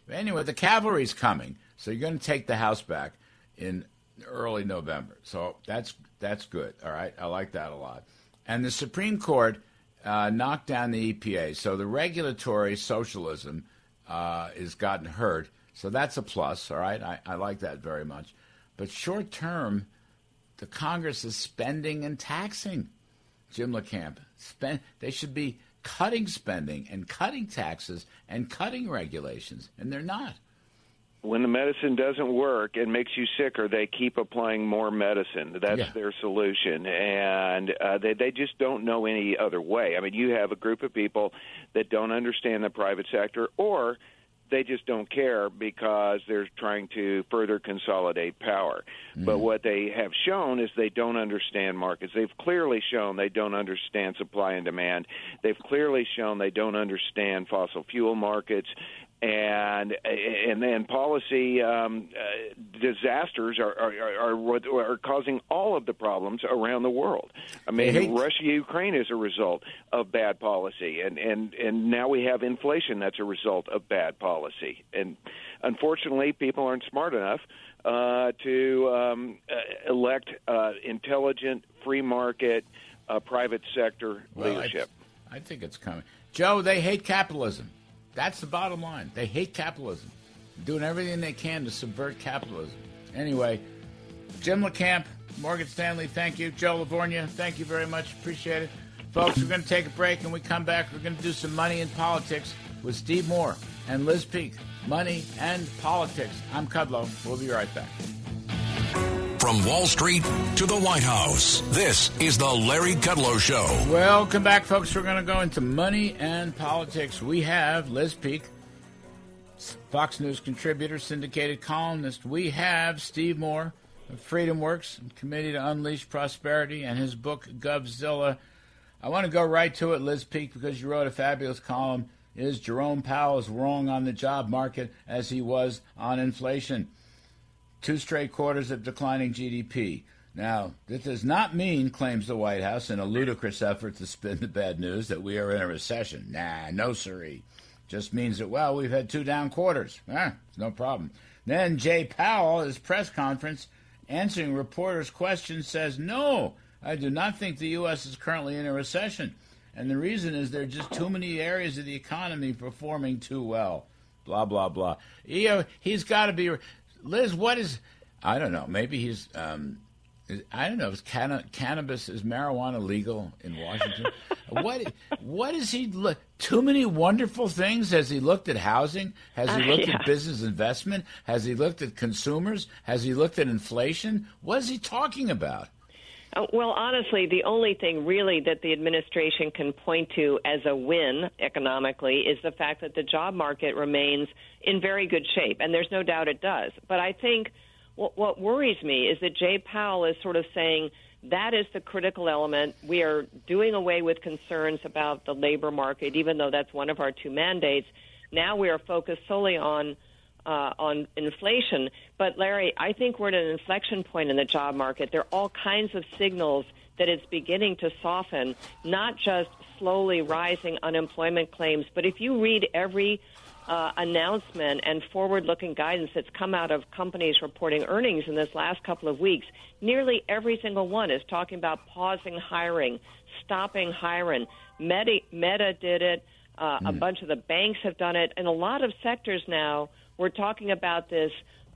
Speaker 2: But anyway, the cavalry's coming, so you're going to take the house back in early November. So that's that's good. All right, I like that a lot. And the Supreme Court uh, knocked down the EPA, so the regulatory socialism uh, is gotten hurt. So that's a plus. All right, I, I like that very much. But short term, the Congress is spending and taxing. Jim LaCamp. Spend, they should be cutting spending and cutting taxes and cutting regulations, and they're not.
Speaker 12: When the medicine doesn't work and makes you sicker, they keep applying more medicine. That's yeah. their solution, and uh, they they just don't know any other way. I mean, you have a group of people that don't understand the private sector, or they just don't care because they're trying to further consolidate power. Mm. But what they have shown is they don't understand markets. They've clearly shown they don't understand supply and demand. They've clearly shown they don't understand fossil fuel markets and and then policy um, uh, disasters are are, are are causing all of the problems around the world. I mean, Russia Ukraine is a result of bad policy, and and and now we have inflation that's a result of bad policy. And unfortunately, people aren't smart enough uh, to um, uh, elect uh, intelligent, free market, uh, private sector well, leadership.
Speaker 2: I, I think it's coming. Joe, they hate capitalism. That's the bottom line. They hate capitalism, doing everything they can to subvert capitalism. Anyway, Jim LaCamp, Morgan Stanley, thank you. Joe LaVorgna, thank you very much. Appreciate it. Folks, we're going to take a break and we come back. We're going to do some money in politics with Steve Moore and Liz Peek. Money and politics. I'm Kudlow. We'll be right back.
Speaker 1: From Wall Street to the White House, this is the Larry Kudlow Show.
Speaker 2: Welcome back, folks. We're going to go into money and politics. We have Liz Peek, Fox News contributor, syndicated columnist. We have Steve Moore of Freedom Works, Committee to Unleash Prosperity, and his book, Govzilla. I want to go right to it, Liz Peek, because you wrote a fabulous column. Is Jerome Powell as wrong on the job market as he was on inflation? Two straight quarters of declining GDP. Now, this does not mean, claims the White House in a ludicrous effort to spin the bad news, that we are in a recession. Nah, no siree. Just means that, well, we've had two down quarters. Ah, it's no problem. Then Jay Powell, his press conference, answering reporters' questions, says, no, I do not think the U.S. is currently in a recession. And the reason is there are just too many areas of the economy performing too well. Blah, blah, blah. You know, he's got to be. Liz, what is. I don't know. Maybe he's. Um, I don't know. Is canna- cannabis is marijuana legal in Washington? what what is he look? Too many wonderful things. Has he looked at housing? Has he
Speaker 13: Uh,
Speaker 2: looked
Speaker 13: yeah.
Speaker 2: at business investment? Has he looked at consumers? Has he looked at inflation? What is he talking about?
Speaker 13: Uh, well, honestly, the only thing really that the administration can point to as a win economically is the fact that the job market remains in very good shape, and there's no doubt it does. But I think what, what worries me is that Jay Powell is sort of saying that is the critical element. We are doing away with concerns about the labor market, even though that's one of our two mandates. Now we are focused solely on uh, on inflation. But Larry, I think we're at an inflection point in the job market. There are all kinds of signals that it's beginning to soften, not just slowly rising unemployment claims, but if you read every uh, announcement and forward-looking guidance that's come out of companies reporting earnings in this last couple of weeks, nearly every single one is talking about pausing hiring, stopping hiring. Meta, Meta did it. Uh, A bunch of the banks have done it. In a lot of sectors now, we're talking about this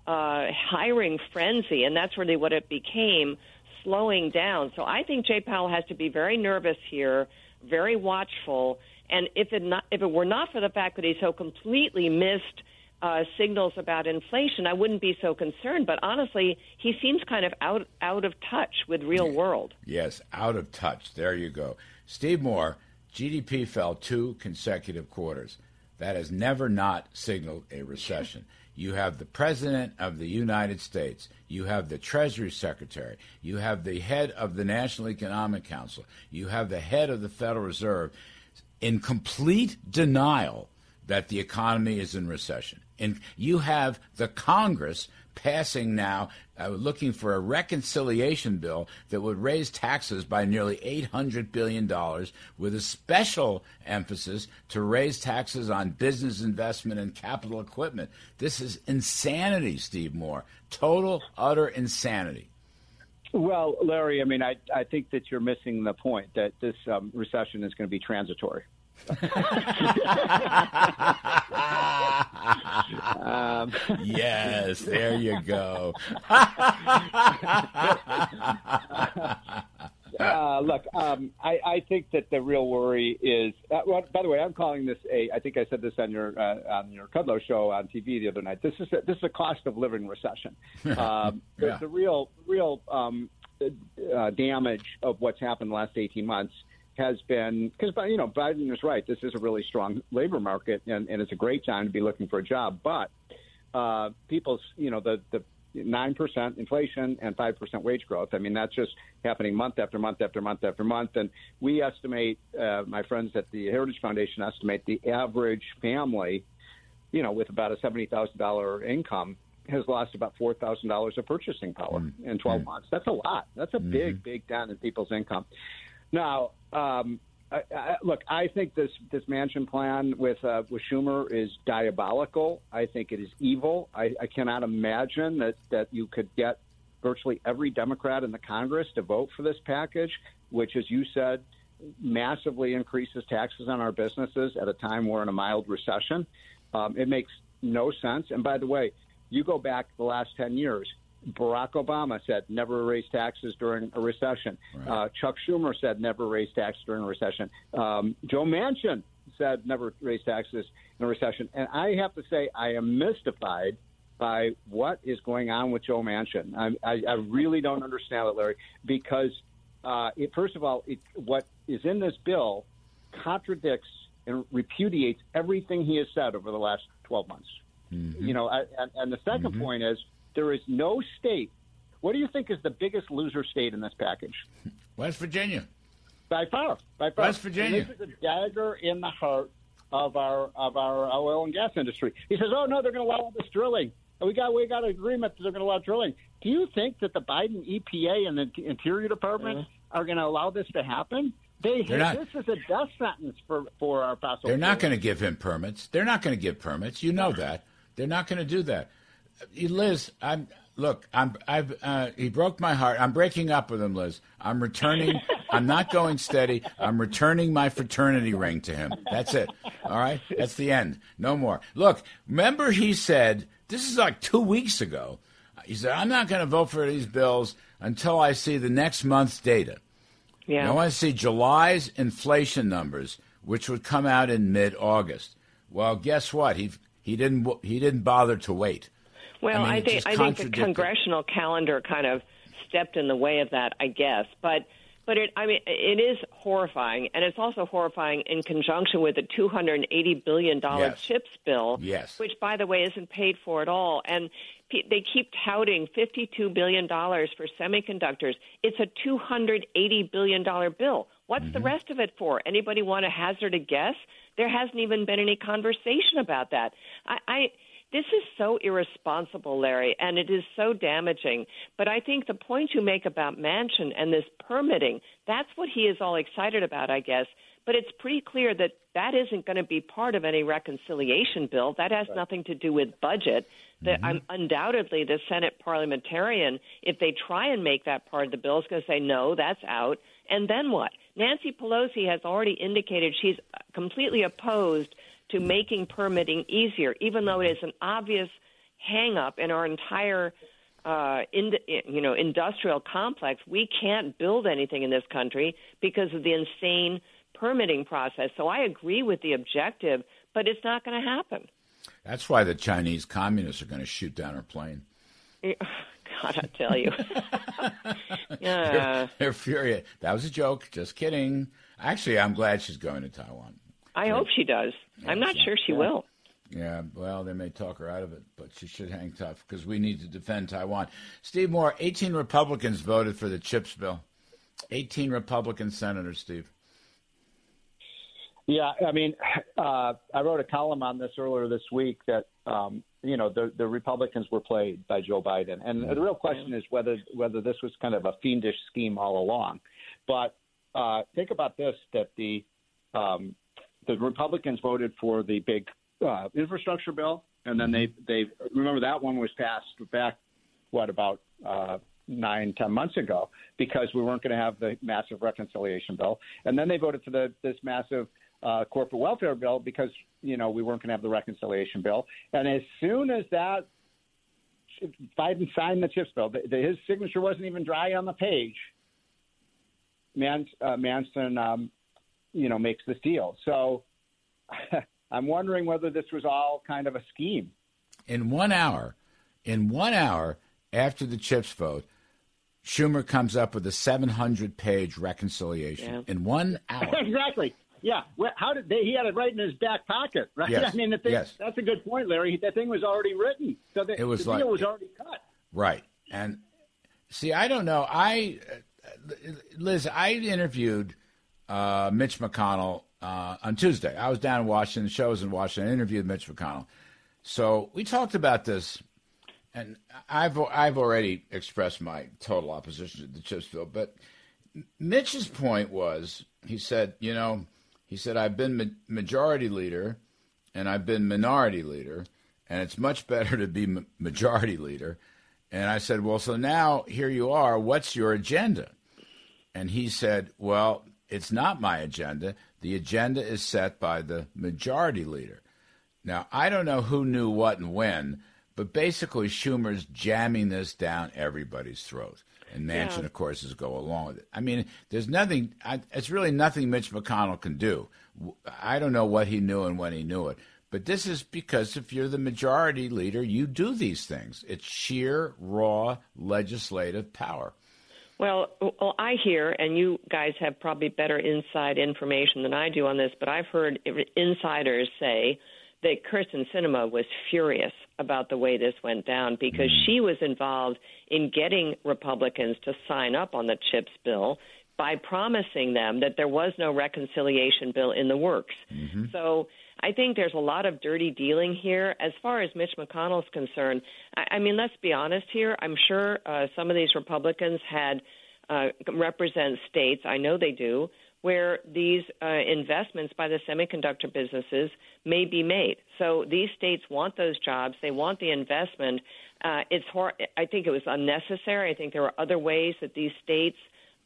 Speaker 13: uh, hiring frenzy, and that's really what it became, slowing down. So I think Jay Powell has to be very nervous here, very watchful. And if it not, if it were not for the fact that he so completely missed uh, signals about inflation, I wouldn't be so concerned. But honestly, he seems kind of out out of touch with real world.
Speaker 2: Yes, out of touch. There you go. Steve Moore, GDP fell two consecutive quarters. That has never not signaled a recession. You have the President of the United States. You have the Treasury Secretary. You have the head of the National Economic Council. You have the head of the Federal Reserve in complete denial that the economy is in recession. And you have the Congress passing now, uh, looking for a reconciliation bill that would raise taxes by nearly $800 billion, with a special emphasis to raise taxes on business investment and capital equipment. This is insanity, Steve Moore. Total, utter insanity.
Speaker 14: Well, Larry, I mean, I, I think that you're missing the point that this um, recession is going to be transitory. Um,
Speaker 2: yes, there you go.
Speaker 14: uh, look, um, I, I think that the real worry is. Uh, well, by the way, I'm calling this a. I think I said this on your uh, on your Kudlow show on TV the other night. This is a, this is a cost of living recession. Um,
Speaker 15: Yeah.
Speaker 14: The real real um, uh, damage of what's happened the last 18 months has been because you know Biden is right. This is a really strong labor market, and, and it's a great time to be looking for a job. But uh, people's you know the the nine percent inflation and five percent wage growth. I mean that's just happening month after month after month after month. And we estimate, uh, my friends at the Heritage Foundation estimate the average family, you know, with about a seventy thousand dollar income. Has lost about four thousand dollars of purchasing power in 12 months. That's a lot. That's a big, big down in people's income. Now, um, I, I, look, I think this this Manchin plan with uh, with Schumer is diabolical. I think it is evil. I, I cannot imagine that that you could get virtually every Democrat in the Congress to vote for this package, which, as you said, massively increases taxes on our businesses at a time we're in a mild recession. Um, it makes no sense. And by the way, you go back the last ten years. Barack Obama said never raise taxes during a recession. Uh, Chuck Schumer said never raise taxes during a recession. Um, Joe Manchin said never raise taxes in a recession. And I have to say, I am mystified by what is going on with Joe Manchin. I, I, I really don't understand it, Larry, because uh, it, first of all, it, what is in this bill contradicts and repudiates everything he has said over the last 12 months. You know, I, and, and the 2nd point is there is no state. What do you think is the biggest loser state in this package?
Speaker 2: West Virginia.
Speaker 14: By far, by far.
Speaker 2: West Virginia.
Speaker 14: And this is a dagger in the heart of our of our oil and gas industry. He says, "Oh no, they're going to allow all this drilling. We got we got an agreement that they're going to allow drilling." Do you think that the Biden EPA and the Interior Department uh-huh. are going to allow this to happen? They
Speaker 2: They're not-
Speaker 14: this is a death sentence for for our fossil.
Speaker 2: They're not going to give him permits. They're not going to give permits. You know that. They're not going to do that. Liz, I'm Look, I'm. I've. Uh, he broke my heart. I'm breaking up with him, Liz. I'm returning. I'm not going steady. I'm returning my fraternity ring to him. That's it. All right. That's the end. No more. Look. Remember, he said this is like two weeks ago. He said I'm not going to vote for these bills until I see the next month's data.
Speaker 13: Yeah.
Speaker 2: I want to see July's inflation numbers, which would come out in mid-August. Well, guess what? He he didn't he didn't bother to wait.
Speaker 13: Well,
Speaker 2: I mean,
Speaker 13: I, think I think the congressional calendar kind of stepped in the way of that, I guess. But but it I mean it is horrifying, and it's also horrifying in conjunction with the two hundred and eighty billion dollar
Speaker 2: Yes.
Speaker 13: chips bill,
Speaker 2: Yes.
Speaker 13: which by the way isn't paid for at all, and. pe- They keep touting $52 billion for semiconductors. It's a $280 billion bill. What's the rest of it for? Anybody want to hazard a guess? There hasn't even been any conversation about that. I, I this is so irresponsible, Larry, and it is so damaging. But I think the point you make about Manchin and this permitting, that's what he is all excited about, I guess. But it's pretty clear that that isn't going to be part of any reconciliation bill. That has nothing to do with budget. That I'm mm-hmm. undoubtedly the Senate parliamentarian, if they try and make that part of the bill, is going to say no, that's out. And then what? Nancy Pelosi has already indicated she's completely opposed to making permitting easier, even though it is an obvious hang up in our entire uh, in, you know industrial complex. We can't build anything in this country because of the insane permitting process. So I agree with the objective, but it's not going to happen.
Speaker 2: That's why the Chinese communists are going to shoot down our plane.
Speaker 13: God, I tell you. yeah.
Speaker 2: They're, they're furious. That was a joke. Just kidding. Actually, I'm glad she's going to Taiwan.
Speaker 13: I hope she does. I'm not sure she will.
Speaker 2: Yeah, well, they may talk her out of it, but she should hang tough because we need to defend Taiwan. Steve Moore, 18 Republicans voted for the CHIPS bill. 18 Republican senators, Steve.
Speaker 14: Yeah, I mean, uh, I wrote a column on this earlier this week that um, you know the the Republicans were played by Joe Biden, and the real question is whether whether this was kind of a fiendish scheme all along. But uh, think about this: that the um, the Republicans voted for the big uh, infrastructure bill, and then they they remember that one was passed back what about uh, nine ten months ago because we weren't going to have the massive reconciliation bill, and then they voted for the this massive uh, corporate welfare bill because you know we weren't going to have the reconciliation bill, and as soon as that Biden signed the chips bill, the, the, his signature wasn't even dry on the page. Mans, uh, Manchin, um, you know, makes this deal. So I'm wondering whether this was all kind of a scheme.
Speaker 2: In one hour, in one hour after the CHIPS vote, Schumer comes up with a 700 page reconciliation. In one hour.
Speaker 14: exactly. Yeah. Well, how did they? He had it right in his back pocket, right?
Speaker 2: Yes.
Speaker 14: I mean, the thing,
Speaker 2: Yes.
Speaker 14: that's a good point, Larry. That thing was already written, so the,
Speaker 2: It was
Speaker 14: the
Speaker 2: like-
Speaker 14: deal was already cut.
Speaker 2: Right. And see, I don't know. I, uh, Liz, I interviewed uh, Mitch McConnell uh, on Tuesday. I was down in Washington. The show was in Washington. I interviewed Mitch McConnell. So we talked about this, and I've I've already expressed my total opposition to the CHIPS bill. But Mitch's point was, he said, you know, he said I've been ma- majority leader, and I've been minority leader, and it's much better to be ma- majority leader. And I said, well, so now here you are. What's your agenda? And he said, well, it's not my agenda. The agenda is set by the majority leader. Now, I don't know who knew what and when, but basically Schumer's jamming this down everybody's throat. And Manchin,
Speaker 15: Yeah.
Speaker 2: of course, is go along with it. I mean, there's nothing, I, it's really nothing Mitch McConnell can do. I don't know what he knew and when he knew it. But this is because if you're the majority leader, you do these things. It's sheer, raw legislative power.
Speaker 13: Well, well, I hear, and you guys have probably better inside information than I do on this, but I've heard insiders say that Kyrsten Sinema was furious about the way this went down because mm. she was involved in getting Republicans to sign up on the CHIPS bill by promising them that there was no reconciliation bill in the works. So I think there's a lot of dirty dealing here. As far as Mitch McConnell's concerned, I, I mean, let's be honest here. I'm sure uh, some of these Republicans had uh, represent states, I know they do, where these uh, investments by the semiconductor businesses may be made. So these states want those jobs, they want the investment. Uh, it's hor- I think it was unnecessary. I think there are other ways that these states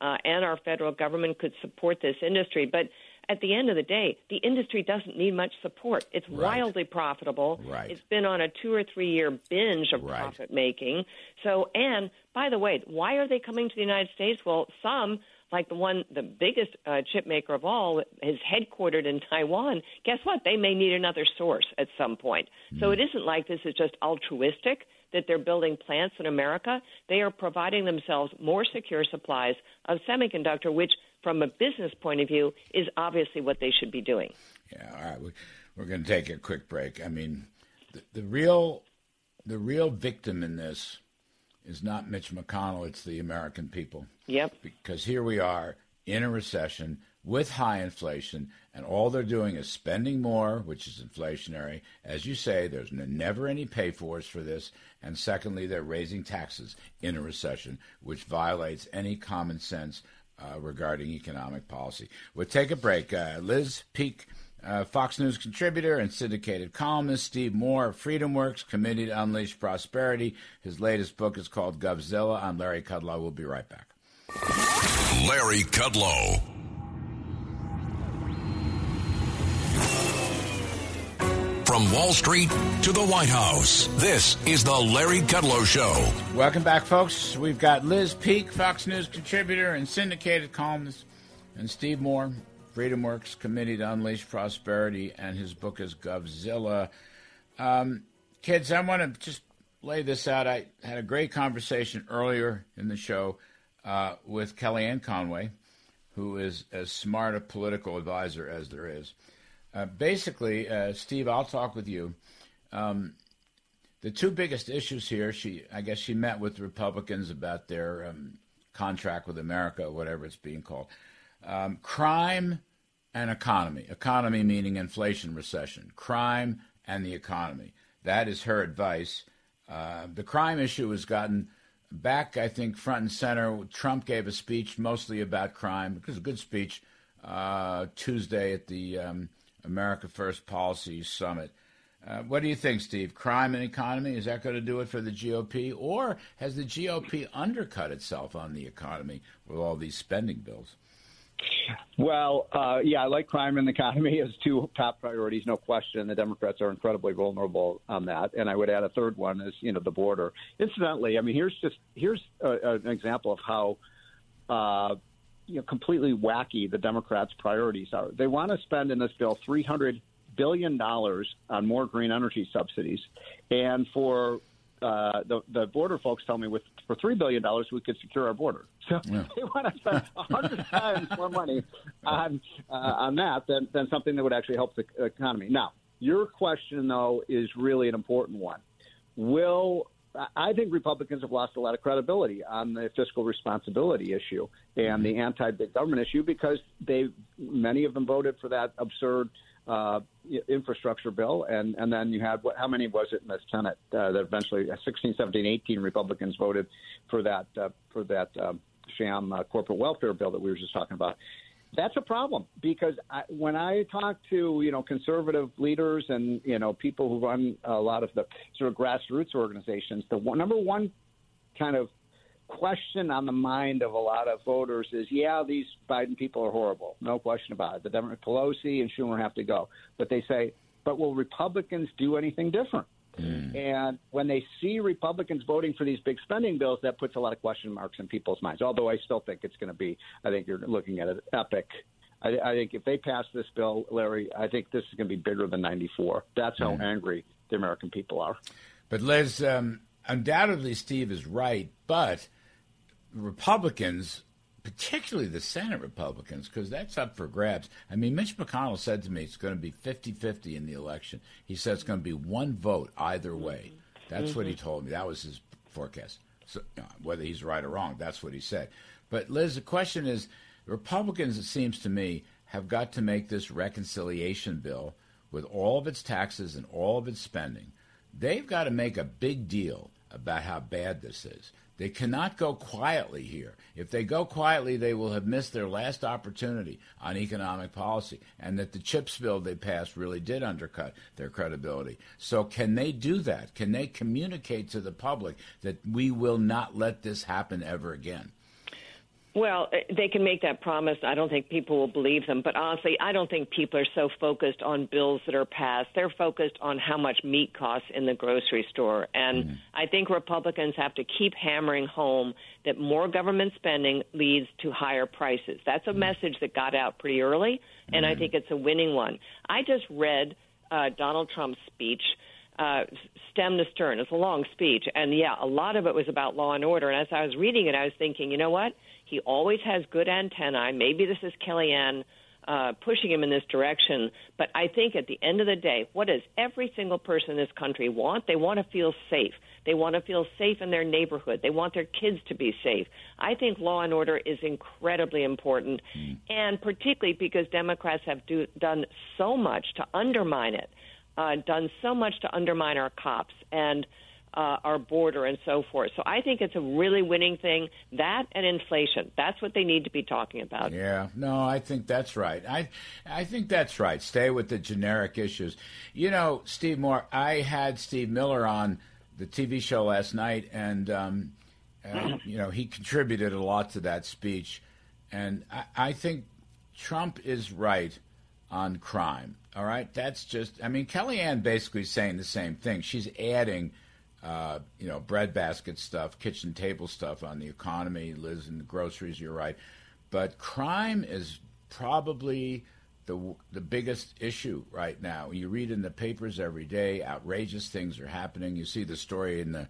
Speaker 13: uh, and our federal government could support this industry, but at the end of the day, the industry doesn't need much support. It's right. wildly profitable.
Speaker 2: Right.
Speaker 13: It's been on a two or three year binge of
Speaker 2: right.
Speaker 13: profit making. So, and by the way, why are they coming to the United States? Well, some like the one, the biggest uh, chip maker of all, is headquartered in Taiwan. Guess what? They may need another source at some point. Mm. So it isn't like this is just altruistic that they're building plants in America. They are providing themselves more secure supplies of semiconductor, which, from a business point of view, is obviously what they should be doing.
Speaker 2: Yeah. All right. We, we're going to take a quick break. I mean, the, the real, the real victim in this is not Mitch McConnell, it's the American people.
Speaker 13: Yep.
Speaker 2: Because here we are in a recession with high inflation, and all they're doing is spending more, which is inflationary. As you say, there's never any pay fors for this. And secondly, they're raising taxes in a recession, which violates any common sense uh, regarding economic policy. We'll take a break. Uh, Liz Peek uh, Fox News contributor and syndicated columnist Steve Moore of FreedomWorks, Committee to Unleash Prosperity. His latest book is called Govzilla. I'm Larry Kudlow. We'll be right back.
Speaker 1: Larry Kudlow. From Wall Street to the White House, this is the Larry Kudlow Show.
Speaker 2: Welcome back, folks. We've got Liz Peek, Fox News contributor and syndicated columnist, and Steve Moore, FreedomWorks Committee to Unleash Prosperity, and his book is Govzilla. Um, kids, I want to just lay this out. I had a great conversation earlier in the show uh, with Kellyanne Conway, who is as smart a political advisor as there is. Uh, basically, uh, Steve, I'll talk with you. Um, the two biggest issues here, she, I guess, she met with Republicans about their um, contract with America, whatever it's being called um, crime and economy. Economy meaning inflation, recession. Crime and the economy. That is her advice. Uh, the crime issue has gotten back, I think, front and center. Trump gave a speech mostly about crime. It was a good speech uh, Tuesday at the um, America First Policy Summit. Uh, what do you think, Steve? Crime and economy, is that going to do it for the GOP? Or has the GOP undercut itself on the economy with all these spending bills?
Speaker 14: Well, uh, yeah, I like crime and the economy as two top priorities, no question. The Democrats are incredibly vulnerable on that, and I would add a third one is you know the border. Incidentally, I mean here's just here's a, an example of how. Uh, you know, completely wacky the Democrats' priorities are. They want to spend in this bill three hundred billion dollars on more green energy subsidies, and for uh, the the border folks tell me with for three billion dollars we could secure our border. So yeah. they want to spend a hundred times more money on uh, on that than than something that would actually help the economy. Now, your question though is really an important one. Will I think Republicans have lost a lot of credibility on the fiscal responsibility issue and the anti-big government issue because they many of them voted for that absurd uh, infrastructure bill, and and then you had what? How many was it in the Senate uh, that eventually uh, 16, 17, 18 Republicans voted for that uh, for that um, sham uh, corporate welfare bill that we were just talking about. That's a problem because I, when I talk to you know conservative leaders and you know people who run a lot of the sort of grassroots organizations, the one, number one kind of question on the mind of a lot of voters is, yeah, these Biden people are horrible, no question about it. The Democrat Pelosi and Schumer have to go, but they say, but will Republicans do anything different? Mm. And when they see Republicans voting for these big spending bills, that puts a lot of question marks in people's minds. Although I still think it's going to be, I think you're looking at an epic. I, I think if they pass this bill, Larry, I think this is going to be bigger than 94. That's how mm. angry the American people are.
Speaker 2: But Liz, um, undoubtedly, Steve is right. But Republicans, particularly the Senate Republicans, because that's up for grabs. I mean, Mitch McConnell said to me it's going to be 50 50 in the election. He said it's going to be one vote either way. That's mm-hmm. what he mm-hmm. told me. That was his forecast. So, you know, whether he's right or wrong, that's what he said. But, Liz, the question is Republicans, it seems to me, have got to make this reconciliation bill with all of its taxes and all of its spending. They've got to make a big deal about how bad this is. They cannot go quietly here. If they go quietly, they will have missed their last opportunity on economic policy, and that the CHIPS bill they passed really did undercut their credibility. So, can they do that? Can they communicate to the public that we will not let this happen ever again?
Speaker 13: Well, eh, they can make that promise. I don't think people will believe them. But honestly, I don't think people are so focused on bills that are passed. They're focused on how much meat costs in the grocery store. And mm. I think Republicans have to keep hammering home that more government spending leads to higher prices. That's a mm. message that got out pretty early, and mm. I think it's a winning one. I just read uh, Donald Trump's speech uh, stem to stern. It's a long speech, and yeah, a lot of it was about law and order. And as I was reading it, I was thinking, you know what? He always has good antennae. Maybe this is Kellyanne uh, pushing him in this direction. But I think at the end of the day, what does every single person in this country want? They want to feel safe. They want to feel safe in their neighborhood. They want their kids to be safe. I think law and order is incredibly important, mm. and particularly because Democrats have do, done so much to undermine it uh, done so much to undermine our cops and uh, our border and so forth. So I think it's a really winning thing. That and inflation. That's what they need to be talking about.
Speaker 2: Yeah, no, I think that's right. I, I think that's right. Stay with the generic issues. You know, Steve Moore. I had Steve Miller on the TV show last night, and um, uh, you know he contributed a lot to that speech, and I, I think Trump is right on crime. All right, that's just. I mean, Kellyanne basically saying the same thing. She's adding, uh, you know, breadbasket stuff, kitchen table stuff on the economy. Liz and the groceries. You're right, but crime is probably the the biggest issue right now. You read in the papers every day, outrageous things are happening. You see the story in the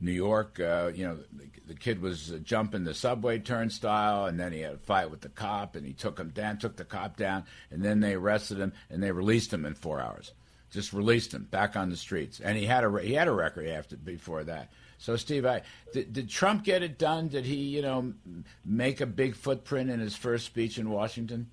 Speaker 2: New York, uh, you know, the, the, kid was uh, jumping the subway turnstile, and then he had a fight with the cop, and he took him down, took the cop down, and then they arrested him, and they released him in four hours. Just released him back on the streets, and he had a he had a record after before that. So, Steve, I, did, did Trump get it done? Did he, you know, make a big footprint in his first speech in Washington?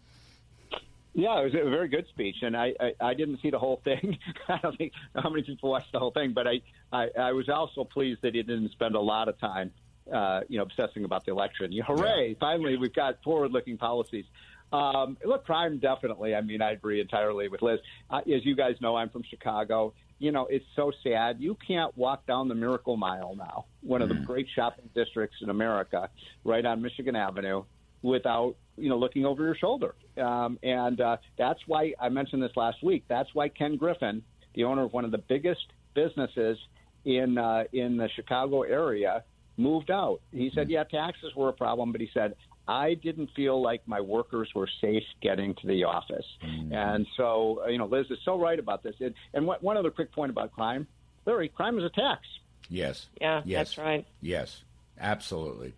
Speaker 14: Yeah, it was a very good speech, and I, I, I didn't see the whole thing. I don't think how many people watched the whole thing, but I, I, I was also pleased that he didn't spend a lot of time, uh, you know, obsessing about the election. You, Hooray! Yeah. Finally, we've got forward-looking policies. Um, look, crime definitely. I mean, I agree entirely with Liz. Uh, as you guys know, I'm from Chicago. You know, it's so sad. You can't walk down the Miracle Mile now, one of the mm. great shopping districts in America, right on Michigan Avenue, without you know looking over your shoulder. Um, and uh, that's why I mentioned this last week. That's why Ken Griffin, the owner of one of the biggest businesses in uh, in the Chicago area, moved out. He said, yeah, taxes were a problem, but he said I didn't feel like my workers were safe getting to the office. Mm-hmm. And so, uh, you know, Liz is so right about this. And, and what, one other quick point about crime, Larry, crime is a tax.
Speaker 2: Yes.
Speaker 13: Yeah,
Speaker 2: yes.
Speaker 13: that's right.
Speaker 2: Yes, absolutely.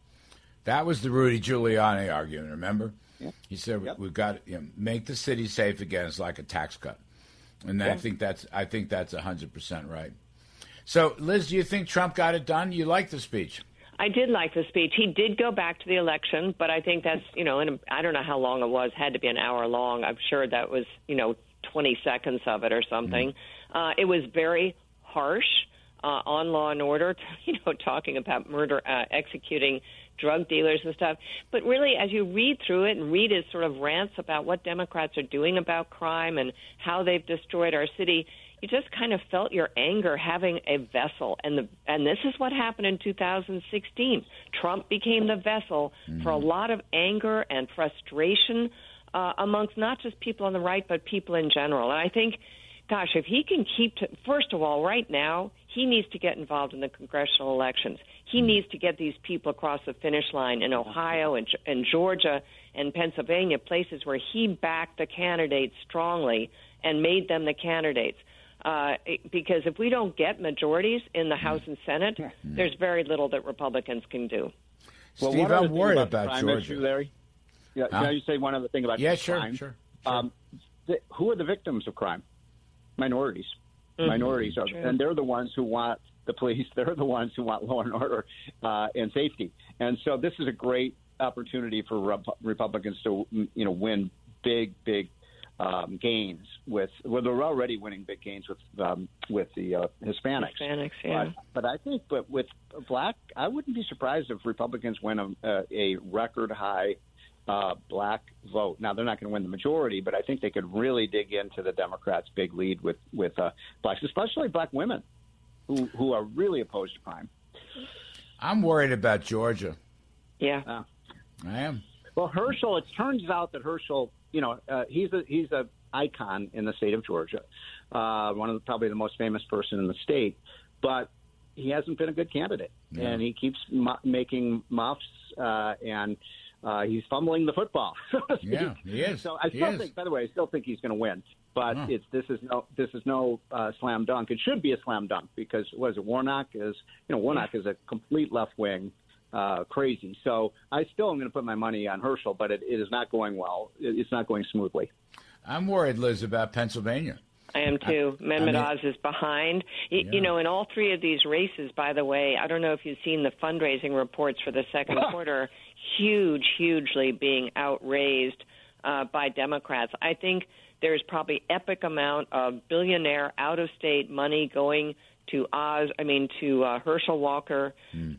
Speaker 2: That was the Rudy Giuliani argument. Remember? Yeah. He said yep. we've got to you know, make the city safe again. It's like a tax cut, and yeah. I think that's I think that's hundred percent right. So, Liz, do you think Trump got it done? You like the speech?
Speaker 13: I did like the speech. He did go back to the election, but I think that's you know, in a, I don't know how long it was. Had to be an hour long. I'm sure that was you know 20 seconds of it or something. Mm-hmm. Uh, it was very harsh uh, on Law and Order. You know, talking about murder, uh, executing drug dealers and stuff. But really, as you read through it and read his sort of rants about what Democrats are doing about crime and how they've destroyed our city, you just kind of felt your anger having a vessel. And the and this is what happened in 2016. Trump became the vessel mm-hmm. for a lot of anger and frustration uh, amongst not just people on the right, but people in general. And I think gosh, if he can keep to, first of all, right now, he needs to get involved in the congressional elections. He hmm. needs to get these people across the finish line in Ohio and, and Georgia and Pennsylvania, places where he backed the candidates strongly and made them the candidates. Uh, because if we don't get majorities in the House and Senate, there's very little that Republicans can do.
Speaker 2: Well, Steve, I'm worried about, about Georgia.
Speaker 14: Issue, Larry? Yeah, huh? can you say one other thing about
Speaker 2: yeah,
Speaker 14: sure,
Speaker 2: crime? Sure,
Speaker 14: sure. Um, the, who are the victims of crime? minorities. Mm-hmm. Minorities are, and they're the ones who want the police. They're the ones who want law and order uh, and safety. And so this is a great opportunity for Rep- Republicans to you know win big, big um, gains with well, they're already winning big gains with um, with the uh, Hispanics.
Speaker 13: Hispanics, yeah.
Speaker 14: But, but I think, but with black, I wouldn't be surprised if Republicans win a, a, a record high uh, black vote. Now they're not going to win the majority, but I think they could really dig into the Democrats' big lead with with uh, blacks, especially black women who who are really opposed to crime.
Speaker 2: I'm worried about Georgia.
Speaker 13: Yeah,
Speaker 14: uh,
Speaker 2: I am.
Speaker 14: Well, Herschel. It turns out that Herschel, you know, uh, he's a he's a icon in the state of Georgia, uh, one of the, probably the most famous person in the state, but he hasn't been a good candidate,
Speaker 2: Yeah.
Speaker 14: and he keeps mu- making muffs uh, and. Uh, he's fumbling the football. so.
Speaker 2: Yeah, he is.
Speaker 14: So I
Speaker 2: He
Speaker 14: still
Speaker 2: is.
Speaker 14: think, by the way, I still think he's going to win. But
Speaker 2: Huh.
Speaker 14: it's this is no this is no uh, slam dunk. It should be a slam dunk because what is it? Warnock is you know Warnock is a complete left wing uh, crazy. So I still am going to put my money on Herschel, but it, it is not going well. It, it's not going smoothly.
Speaker 2: I'm worried, Liz, about Pennsylvania.
Speaker 13: I am too. Mehmet
Speaker 2: mean-
Speaker 13: Oz is behind. Y You know, in all three of these races, by the way, I don't know if you've seen the fundraising reports for the second quarter, huge, hugely being outraised uh, by Democrats. I think there's probably epic amount of billionaire out of state money going to Oz, I mean to uh, Herschel Walker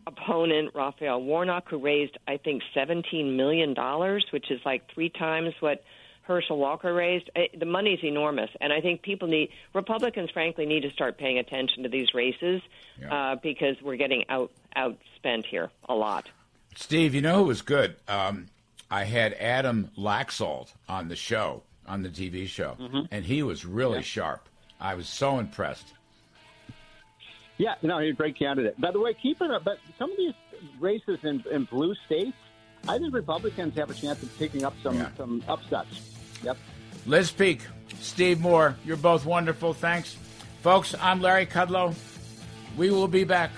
Speaker 13: opponent Raphael Warnock, who raised I think 17 million dollars, which is like three times what Herschel Walker raised. Eh, The money's enormous, and I think people need Republicans, frankly, need to start paying attention to these races uh, because we're getting out outspent here a lot.
Speaker 2: Steve, you know who was good? Um, I had Adam Laxalt on the show, on the TV show, and he was really sharp. I was so impressed.
Speaker 14: Yeah, no, he's a great candidate. By the way, keep it up. But some of these races in, in blue states, I think Republicans have a chance of picking up some some upsets. Yep.
Speaker 2: Liz Peek, Steve Moore, you're both wonderful. Thanks. Folks, I'm Larry Kudlow. We will be back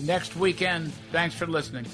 Speaker 2: next weekend. Thanks for listening.